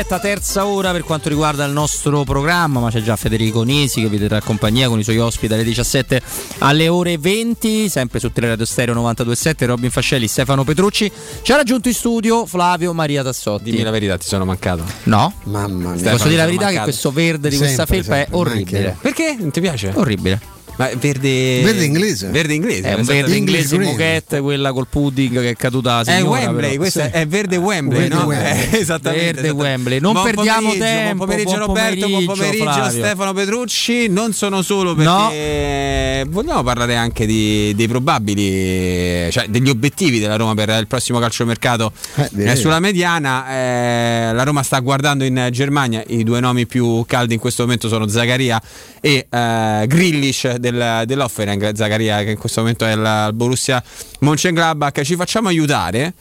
Diretta, terza ora per quanto riguarda il nostro programma, ma c'è già Federico Nisi che vi terrà compagnia con i suoi ospiti dalle 17 alle ore 20, sempre su Teleradio Stereo 92.7, Robin Fascelli, Stefano Petrucci. Ci ha raggiunto in studio Flavio Maria Tassotti. Dimmi la verità, ti sono mancato. No? Mamma mia. Posso dire la verità che questo verde di questa Sempre, felpa è sempre, orribile. anche. Perché? Non ti piace? Orribile. Ma è verde. Verde inglese. Verde inglese. È un esattamente. verde inglese moquette, quella col pudding che è caduta la È. Wembley, questo Sì. è verde Wembley, Verde no? Wembley. Eh, esattamente. Verde esattamente. Wembley. Non Buon perdiamo tempo, Buon pomeriggio buon Roberto, buon pomeriggio, Flavio. Stefano Petrucci. Non sono solo perché vogliamo parlare anche di- dei probabili, cioè degli obiettivi della Roma per il prossimo calciomercato. Eh. Eh, sulla mediana eh, la Roma sta guardando in Germania, i due nomi più caldi in questo momento sono Zagaria e eh, Grillish del, dell'Offenheim, Zagaria che in questo momento è al Borussia Mönchengladbach. Ci facciamo aiutare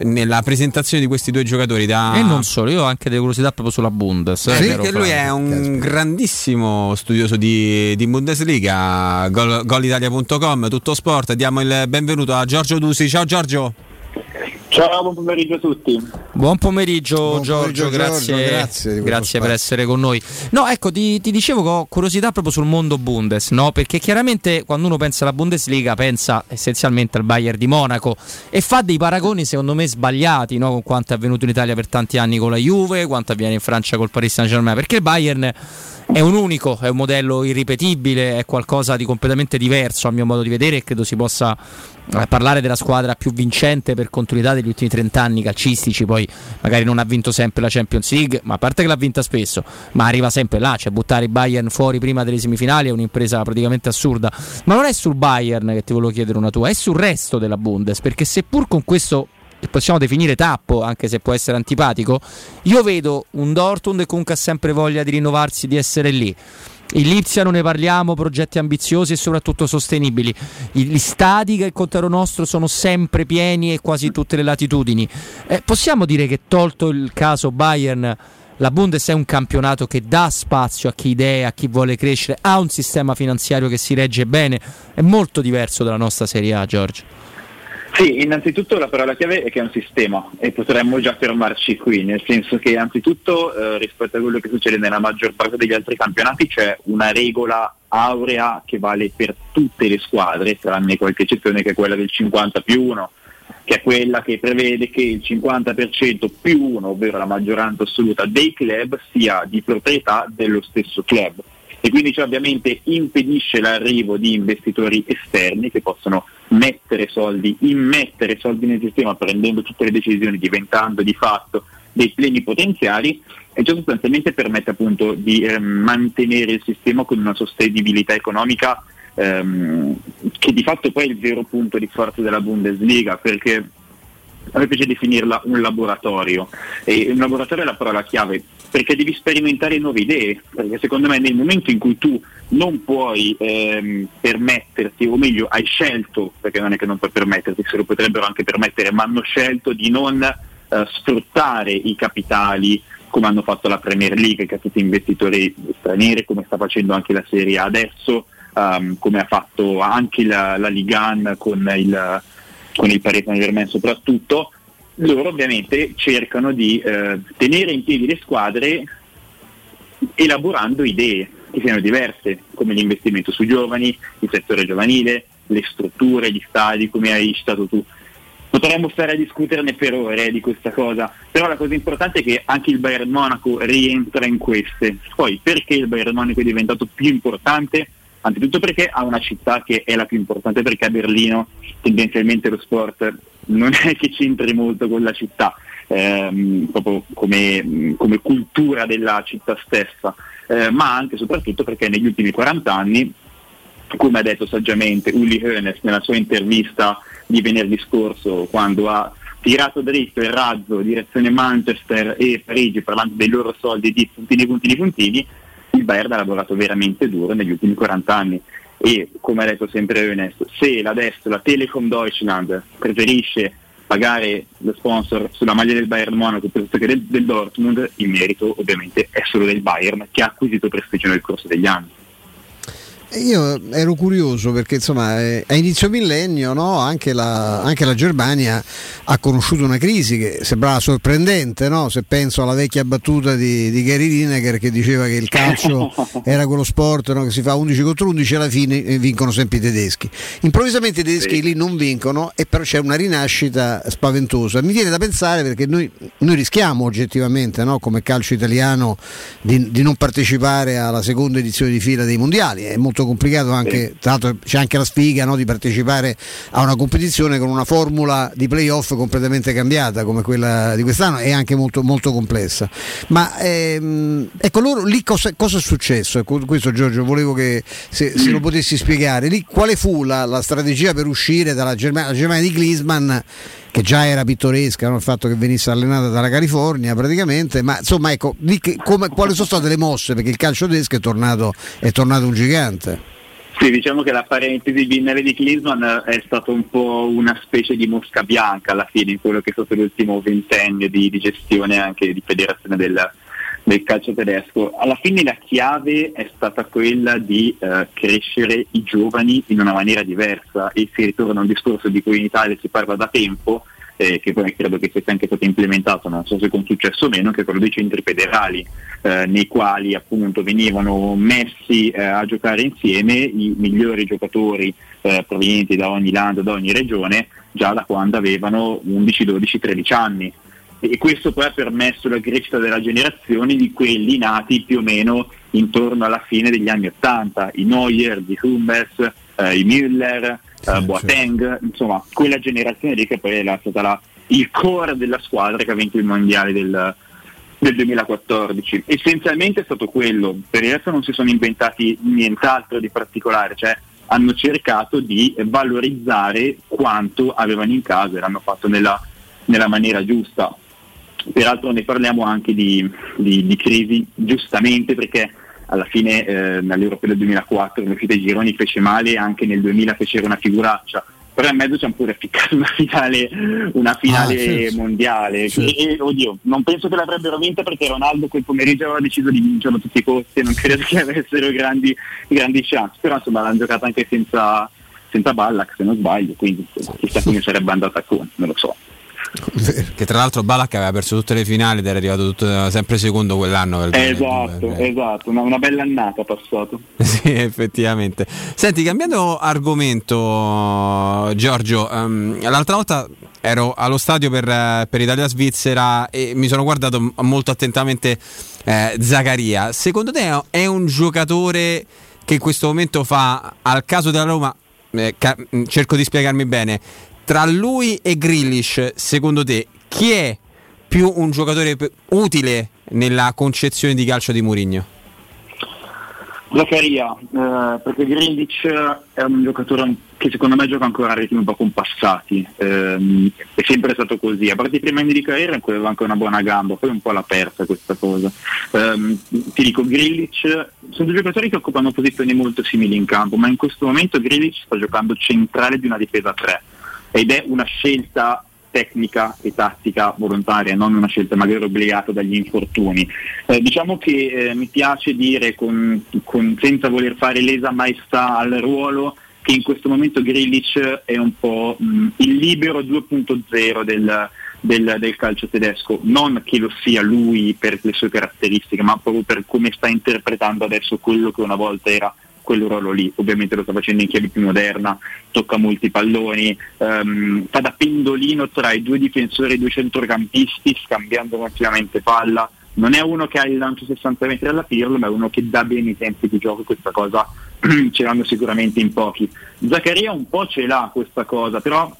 nella presentazione di questi due giocatori da E non solo, io ho anche delle curiosità proprio sulla Bundes. eh, eh, perché lui è un grandissimo studioso di, di Bundesliga, gol, golitalia.com, tutto sport. Diamo il benvenuto a Giorgio Dusi. Ciao Giorgio. Ciao, buon pomeriggio a tutti. Buon pomeriggio Buon Giorgio, pomeriggio, grazie, Giorgio, grazie questo grazie per essere con noi. No, ecco, ti, ti dicevo che ho curiosità proprio sul mondo Bundes, no? Perché chiaramente quando uno pensa alla Bundesliga pensa essenzialmente al Bayern di Monaco e fa dei paragoni secondo me sbagliati, no? Con quanto è avvenuto in Italia per tanti anni con la Juve, quanto avviene in Francia col Paris Saint-Germain, perché il Bayern è un unico, è un modello irripetibile, è qualcosa di completamente diverso a mio modo di vedere e credo si possa eh, parlare della squadra più vincente per continuità degli ultimi 30 anni calcistici, poi magari non ha vinto sempre la Champions League, ma a parte che l'ha vinta spesso, ma arriva sempre là, cioè buttare i Bayern fuori prima delle semifinali è un'impresa praticamente assurda. Ma non è sul Bayern che ti volevo chiedere una tua, è sul resto della Bundes, perché seppur con questo possiamo definire tappo, anche se può essere antipatico, io vedo un Dortmund che comunque ha sempre voglia di rinnovarsi, di essere lì. Il Lipsia non ne parliamo, progetti ambiziosi e soprattutto sostenibili. Gli stadi che il contrario nostro sono sempre pieni e quasi tutte le latitudini. Eh, possiamo dire che tolto il caso Bayern, la Bundes è un campionato che dà spazio a chi idea, a chi vuole crescere, ha un sistema finanziario che si regge bene, è molto diverso dalla nostra Serie A, Giorgio. Sì, innanzitutto la parola chiave è che è un sistema e potremmo già fermarci qui, nel senso che anzitutto eh, rispetto a quello che succede nella maggior parte degli altri campionati c'è una regola aurea che vale per tutte le squadre, tranne qualche eccezione che è quella del 50 più 1, che è quella che prevede che il 50% più 1, ovvero la maggioranza assoluta dei club, sia di proprietà dello stesso club. E quindi ciò ovviamente impedisce l'arrivo di investitori esterni che possono mettere soldi, immettere soldi nel sistema prendendo tutte le decisioni, diventando di fatto dei pleni potenziali. E ciò sostanzialmente permette appunto di eh, mantenere il sistema con una sostenibilità economica ehm, che di fatto poi è il vero punto di forza della Bundesliga perché a me piace definirla un laboratorio. E un laboratorio è la parola chiave perché devi sperimentare nuove idee perché secondo me nel momento in cui tu non puoi ehm, permetterti o meglio hai scelto perché non è che non puoi permetterti se lo potrebbero anche permettere ma hanno scelto di non eh, sfruttare i capitali come hanno fatto la Premier League che ha tutti investitori stranieri come sta facendo anche la Serie A adesso ehm, come ha fatto anche la, la Ligan con il con il Paris Saint Germain soprattutto, loro ovviamente cercano di eh, tenere in piedi le squadre elaborando idee che siano diverse, come l'investimento su giovani, il settore giovanile, le strutture, gli stadi, come hai citato tu. Potremmo stare a discuterne per ore eh, di questa cosa, però la cosa importante è che anche il Bayern Monaco rientra in queste. Poi perché il Bayern Monaco è diventato più importante? Anzitutto perché ha una città che è la più importante perché a Berlino tendenzialmente lo sport non è che c'entri molto con la città, ehm, proprio come, come cultura della città stessa, eh, ma anche e soprattutto perché negli ultimi 40 anni, come ha detto saggiamente Uli Hoeneß nella sua intervista di venerdì scorso, quando ha tirato dritto il razzo direzione Manchester e Parigi parlando dei loro soldi di puntini, puntini, puntini, il Bayern ha lavorato veramente duro negli ultimi 40 anni e come ha detto sempre Hoeneß, se adesso la Telekom Deutschland preferisce pagare lo sponsor sulla maglia del Bayern Monaco piuttosto che del, del Dortmund, il merito ovviamente è solo del Bayern che ha acquisito prestigio nel corso degli anni. Io ero curioso perché insomma eh, a inizio millennio no, anche, la, anche, la, Germania ha conosciuto una crisi che sembrava sorprendente, no? se penso alla vecchia battuta di, di Gary Lineker che diceva che il calcio era quello sport no, che si fa 11 contro 11 e alla fine eh, vincono sempre i tedeschi. Improvvisamente i tedeschi sì. lì non vincono e però c'è una rinascita spaventosa. Mi viene da pensare perché noi, noi rischiamo oggettivamente come calcio italiano di, di non partecipare alla seconda edizione di fila dei mondiali, è molto complicato anche, sì. tra l'altro c'è anche la sfiga no, di partecipare a una competizione con una formula di playoff completamente cambiata come quella di quest'anno e anche molto, molto complessa. Ma ehm, ecco loro lì cosa, cosa, è successo? Ecco, questo Giorgio volevo che se, se, lo potessi spiegare. Lì quale fu la, la strategia per uscire dalla Germania, Germania di Glisman? che già era pittoresca no? il fatto che venisse allenata dalla California praticamente, ma insomma ecco, che, come, quali sono state le mosse perché il calcio tedesco è tornato, è tornato un gigante. Sì, diciamo che la parentesi biennale di Klinsmann è stata un po' una specie di mosca bianca alla fine in quello che è stato l'ultimo ventennio di, di gestione anche di federazione del, del calcio tedesco. Alla fine la chiave è stata quella di eh, crescere i giovani in una maniera diversa e si ritorna a un discorso di cui in Italia si parla da tempo, eh, che poi credo che sia anche stato implementato, non so se con successo o meno, che è quello dei centri federali, eh, nei quali appunto venivano messi eh, a giocare insieme i migliori giocatori eh, provenienti da ogni land, da ogni regione, già da quando avevano 11, 12, 13 anni. E questo poi ha permesso la crescita della generazione di quelli nati più o meno intorno alla fine degli anni Ottanta, i Neuer, i Hummels, eh, i Müller, eh, Boateng, insomma quella generazione lì che poi è stata la, il core della squadra che ha vinto il mondiale del, del 2014. Essenzialmente è stato quello, per il resto non si sono inventati nient'altro di particolare, cioè hanno cercato di valorizzare quanto avevano in casa e l'hanno fatto nella, nella maniera giusta. Peraltro ne parliamo anche di, di, di crisi giustamente perché alla fine eh, nell'Europeo del 2004 l'uscita ai gironi fece male anche nel 2000 fecero una figuraccia però in mezzo ci hanno pure ficcato una finale, una finale ah, sì, mondiale. Sì. E, oddio, non penso che l'avrebbero vinta perché Ronaldo quel pomeriggio aveva deciso di vincerlo a tutti i costi e non credo che avessero grandi, grandi chance. Però insomma l'hanno giocata anche senza, senza Ballack se non sbaglio quindi chissà come sarebbe andata con, non lo so che tra l'altro Balak aveva perso tutte le finali ed era arrivato tutto, sempre secondo quell'anno. Esatto, eh. esatto, una, una, bella annata passato. sì, effettivamente. Senti, cambiando argomento, Giorgio, um, l'altra volta ero allo stadio per, per Italia-Svizzera e mi sono guardato molto attentamente eh, Zaccaria. Secondo te è un giocatore che in questo momento fa al caso della Roma? Eh, ca- cerco di spiegarmi bene tra lui e Grillish, secondo te, chi è più un giocatore utile nella concezione di calcio di Mourinho? Zaccaria, eh, perché Grillic è un giocatore che secondo me gioca ancora a ritmi un po' compassati, eh, è sempre stato così, a parte i primi anni di carriera in cui aveva anche una buona gamba, poi un po' l'ha persa questa cosa. Eh, ti dico, Grillic, sono due giocatori che occupano posizioni molto simili in campo, ma in questo momento Grillic sta giocando centrale di una difesa 3 ed è una scelta tecnica e tattica volontaria, non una scelta magari obbligata dagli infortuni. Eh, diciamo che eh, mi piace dire, con, con, senza voler fare lesa maestà al ruolo, che in questo momento Grilic è un po' mh, il libero 2.0 del, del, del, calcio tedesco, non che lo sia lui per le sue caratteristiche, ma proprio per come sta interpretando adesso quello che una volta era quel ruolo lì, ovviamente lo sta facendo in chiave più moderna, tocca molti palloni, um, fa da pendolino tra i due difensori e i due centrocampisti, scambiando continuamente palla, non è uno che ha il lancio 60 metri alla Pirlo, ma è uno che dà bene i tempi di gioco, questa cosa ce l'hanno sicuramente in pochi. Zaccaria un po' ce l'ha questa cosa, però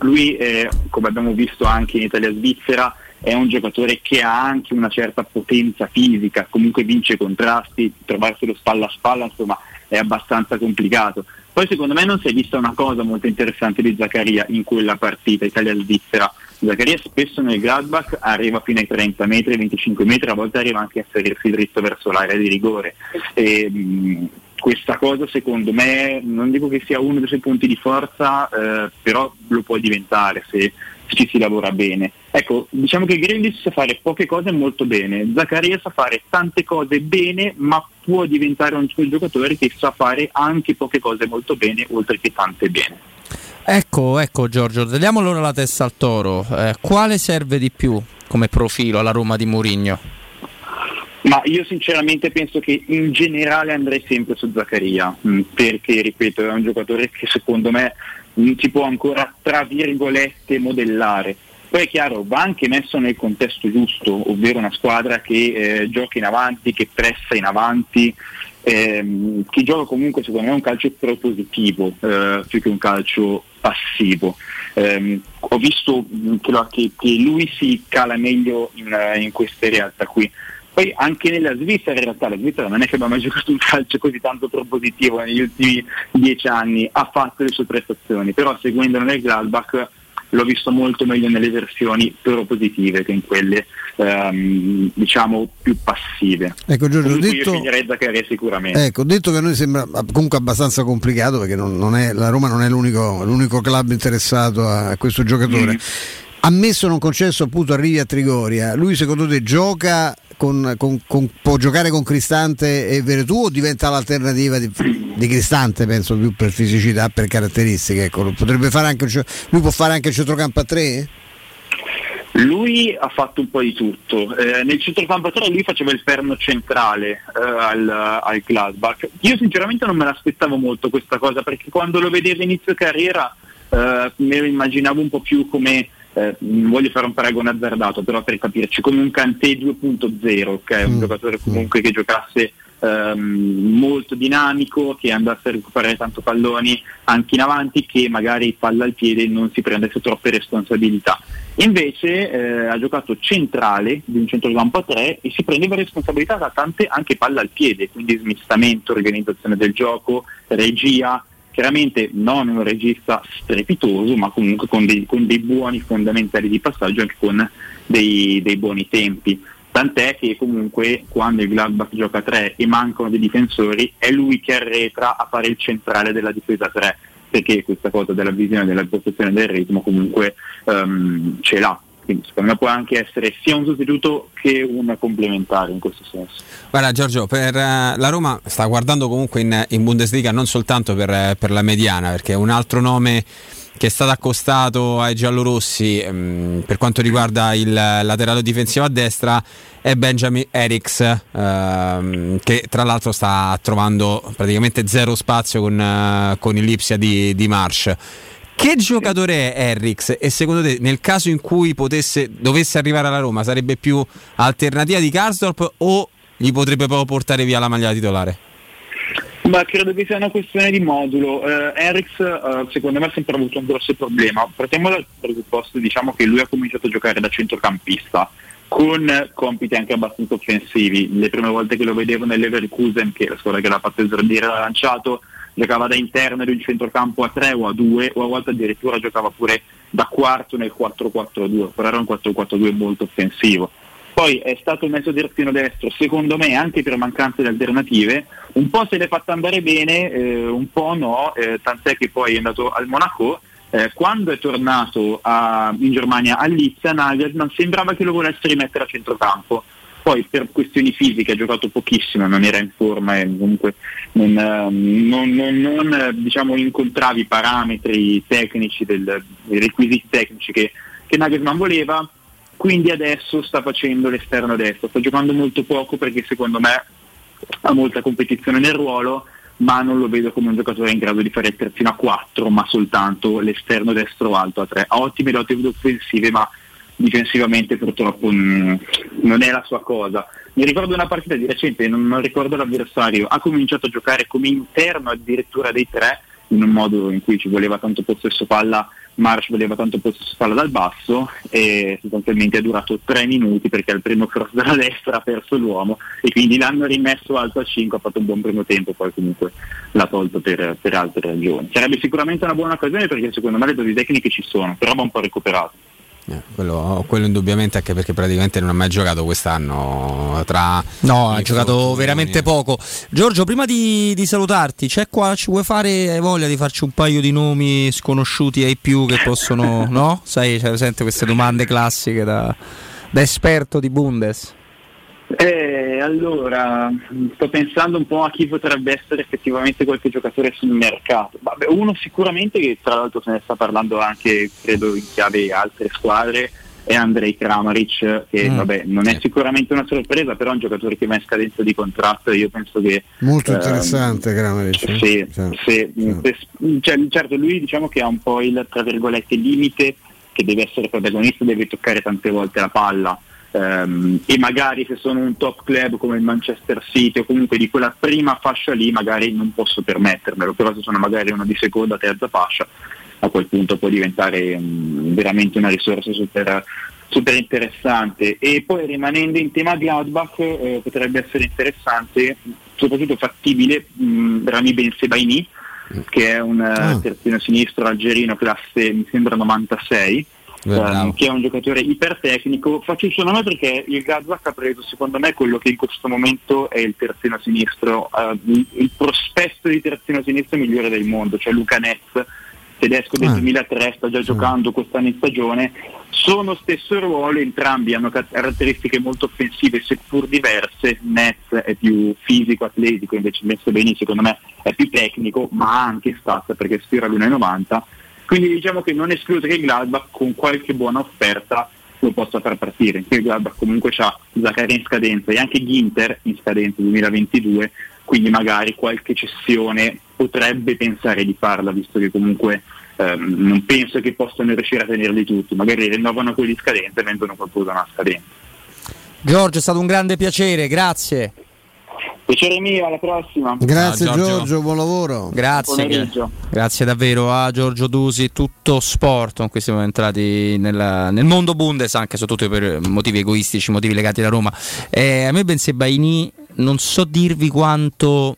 lui, eh, come abbiamo visto anche in Italia-Svizzera, è un giocatore che ha anche una certa potenza fisica, comunque vince contrasti, trovarselo spalla a spalla insomma è abbastanza complicato. Poi secondo me non si è vista una cosa molto interessante di Zaccaria in quella partita Italia-Svizzera. Zaccaria spesso nel Gladbach arriva fino ai 30 metri, 25 metri, a volte arriva anche a salirsi dritto verso l'area di rigore. E, mh, questa cosa secondo me non dico che sia uno dei suoi punti di forza, eh, però lo può diventare se, ci si lavora bene. Ecco, diciamo che Grealish sa fare poche cose molto bene, Zaccaria sa fare tante cose bene, ma può diventare un giocatore che sa fare anche poche cose molto bene, oltre che tante bene. Ecco, ecco Giorgio, tagliamo allora la testa al toro. Eh, quale serve di più come profilo alla Roma di Mourinho? Ma io sinceramente penso che in generale andrei sempre su Zaccaria, mh, perché ripeto è un giocatore che secondo me si può ancora tra virgolette modellare. Poi è chiaro, va anche messo nel contesto giusto, ovvero una squadra che eh, gioca in avanti, che pressa in avanti, ehm, che gioca comunque secondo me un calcio propositivo eh, più che un calcio passivo. Ehm, ho visto lo- che- che lui si cala meglio in, eh, in queste realtà qui. Poi anche nella Svizzera in realtà la Svizzera non è che abbia mai giocato un calcio così tanto propositivo negli ultimi dieci anni, ha fatto le sue prestazioni, però seguendolo nel Gladbach l'ho visto molto meglio nelle versioni propositive che in quelle ehm, diciamo più passive. Ecco Giorgio, Comunque detto, io finirei Zaccaria sicuramente. ecco, detto che a noi sembra comunque abbastanza complicato perché non, non è, la Roma non è l'unico, l'unico club interessato a questo giocatore. Mm. Ammesso non concesso appunto arrivi a Trigoria, lui secondo te gioca con, con- con- può giocare con Cristante e Veretù o diventa l'alternativa di, di Cristante penso più per fisicità, per caratteristiche ecco. Potrebbe fare anche, lui può fare anche il centrocampo a tre? Lui ha fatto un po' di tutto. Eh, nel centrocampo 3 lui faceva il perno centrale eh, al, al Gladbach. Io sinceramente non me l'aspettavo molto questa cosa perché quando lo vedevo inizio carriera eh, me lo immaginavo un po' più come, eh, non voglio fare un paragone azzardato, però per capirci, come un Kanté 2.0, ok? un giocatore comunque che giocasse ehm, molto dinamico, che andasse a recuperare tanto palloni anche in avanti, che magari palla al piede non si prendesse troppe responsabilità. Invece eh, ha giocato centrale di un centrocampo a 3 e si prendeva responsabilità da tante anche palla al piede, quindi smistamento, organizzazione del gioco, regia, chiaramente non un regista strepitoso, ma comunque con dei, con dei buoni fondamentali di passaggio, anche con dei, dei buoni tempi. Tant'è che comunque quando il Gladbach gioca a 3 e mancano dei difensori, è lui che arretra a fare il centrale della difesa 3, perché questa cosa della visione della possessione del ritmo comunque ehm, ce l'ha. Quindi secondo me può anche essere sia un sostituto che un complementare in questo senso. Guarda Giorgio, per eh, la Roma sta guardando comunque in, in Bundesliga non soltanto per, eh, per la mediana, perché un altro nome che è stato accostato ai giallorossi ehm, per quanto riguarda il laterale difensivo a destra è Benjamin Eriks ehm, che tra l'altro sta trovando praticamente zero spazio con, eh, con il Lipsia di, di Marsh. Che giocatore è Eriks e secondo te nel caso in cui potesse, dovesse arrivare alla Roma sarebbe più alternativa di Karsdorp o gli potrebbe proprio portare via la maglia titolare? Ma credo che sia una questione di modulo. Eh, Eriks eh, secondo me ha sempre avuto un grosso problema. Partiamo dal presupposto diciamo, che lui ha cominciato a giocare da centrocampista con compiti anche abbastanza offensivi. Le prime volte che lo vedevo nell'Everkusen, che è la squadra che l'ha fatto esordire l'ha lanciato, giocava da interno di un centrocampo a 3 o a 2 o a volte addirittura giocava pure da quarto nel 4-4-2, però era un 4-4-2 molto offensivo. Poi è stato messo terzino destro, secondo me anche per mancanza di alternative, un po' se l'è fatta andare bene, eh, un po' no, eh, tant'è che poi è andato al Monaco. Eh, quando è tornato a- in Germania a Lizza, Nagelsmann sembrava che lo volesse rimettere a centrocampo. Poi per questioni fisiche ha giocato pochissimo, non era in forma e comunque non, ehm, non- non- non, diciamo, incontrava i parametri tecnici, del, i requisiti tecnici che, che Nagelsmann voleva quindi adesso sta facendo l'esterno destro, sta giocando molto poco perché secondo me ha molta competizione nel ruolo, ma non lo vedo come un giocatore in grado di fare il terzino a 4, ma soltanto l'esterno destro alto a 3. Ha ottime doti offensive, ma difensivamente purtroppo mm, non è la sua cosa. Mi ricordo una partita di recente, non, non ricordo l'avversario, ha cominciato a giocare come interno addirittura dei tre, in un modo in cui ci voleva tanto possesso palla, Marsh voleva tanto possesso palla dal basso e sostanzialmente è durato tre minuti perché al primo cross dalla destra ha perso l'uomo e quindi l'hanno rimesso alto a 5, ha fatto un buon primo tempo, poi comunque l'ha tolto per, per altre ragioni. Sarebbe sicuramente una buona occasione perché secondo me le doti tecniche ci sono, però va un po' recuperato. Eh, quello, quello indubbiamente anche perché praticamente non ha mai giocato quest'anno tra No, ha giocato veramente poco. Giorgio, prima di, di salutarti, c'è qua, ci vuoi fare, hai voglia di farci un paio di nomi sconosciuti ai più che possono, no? Sai, c'è presente queste domande classiche da, da esperto di Bundes. Eh, allora, sto pensando un po' a chi potrebbe essere effettivamente qualche giocatore sul mercato. Vabbè, uno sicuramente che tra l'altro se ne sta parlando anche, credo, in chiave altre squadre, è Andrei Kramaric, che Mm. vabbè, non è sicuramente una sorpresa, però è un giocatore che va in scadenza di contratto io penso che... Molto ehm, interessante Kramaric. sì, Cioè, sì, se- cioè, certo lui diciamo che ha un po' il tra virgolette limite che deve essere protagonista, deve toccare tante volte la palla ehm, e magari se sono un top club come il Manchester City o comunque di quella prima fascia lì magari non posso permettermelo, però se sono magari uno di seconda, terza fascia a quel punto può diventare mm, veramente una risorsa super, super interessante. E poi rimanendo in tema Gladbach eh, potrebbe essere interessante soprattutto fattibile mh, Rami Ben Sebaini che è un eh, terzino sinistro algerino classe mi sembra 96 Bravo. Ehm, che è un giocatore ipertecnico faccio il suo nome perché il Gladbach ha preso secondo me quello che in questo momento è il terzino sinistro eh, il, il prospetto di terzino sinistro migliore del mondo cioè Luca Netz tedesco del Ah. 2003 sta già giocando quest'anno in stagione. Sono stesso ruolo entrambi hanno ca- caratteristiche molto offensive seppur diverse. Netz è più fisico atletico invece messo bene secondo me è più tecnico ma ha anche stats perché sfira l'1,90 quindi diciamo che non escluso che il Gladbach con qualche buona offerta lo possa far partire. Il Gladbach comunque ha Zaccaria in scadenza e anche Ginter in scadenza 2022 quindi magari qualche cessione potrebbe pensare di farla visto che comunque ehm, non penso che possano riuscire a tenerli tutti. Magari rinnovano quelli in scadenza e vendono qualcosa a scadenza. Giorgio, è stato un grande piacere, grazie. Piacere mio alla prossima Grazie Ciao, Giorgio. Giorgio. buon lavoro. Grazie, Buon grazie davvero a Giorgio Dusi, tutto sport con cui siamo entrati nella- nel mondo Bundes, anche soprattutto per motivi egoistici, motivi legati alla Roma. Eh, a me Bensebaini non so dirvi quanto,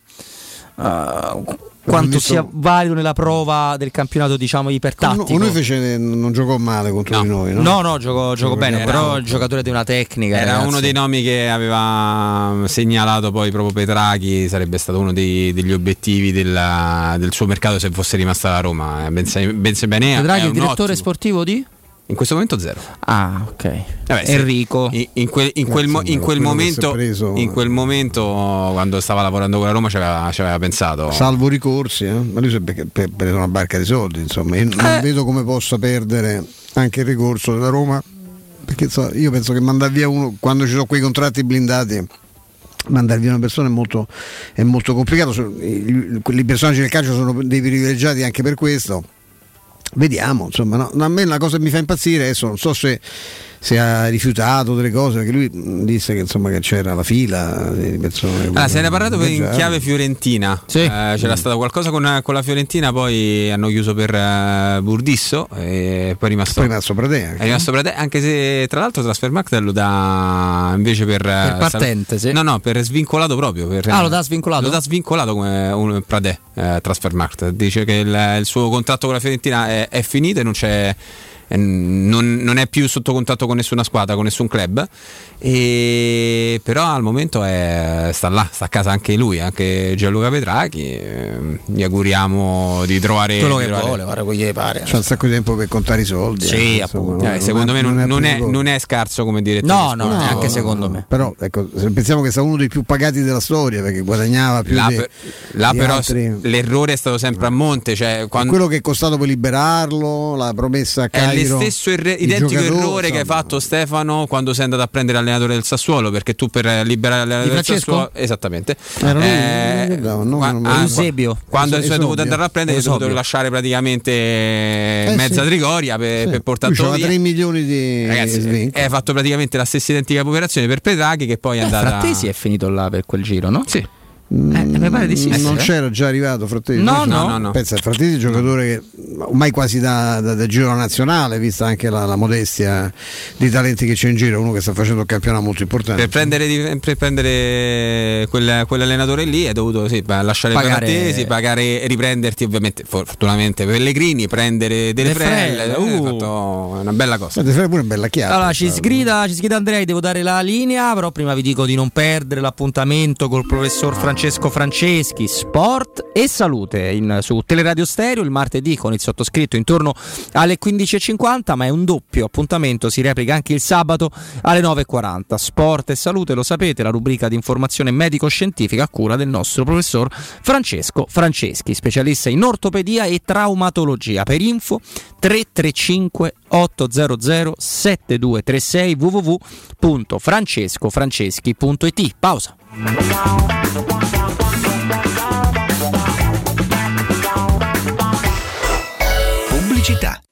eh, quanto visto- sia valido nella prova del campionato diciamo ipertattico. con noi fece, non giocò male contro di noi, no? No, no, giocò, giocò bene, però il giocatore di una tecnica. Era ragazzi. uno dei nomi che aveva segnalato poi proprio Petrachi, sarebbe stato uno dei- degli obiettivi della- del suo mercato se fosse rimasta la Roma. Eh, Ben, Se- Ben Sebaini Pedraghi, è il un direttore ottimo. sportivo di? In questo momento zero. Ah, ok. Vabbè, se- Enrico. In, in quel, in quel mo- in quel momento, preso- in quel momento, quando stava lavorando con la Roma, ci aveva, ci aveva pensato. Salvo ricorsi, eh? ma lui si è preso una barca di soldi, insomma, io non Eh. vedo come possa perdere anche il ricorso della Roma, perché insomma, io penso che mandare via uno, quando ci sono quei contratti blindati, mandare via una persona è molto, è molto complicato, So- i, i personaggi del calcio sono dei privilegiati anche per questo. Vediamo, insomma, no, a me la cosa che mi fa impazzire adesso non so se, se ha rifiutato delle cose, perché lui mh, disse che, insomma, che c'era la fila di persone. Ah, se ne è parlato in chiave fiorentina. Eh, c'era stato qualcosa con, con la Fiorentina, poi hanno chiuso per eh, Burdisso e poi è rimasto, Poi è rimasto Pradea, È rimasto Pradea, anche se tra l'altro Transfermarkt lo dà invece per, per partente, sì. No, no, per svincolato proprio. Per, Ah, lo dà svincolato? Lo dà svincolato come un Pradè, eh, Transfermarkt. Dice che il, il suo contratto con la Fiorentina è, è finito e non c'è. Eh, Non, non è più sotto contratto con nessuna squadra, con nessun club, e però al momento è- sta là, sta a casa anche lui, anche Gianluca Petrachi. eh, Gli auguriamo di trovare Quello che trovare- vuole, guarda quello che gli pare. C'è un sacco di tempo per contare i soldi. Sì, eh, appunto. Eh, secondo me non, non è, non è scarso come direttore. No, no, sportivo. neanche secondo me. Però ecco, se pensiamo che sta uno dei più pagati della storia perché guadagnava più Là, di, per- là di però altri. l'errore è stato sempre a monte. Cioè, quando quello che è costato per liberarlo, la promessa a il Cairo. Stesso erre- identico errore che hai fatto Stefano quando sei andato a prendere l'allenatore del Sassuolo. Perché tu per eh, liberare l'allenatore del? Sassuolo, esattamente, Era lui, eh, no, qua- ah. Eusebio. quando sei dovuto andare a prendere, hai dovuto lasciare praticamente Eh, mezza sì. trigoria per, Sì. per c'aveva via. 3 milioni di Ragazzi, hai fatto praticamente la stessa identica operazione per Petrachi che poi è andata Frattesi è finito là per quel giro, no? Sì. Mi pare di sì. non Eh, c'era già arrivato Frattesi? No, no, no, no. Pensa, Frattesi è un giocatore che ormai quasi da, da- da giro nazionale, vista anche la, la modestia di talenti che c'è in giro, uno che sta facendo un campionato molto importante. Per prendere, per prendere quel- quell'allenatore lì hai dovuto sì, lasciare Pagare- i Frattesi, pagare, riprenderti ovviamente fortunatamente Pellegrini, prendere delle Le frelle, frelle, uh, uh. hai fatto una bella cosa. Ti fai pure una bella chiave. Allora, ci sgrida, ci sgrida Andrei, devo dare la linea, però prima vi dico di non perdere l'appuntamento col professor Francesco Franceschi, sport e salute in- su Teleradio Stereo il martedì con il sottoscritto intorno alle 15.50, ma è un doppio appuntamento, si replica anche il sabato alle 9.40. Sport e salute, lo sapete, la rubrica di informazione medico-scientifica a cura del nostro professor Francesco Franceschi, specialista in ortopedia e traumatologia. Per info 335 800 7236 www.francescofranceschi.it. Pausa. Pubblicità.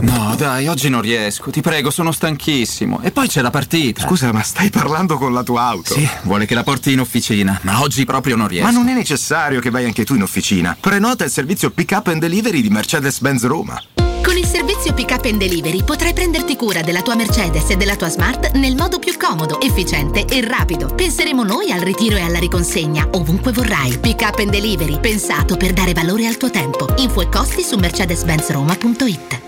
No, dai, oggi non riesco, ti prego, sono stanchissimo. E poi c'è la partita. Scusa, ma stai parlando con la tua auto? Sì, vuole che la porti in officina, ma oggi proprio non riesco. Ma non è necessario che vai anche tu in officina. Prenota il servizio Pick Up and Delivery di Mercedes-Benz Roma. Con il servizio Pick Up and Delivery potrai prenderti cura della tua Mercedes e della tua Smart nel modo più comodo, efficiente e rapido. Penseremo noi al ritiro e alla riconsegna ovunque vorrai. Pick Up and Delivery, pensato per dare valore al tuo tempo. Info e costi su mercedes-benzroma.it.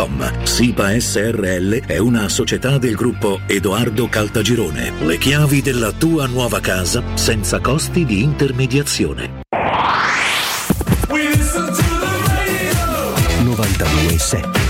www.keicalt.com. SIPA SRL è una società del gruppo Edoardo Caltagirone. Le chiavi della tua nuova casa senza costi di intermediazione. 92.7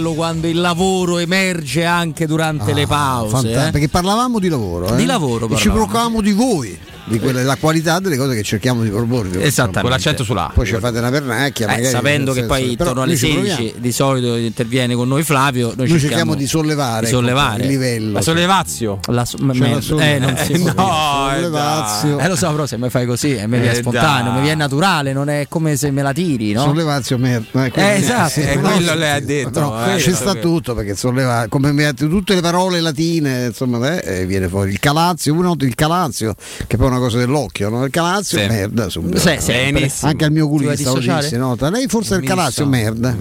bello quando il lavoro emerge anche durante le pause. Fanta- eh. Perché parlavamo di lavoro. eh? Di lavoro E ci parlavamo. preoccupavamo di voi, quelle- della qualità delle cose che cerchiamo di proporvi. Esattamente. Con l'accento sulla. Poi ci fate una pernacchia. Eh, magari, sapendo che senso- poi intorno alle noi ci 16 proviamo. di solito interviene con noi Flavio, noi, Noi cerchiamo di sollevare, di sollevare. il livello. La sollevazio. La so- Cioè, me- la solle- eh, non si eh, può no, eh, Sollevazio. Eh, lo so, però se mi fai così, eh, mi viene Eh, spontaneo, mi viene naturale, non è come se me la tiri, no? Sollevazio merda. Eh, esatto, Eh, quello lei ha detto. no, eh, ci sta tutto perché solleva come mi- tutte le parole latine insomma eh, eh, viene fuori il calazio uno il calazio che poi è una cosa dell'occhio no? il calazio Sì. merda subito Sì. Benissimo. anche al mio oculista lo dissociare? disse no? lei forse è il calazio merda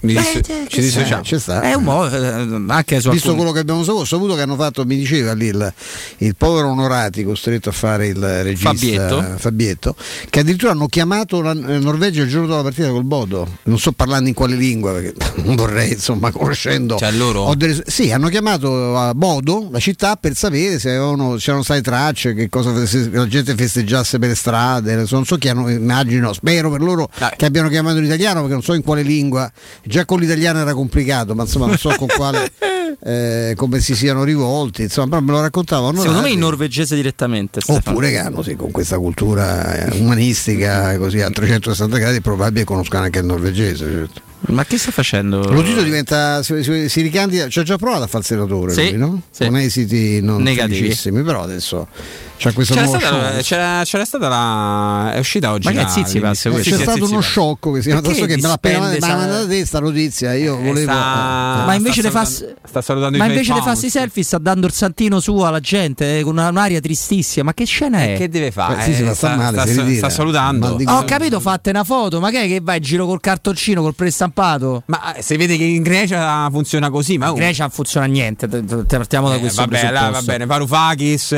dis- Eh, ci dissociamo. ci sta È un po' eh, anche su Visto alcuni- quello che abbiamo saputo, saputo che hanno fatto, mi diceva lì il, il povero Onorati costretto a fare il regista Fabietto. Fabietto, che addirittura hanno chiamato la eh, Norvegia il giorno della partita col Bodo. Non sto parlando in quale lingua, perché non vorrei, insomma, conoscendo. Cioè, loro? ho delle- sì, hanno chiamato a Bodo, la città, per sapere se avevano, c'erano state tracce, che cosa se la gente festeggiasse per le strade. Non so chi hanno, immagino, spero per loro che abbiano chiamato in italiano, perché non so in quale lingua. Già con l'italiano era complicato, ma insomma non so con quale eh, come si siano rivolti, insomma, però me lo raccontavano. Secondo me in norvegese direttamente. Stefano. Oppure che hanno sì, con questa cultura eh, umanistica così a 360 gradi, è probabile che conoscano anche il norvegese. certo. Ma che sta facendo? Lo Tito diventa, si, si- si ricandida, ci ha già provato a fare il senatore, Sì, lui, no? sì. con esiti non Negativi. felicissimi, però adesso c'è questo C'era nuovo stata, show. c'era, c'era stata la. È uscita oggi. Ma che zizi passa Eh, questo? c'è sì, stato uno sciocco che si chiama adesso che me l'ha appena mandata te sta notizia. Io Eh, volevo. sta- Ma invece sta di fa- salutando- sta salutando i Ma invece di farsi selfie sta dando il santino suo alla gente eh, con una- un'aria tristissima. Ma che scena è? Che deve fare? Eh, sì, ma sta male, sta salutando. Ho capito, fatte una foto, ma che è che vai in giro col cartoncino, col prestampato? Ma eh, se vede che in Grecia funziona così, ma In Grecia non funziona niente, te- te- partiamo da Eh, questo vabbè, là, va bene, Varoufakis.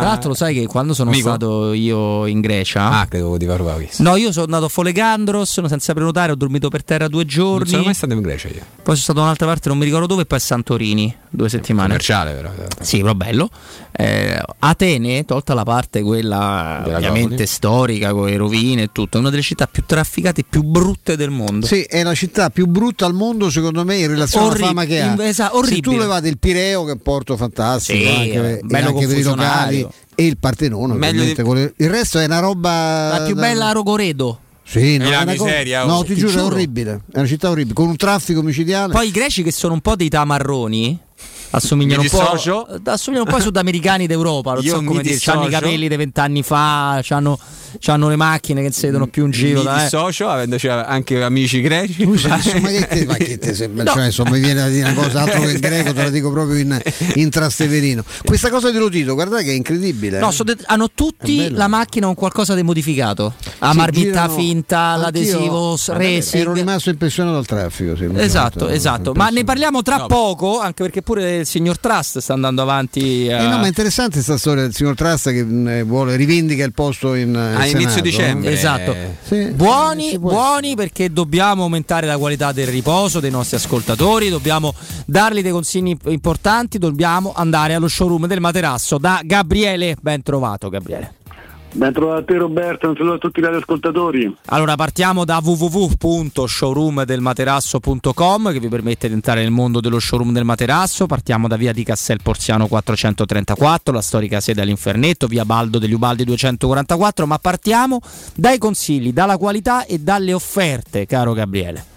Eh, Tra l'altro lo sai che quando sono Amico? stato io in Grecia Ah, credo di Varoufakis. No, io sono andato a Folegandros senza prenotare, ho dormito per terra due Non giorni. sono mai stato in Grecia io. Poi sono stato da un'altra parte, non mi ricordo dove, e poi a Santorini, due settimane. Commerciale, però. Sì, però bello. Eh, Atene, tolta la parte quella Della ovviamente Gothic. storica, con le rovine e tutto, è una delle città più trafficate e più brutte del mondo. Sì, è la città più brutta al mondo, secondo me, in relazione Orri- alla fama che ha. esatto, Se tu levate il Pireo, che è un porto fantastico, Sì, anche, eh, bello anche per i locali, e il Partenone. Le- Il resto è una roba. La più da- bella Rogoredo. Sì, no, È una miseria, No, oh. ti Ti giuro, è giuro. orribile. È una città orribile, con un traffico micidiale. Poi i greci che sono un po' dei tamarroni. Assomigliano Mi un, po', assomigliano un po' ai sudamericani d'Europa, non Io so come dire. Hanno i capelli di vent'anni fa, hanno le macchine che sedono più in giro. Mi da- eh. dissocio, avendoci anche amici greci. ma che te, ma che te sembra? Cioè, insomma, mi viene da dire una cosa altro che il greco, te la dico proprio in, in trasteverino. Questa cosa di Lotito, guardate che è incredibile. No, eh. so det- hanno tutti la macchina con qualcosa di modificato. La marmitta finta, l'adesivo racing. Ero rimasto impressionato dal traffico. Esatto, molto esatto. Ma ne parliamo tra poco, anche perché pure il signor Trust sta andando avanti. Eh eh, no, ma è interessante questa storia del signor Trasta che mh, vuole rivendica il posto in eh, A inizio Senato, dicembre. Esatto. Sì, buoni, buoni perché dobbiamo aumentare la qualità del riposo dei nostri ascoltatori, dobbiamo dargli dei consigli importanti, dobbiamo andare allo showroom del materasso da Gabriele. Ben trovato Gabriele. Ben trovato a te Roberto, un saluto a tutti gli ascoltatori. Allora partiamo da www.showroomdelmaterasso.com che vi permette di entrare nel mondo dello showroom del materasso. Partiamo da via di Cassel Porziano 434, la storica sede all'Infernetto, via Baldo degli Ubaldi 244, ma partiamo dai consigli, dalla qualità e dalle offerte, caro Gabriele.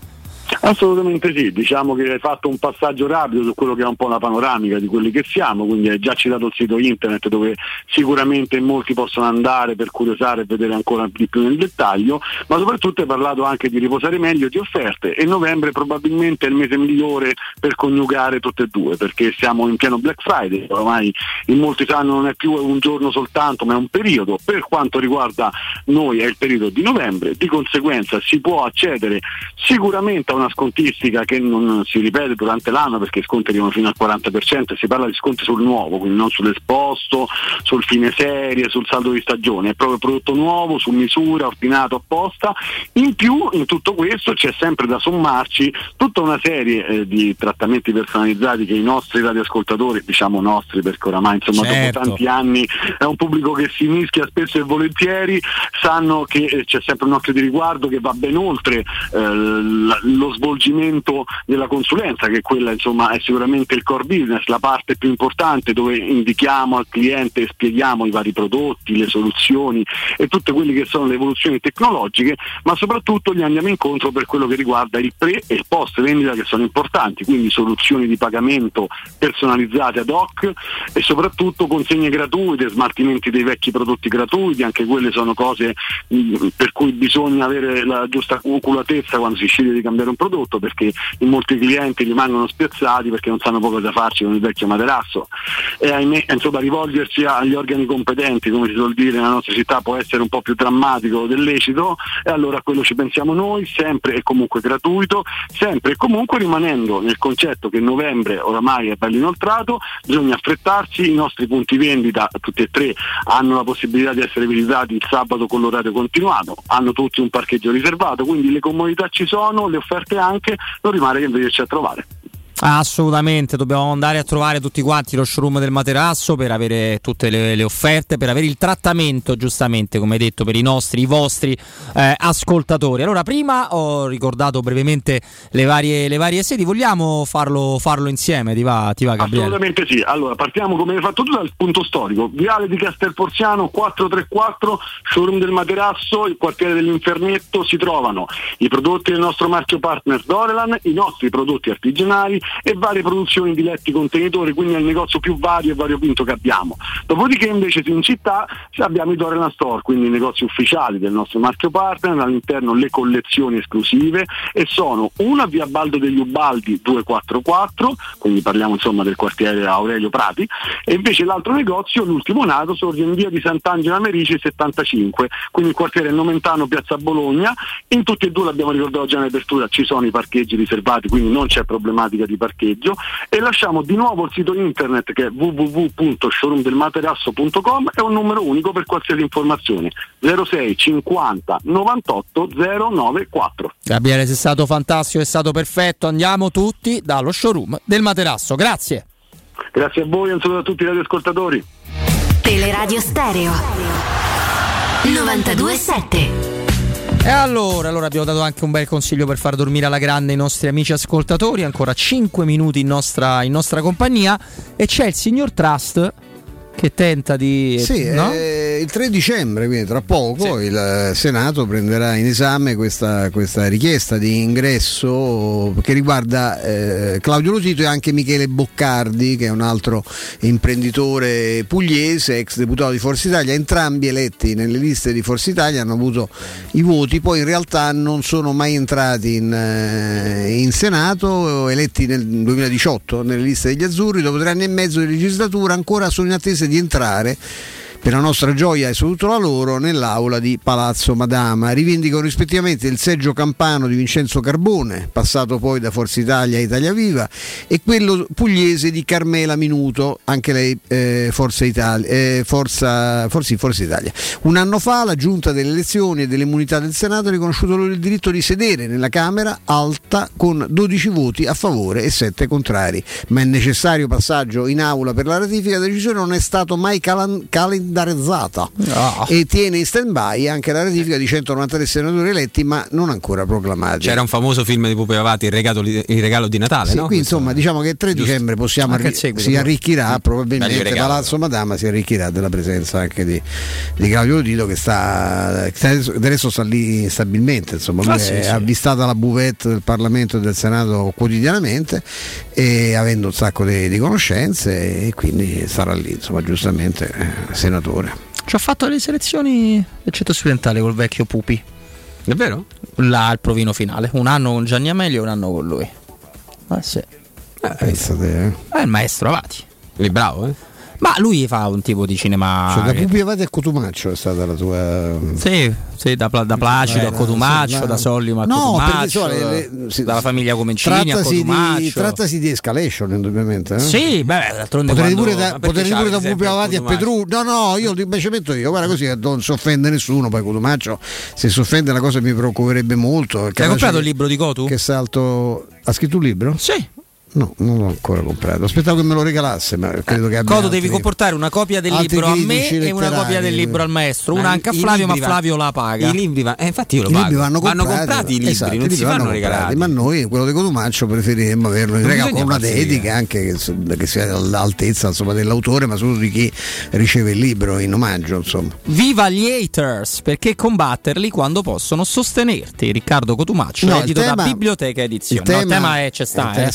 Assolutamente sì, diciamo che hai fatto un passaggio rapido su quello che è un po' la panoramica di quelli che siamo, quindi hai già citato il sito internet dove sicuramente molti possono andare per curiosare e vedere ancora di più nel dettaglio, ma soprattutto hai parlato anche di riposare meglio, di offerte e novembre probabilmente è il mese migliore per coniugare tutte e due, perché siamo in pieno Black Friday, ormai in molti sanno non è più un giorno soltanto, ma è un periodo, per quanto riguarda noi è il periodo di novembre, di conseguenza si può accedere sicuramente a una scontistica che non si ripete durante l'anno perché i sconti arrivano fino al 40% e si parla di sconti sul nuovo, quindi non sull'esposto, sul fine serie, sul saldo di stagione, è proprio prodotto nuovo, su misura, ordinato apposta. In più in tutto questo c'è sempre da sommarci tutta una serie eh, di trattamenti personalizzati che i nostri radioascoltatori, diciamo nostri perché oramai insomma Certo. dopo tanti anni è un pubblico che si mischia spesso e volentieri, sanno che eh, c'è sempre un occhio di riguardo che va ben oltre eh, lo svolgimento della consulenza, che quella insomma è sicuramente il core business, la parte più importante dove indichiamo al cliente e spieghiamo i vari prodotti, le soluzioni e tutte quelle che sono le evoluzioni tecnologiche, ma soprattutto gli andiamo incontro per quello che riguarda il pre e il post vendita che sono importanti, quindi soluzioni di pagamento personalizzate ad hoc e soprattutto consegne gratuite, smaltimenti dei vecchi prodotti gratuiti, anche quelle sono cose mh, per cui bisogna avere la giusta oculatezza quando si sceglie di cambiare un prodotto perché in molti clienti rimangono spiazzati perché non sanno poco da farci con il vecchio materasso. E ahimè insomma rivolgersi agli organi competenti come si suol dire nella nostra città può essere un po' più drammatico del lecito e allora a quello ci pensiamo noi sempre e comunque gratuito sempre e comunque rimanendo nel concetto che novembre oramai è bello inoltrato bisogna affrettarsi i nostri punti vendita tutti e tre hanno la possibilità di essere visitati il sabato con l'orario continuato hanno tutti un parcheggio riservato quindi le comodità ci sono le offerte anche non rimane che venirci a trovare Assolutamente, dobbiamo andare a trovare tutti quanti lo showroom del materasso per avere tutte le, le offerte, per avere il trattamento, giustamente, come detto, per i nostri, i vostri eh, ascoltatori. Allora, prima ho ricordato brevemente le varie, le varie sedi, vogliamo farlo, farlo insieme? Ti va, ti va Gabriele? Assolutamente sì. Allora, partiamo come hai fatto tu dal punto storico. Viale di Castelporziano 434, showroom del materasso, il quartiere dell'Infernetto, si trovano i prodotti del nostro marchio partner Dorelan, i nostri prodotti artigianali e varie produzioni di letti contenitori, quindi è il negozio più vario e variopinto che abbiamo. Dopodiché invece in città abbiamo i Dorelan Store, quindi i negozi ufficiali del nostro marchio partner, all'interno le collezioni esclusive e sono una via Baldo degli Ubaldi 244, quindi parliamo insomma del quartiere Aurelio Prati, e invece l'altro negozio, l'ultimo nato, sorge in via di Sant'Angela Merici 75, quindi il quartiere Nomentano Piazza Bologna, in tutti e due l'abbiamo ricordato già in apertura, ci sono i parcheggi riservati, quindi non c'è problematica di parcheggio e lasciamo di nuovo il sito internet che è www.showroomdelmaterasso.com è un numero unico per qualsiasi informazione 06 50 98 094 Gabriele, sei stato fantastico, è stato perfetto. Andiamo tutti dallo showroom del materasso. Grazie. Grazie a voi e un saluto a tutti gli ascoltatori. Teleradio Stereo 927 E allora, allora abbiamo dato anche un bel consiglio per far dormire alla grande i nostri amici ascoltatori, ancora 5 minuti in nostra, in nostra compagnia. E c'è il signor Trust che tenta di... Sì, no? eh, il 3 dicembre, quindi tra poco, il eh, Senato prenderà in esame questa, questa richiesta di ingresso che riguarda eh, Claudio Lotito e anche Michele Boccardi, che è un altro imprenditore pugliese, ex deputato di Forza Italia, entrambi eletti nelle liste di Forza Italia hanno avuto i voti, poi in realtà non sono mai entrati in, eh, in Senato, eletti nel 2018 nelle liste degli Azzurri, dopo tre anni e mezzo di legislatura ancora sono in attesa di entrare per la nostra gioia e soprattutto la loro nell'aula di Palazzo Madama. Rivendicano rispettivamente il seggio campano di Vincenzo Carbone, passato poi da Forza Italia a Italia Viva, e quello pugliese di Carmela Minuto, anche lei eh, Forza, Italia, eh, Forza, Forza, Forza Italia. Un anno fa la Giunta delle elezioni e delle immunità del Senato ha riconosciuto loro il diritto di sedere nella Camera alta con 12 voti a favore e 7 contrari, ma il necessario passaggio in aula per la ratifica della decisione non è stato mai calan- calendarizzata Ah. e tiene in stand by anche la ratifica di 193 senatori eletti ma non ancora proclamati. C'era un famoso film di Pupi Avati, il regalo, di- il regalo di Natale, Sì, no? qui insomma diciamo che il 3 Giusto. dicembre possiamo arri- seguito, si arricchirà probabilmente. Palazzo Madama si arricchirà della presenza anche di, di Claudio Lodito che sta che adesso, sta lì stabilmente insomma Ah, sì, è sì. avvistata la buvette del Parlamento e del Senato quotidianamente e avendo un sacco di, di conoscenze e quindi sarà lì insomma giustamente eh, senatore Ci ha fatto le selezioni del centro studentale col vecchio Pupi. È vero? Là al provino finale. Un anno con Gianni Amelio e un anno con lui. Ah, sì. Pensate, eh. È il maestro Avati. Lì bravo, eh? Ma lui fa un tipo di cinema. Cioè, da Pupi Avati a Cotumaccio è stata la tua Sì, sì, da, da Placido Eh, a Cotumaccio, sì, da ma- Sollima a No, Cotumaccio, perché, insomma, le- le- sì, dalla famiglia Comencini a trattasi Cotumaccio. di, trattasi di escalation indubbiamente eh? Sì, beh, d'altronde Potrei quando- pure da, potrei pure da Pupi Avati a? Petru no no io invece metto io guarda così non si offende nessuno poi Cotumaccio se si offende una cosa mi preoccuperebbe molto Hai comprato il libro di Cotu? che salto ha scritto un libro? Sì no non l'ho ancora comprato aspettavo che me lo regalasse ma credo che abbia Coto devi comportare una copia del libro a me e una copia del libro al maestro, Ma una anche a Flavio, ma va- Flavio la paga. I libri va- eh, infatti io lo I pago. libri vanno comprati, comprati i libri, esatto, non si fanno vanno comprati, regalati. ma noi quello di Cotumaccio preferiremmo averlo in regalo con una dedica anche che, che sia all'altezza insomma, dell'autore ma soprattutto di chi riceve il libro in omaggio insomma. Viva gli haters, perché combatterli quando possono sostenerti? Riccardo Cotumaccio, No, il edito da tema- Biblioteca il Edizioni. tema, No, il tema è c'è è sta, eh.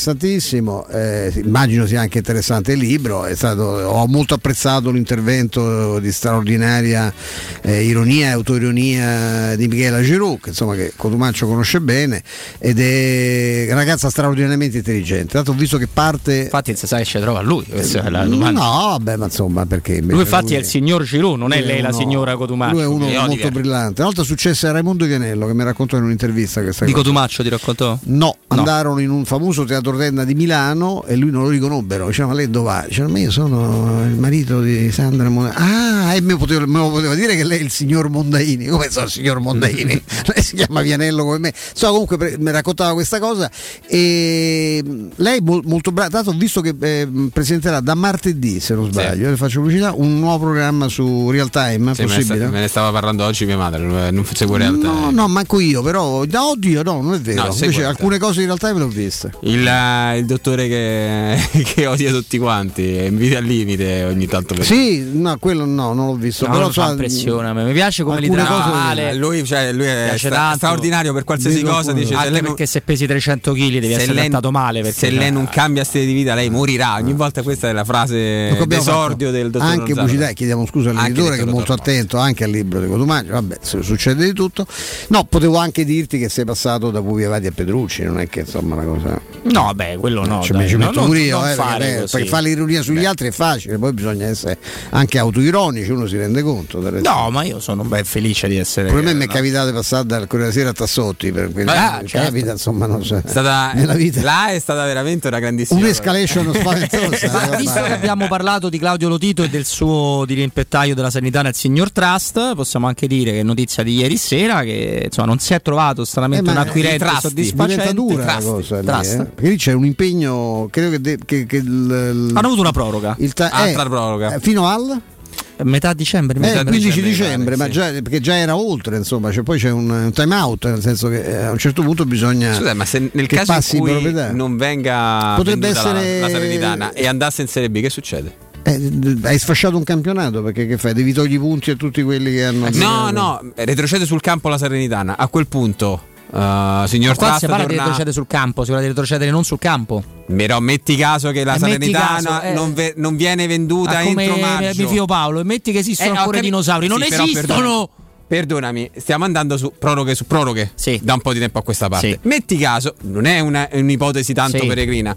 Interessantissimo eh, immagino sia anche interessante il libro è stato, ho molto apprezzato l'intervento di straordinaria eh, ironia e autoironia di Michela Giroux che insomma che Cotumaccio conosce bene ed è una ragazza straordinariamente intelligente tanto ho visto che parte Infatti se sai ci trova lui, questa è la domanda. No, vabbè, ma insomma, perché Lui infatti è il signor Giroux, non è lui lei la uno- signora Cotumaccio. Lui è uno molto Oliver. brillante. Una volta successe a Raimondo Vianello che mi raccontò in un'intervista questa Di cosa. Cotumaccio ti raccontò? No, andarono in un famoso teatro tenda di Milano e lui non lo riconobbero. Diceva, ma lei dove va? Diceva, ma io sono il marito di Sandra Mondaini. Ah, e me, poteva- me poteva dire che lei è il signor Mondaini. Come so il signor Mondaini? lei si chiama Vianello come me. So, comunque pre- mi raccontava questa cosa e mh, lei mol- molto brava. Tanto ho visto che eh, mh, presenterà da martedì, se non sbaglio, io le faccio pubblicità, un nuovo programma su Real Time. Sì, possibile? me ne stava parlando oggi mia madre, non non seguo in realtà. No, no, manco io, però. No, oddio, no, non è vero. No, Invece in alcune cose in realtà me le ho viste. Il, eh, il dottore che, che odia tutti quanti, invidia al limite ogni tanto. per- Sì, no, quello no, non l'ho visto. No, però non fa so- impressione a me. Mi piace come li tratta. Lui, cioè, lui è tanto. straordinario per qualsiasi Vedo cosa. Dice, Anche lei non- perché se pesi 300 kg devi se essere lei- trattato male. Perché se lei cioè, non cambia stile di vita, lei morirà. Ogni volta questa è la frase d'esordio fatto del dottor Anche pubblicità, chiediamo scusa all'editore che è molto attento anche al libro di Cotumaccio. Vabbè, se- succede di tutto. No, potevo anche dirti che sei passato da Pupi Avati a Pedrucci, non è che insomma una cosa. No, beh, quello no. ci, dai, ci no, metto non- pure io, eh, fare perché, così. perché fare l'ironia sugli altri è facile, poi bisogna essere anche autoironici, uno si rende conto. del resto. No, ma io sono ben felice di essere. Pure a me mi è no. capitato di passare dal Corriere Sera a Tassotti, per quindi Ah, certo. capita insomma non so. È stata, nella vita. là è stata veramente una grandissima Un'escalation spaventosa. Ma visto che abbiamo parlato di Claudio Lotito e del suo dirimpettaio della sanità nel signor Trust, possiamo anche dire che è notizia di ieri sera che insomma, non si è trovato stranamente Eh, un acquirente soddisfacente. dura Trust, cosa lì, eh. Perché lì c'è un impegno, credo che, de- che- che il, il- Hanno avuto una proroga. il ta- Altra eh, proroga. eh, fino al Metà dicembre, eh, metà 15 dicembre, dicembre, ma pare, già, perché già era oltre, insomma, cioè, poi c'è un, un time out, nel senso che eh, a un certo punto bisogna Scusa, ma se nel caso in passi in cui proprietà. non venga Potrebbe venduta la- essere- la, Salernitana e andasse in Serie B, che succede? Eh, hai sfasciato un campionato perché che fai? Devi togliere i punti a tutti quelli che hanno. No, no, retrocede sul campo la Serenitana. A quel punto, uh, signor Qua Trust si parla di torna- retrocedere sul campo, si parla di retrocedere non sul campo. Però metti caso che la Eh, metti Salernitana caso, eh. non, ve- non viene venduta Ah, come entro maggio. mi fio Paolo, e metti che esistono Eh, ancora i capi- dinosauri. Non Sì, però esistono! perdonami. Stiamo andando su proroghe su proroghe da un po' di tempo a questa parte. Sì. Metti caso, non è una- un'ipotesi tanto Sì. peregrina,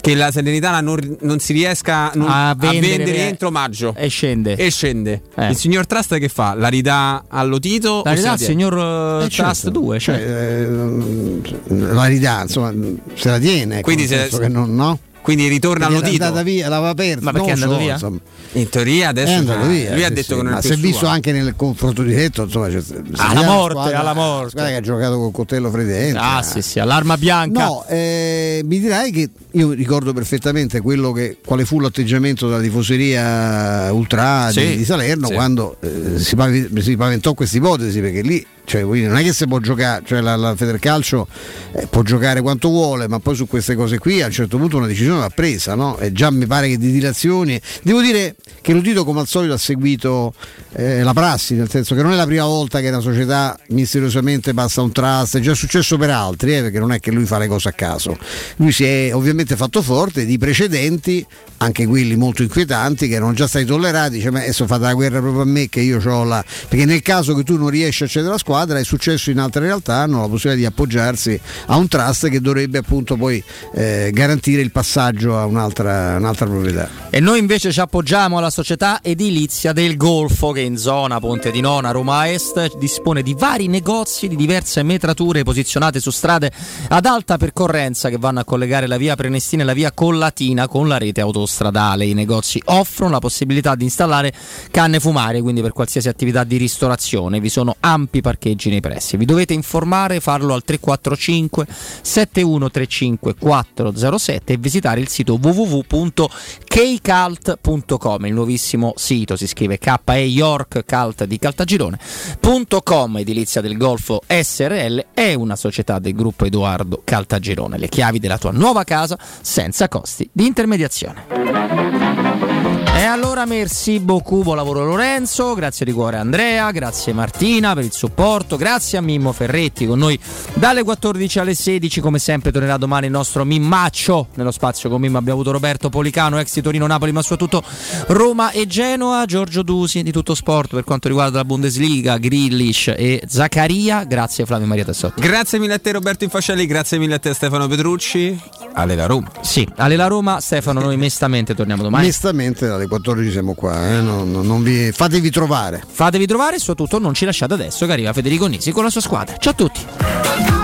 che la Salernitana non, non si riesca non- A a, vendere, vendere, eh, entro maggio. E scende. E scende. Eh. Il signor Trust che fa? La ridà allo Tito? La se il tiene? signor uh, Eh, Trust certo. 2, cioè. Cioè, eh, la ridà, insomma, se la tiene. ecco, Quindi se- che non, no? Quindi ritorna allo è Tito. andata via, l'aveva persa. Ma perché è andato so, via? insomma. In teoria adesso È andato via. lui ha detto sì, che non ma è si più è visto sua. anche nel confronto diretto, insomma, c'è, Alla morte, alla morte. Squadra che ha giocato col coltello denti. Ah, sì, sì, all'arma bianca. No, eh, mi dirai che io ricordo perfettamente quello che, quale fu l'atteggiamento della tifoseria ultra di, Sì, di Salerno sì. quando eh, si, si paventò questa ipotesi perché lì cioè, non è che si può giocare, cioè la, la Federcalcio eh, può giocare quanto vuole, ma poi su queste cose qui a un certo punto una decisione va presa, no? E già mi pare che di dilazioni. Devo dire che Lutito come al solito ha seguito eh, la prassi, nel senso che non è la prima volta che una società misteriosamente passa un trust, è già successo per altri, eh, perché non è che lui fa le cose a caso. Lui si è ovviamente fatto forte di precedenti, anche quelli molto inquietanti, che erano già stati tollerati, dice ma adesso fate la guerra proprio a me che io ho la... perché nel caso che tu non riesci a accedere alla squadra è successo in altre realtà, hanno la possibilità di appoggiarsi a un trust che dovrebbe appunto poi eh, garantire il passaggio a un'altra, un'altra proprietà. E noi invece ci appoggiamo alla società edilizia del Golfo che in zona Ponte di Nona, Roma Est, dispone di vari negozi di diverse metrature posizionate su strade ad alta percorrenza che vanno a collegare la via Prenestina e la via Collatina con la rete autostradale. I negozi offrono la possibilità di installare canne fumarie, quindi per qualsiasi attività di ristorazione. Vi sono ampi parcheggi nei pressi. Vi dovete informare, farlo al 345 7135 407 e visitare il sito www.kcalt.com, il nuovissimo sito si scrive KE York Calt di Caltagirone.com, edilizia del Golfo SRL è una società del gruppo Edoardo Caltagirone. Le chiavi della tua nuova casa senza costi di intermediazione. E allora merci beaucoup, buon lavoro Lorenzo, grazie di cuore Andrea, grazie Martina per il supporto, grazie a Mimmo Ferretti con noi dalle 14 alle 16, come sempre tornerà domani il nostro Mimmaccio, nello spazio con Mimmo abbiamo avuto Roberto Policano, ex di Torino Napoli ma soprattutto Roma e Genoa, Giorgio Dusi di tutto sport per quanto riguarda la Bundesliga, Grillish e Zaccaria, grazie Flavio Maria Tassotti. Grazie mille a te Roberto Infascelli, grazie mille a te Stefano Petrucci. Ale la Roma. Sì, alle la Roma, Stefano, noi mestamente torniamo domani. Onestamente dalle 14 siamo qua, eh, non- non- vi- fatevi trovare. Fatevi trovare e soprattutto non ci lasciate adesso che arriva Federico Nisi con la sua squadra. Ciao a tutti!